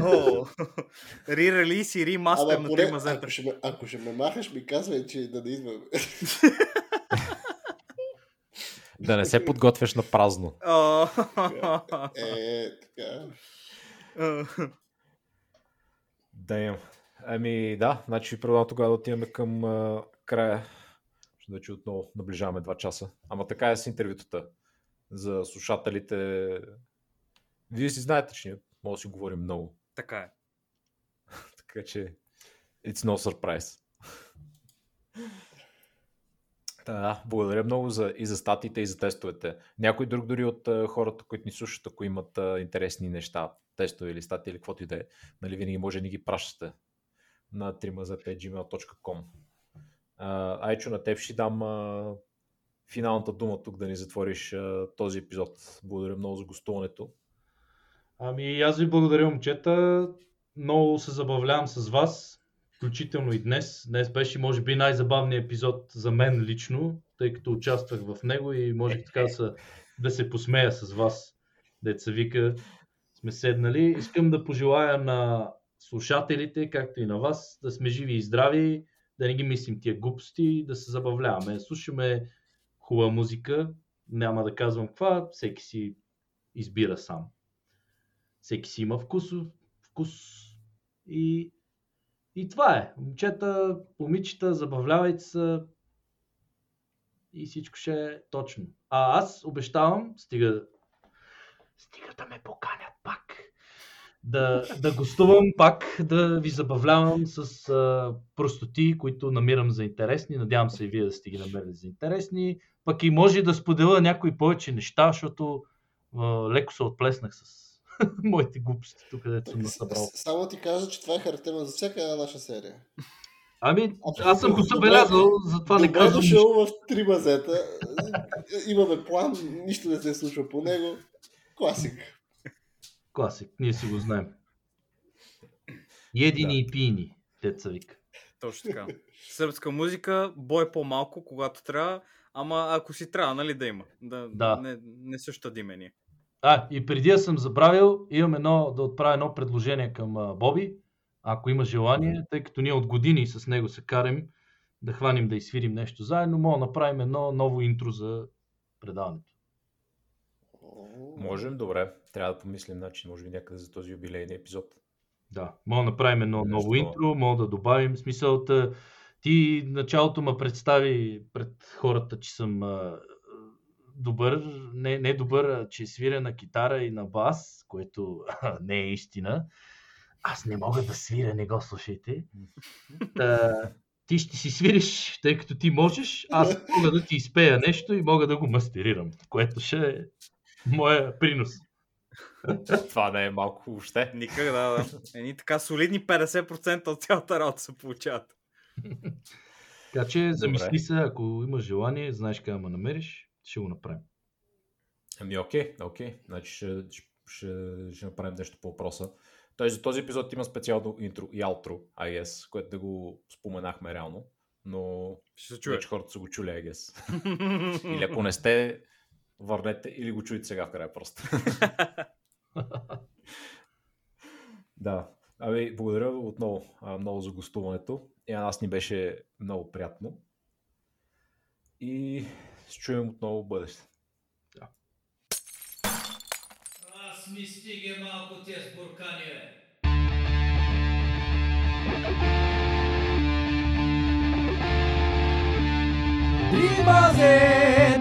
О, Re-релиз и ремастер Ама на поне, три мазета. ако ще, ме, ако ще ме махаш, ми казвай, че да не идваме. Да не се подготвяш на празно. О, Е, така. Да имам. Ами да, значи предлагам тогава да отиваме към а, края. Вече отново наближаваме 2 часа. Ама така е с интервютата. За слушателите. Вие си знаете, че ние може да си говорим много. Така е. Така че it's no surprise. Да, благодаря много за, и за статиите, и за тестовете. Някой друг дори от а, хората, които ни слушат, ако имат а, интересни неща, тестове или статии или каквото и да е, нали, винаги може да ни ги пращате на trimazep.gmail.com а, Айчо, на теб ще дам а, финалната дума тук да ни затвориш а, този епизод. Благодаря много за гостуването. Ами аз ви благодаря, момчета. Много се забавлявам с вас, включително и днес. Днес беше, може би, най-забавният епизод за мен лично, тъй като участвах в него и можех така да се, да се посмея с вас. Деца вика, сме седнали. Искам да пожелая на слушателите, както и на вас, да сме живи и здрави, да не ги мислим тия глупости, да се забавляваме. Слушаме хубава музика, няма да казвам каква, всеки си избира сам. Всеки си има вкус, вкус и, и това е. Момчета, момичета, забавлявайте се и всичко ще е точно. А аз обещавам, стига, стига да ме поканят пак, да, да гостувам пак, да ви забавлявам с а, простоти, които намирам за интересни. Надявам се и вие да сте ги намерили за интересни. Пък и може да споделя някои повече неща, защото а, леко се отплеснах с моите глупости тук, където съм насъбрал. С- Само ти кажа, че това е характерно за всяка една наша серия. Ами, аз съм го забелязал, затова не Добре казвам нищо. дошъл в три мазета. Имаме план, нищо не се случва по него. Класик. Класик, ние си го знаем. Едини Да. и пини, деца вика. Точно така. Сръбска музика, бой по-малко, когато трябва, ама ако си трябва, нали да има. Да, Да. Не, не също диме ние. А, и преди да съм забравил, имам едно, да отправя едно предложение към а, Боби, ако има желание, тъй като ние от години с него се карем да хванем да изсвирим нещо заедно, мога да направим едно ново интро за предаването. Можем, добре. Трябва да помислим начин, може би някъде за този юбилейни епизод. Да, мога да направим едно Нещо. ново интро, мога да добавим смисълта. Ти началото ме представи пред хората, че съм добър, не, не добър, че свиря на китара и на бас, което не е истина. Аз не мога да свиря, не го слушайте. Та, ти ще си свириш, тъй като ти можеш, аз мога да ти изпея нещо и мога да го мастерирам, което ще е моя принос. Това не е малко въобще. Никак, да, да. Едни така солидни 50% от цялата работа се получават. Така че замисли се, ако имаш желание, знаеш къде ме намериш, ще го направим. Ами окей, окей. Значи ще, ще, ще направим нещо по въпроса. Той за този епизод има специално интро и аутро, I guess, което да го споменахме реално, но Ще се чуе. вече хората са го чули, I guess. Или ако не сте, върнете или го чуете сега в края просто. да. Ами, благодаря ви отново а, много за гостуването. И на нас ни беше много приятно. И се чуем отново в бъдеще. Аз ми стиге малко тия сбуркани, бе. Римазе!